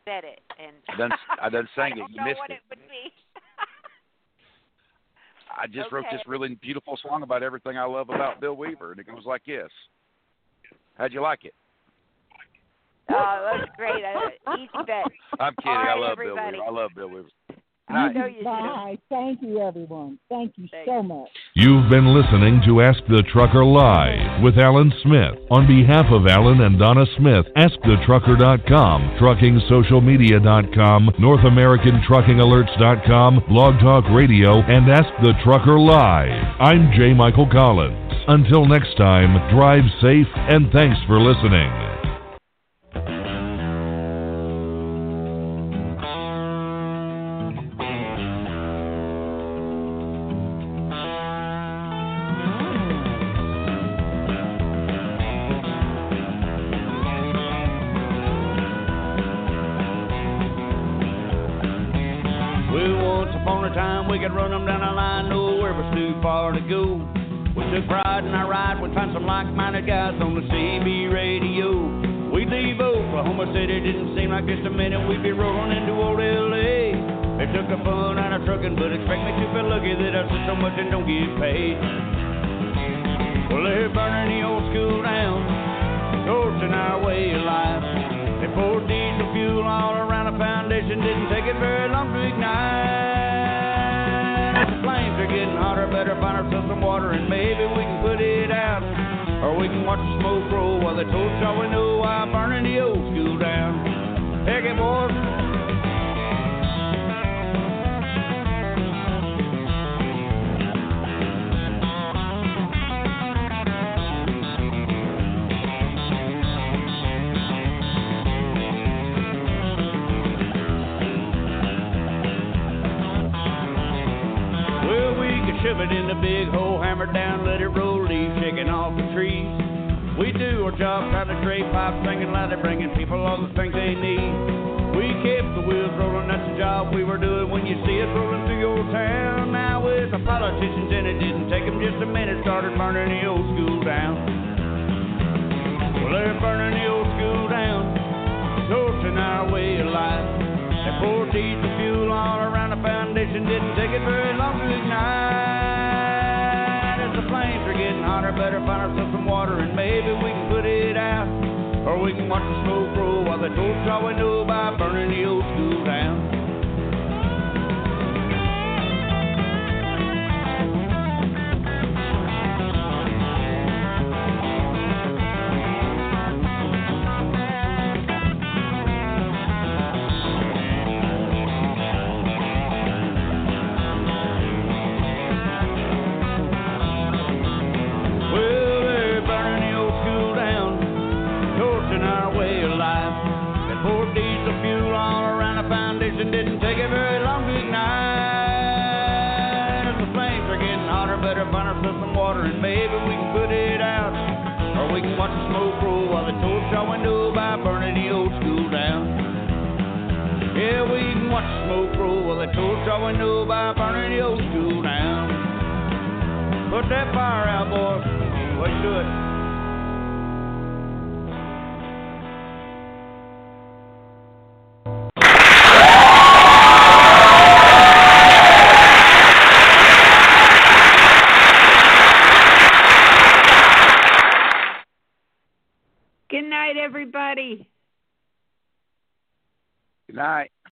[SPEAKER 1] vet it. And
[SPEAKER 16] I done I done [laughs] sang
[SPEAKER 1] I
[SPEAKER 16] it.
[SPEAKER 1] don't
[SPEAKER 16] You
[SPEAKER 1] know
[SPEAKER 16] missed
[SPEAKER 1] what
[SPEAKER 16] it.
[SPEAKER 1] it would be. [laughs]
[SPEAKER 16] I just wrote this really beautiful song about everything I love about Bill Weaver, and it goes like this. How'd you like it?
[SPEAKER 1] Oh, that's great. Uh, easy bet.
[SPEAKER 16] I'm kidding.
[SPEAKER 1] All
[SPEAKER 16] I
[SPEAKER 1] right,
[SPEAKER 16] love
[SPEAKER 1] everybody.
[SPEAKER 16] Bill Weaver. I love Bill Weaver.
[SPEAKER 1] I know you do.
[SPEAKER 19] Bye. Thank you, everyone. Thank you so much.
[SPEAKER 5] You've been listening to Ask the Trucker Live with Alan Smith. On behalf of Alan and Donna Smith, AskTheTrucker.com, TruckingSocialMedia.com, NorthAmericanTruckingAlerts.com, Blog Talk Radio, and Ask the Trucker Live. I'm J. Michael Collins. Until next time, drive safe and thanks for listening.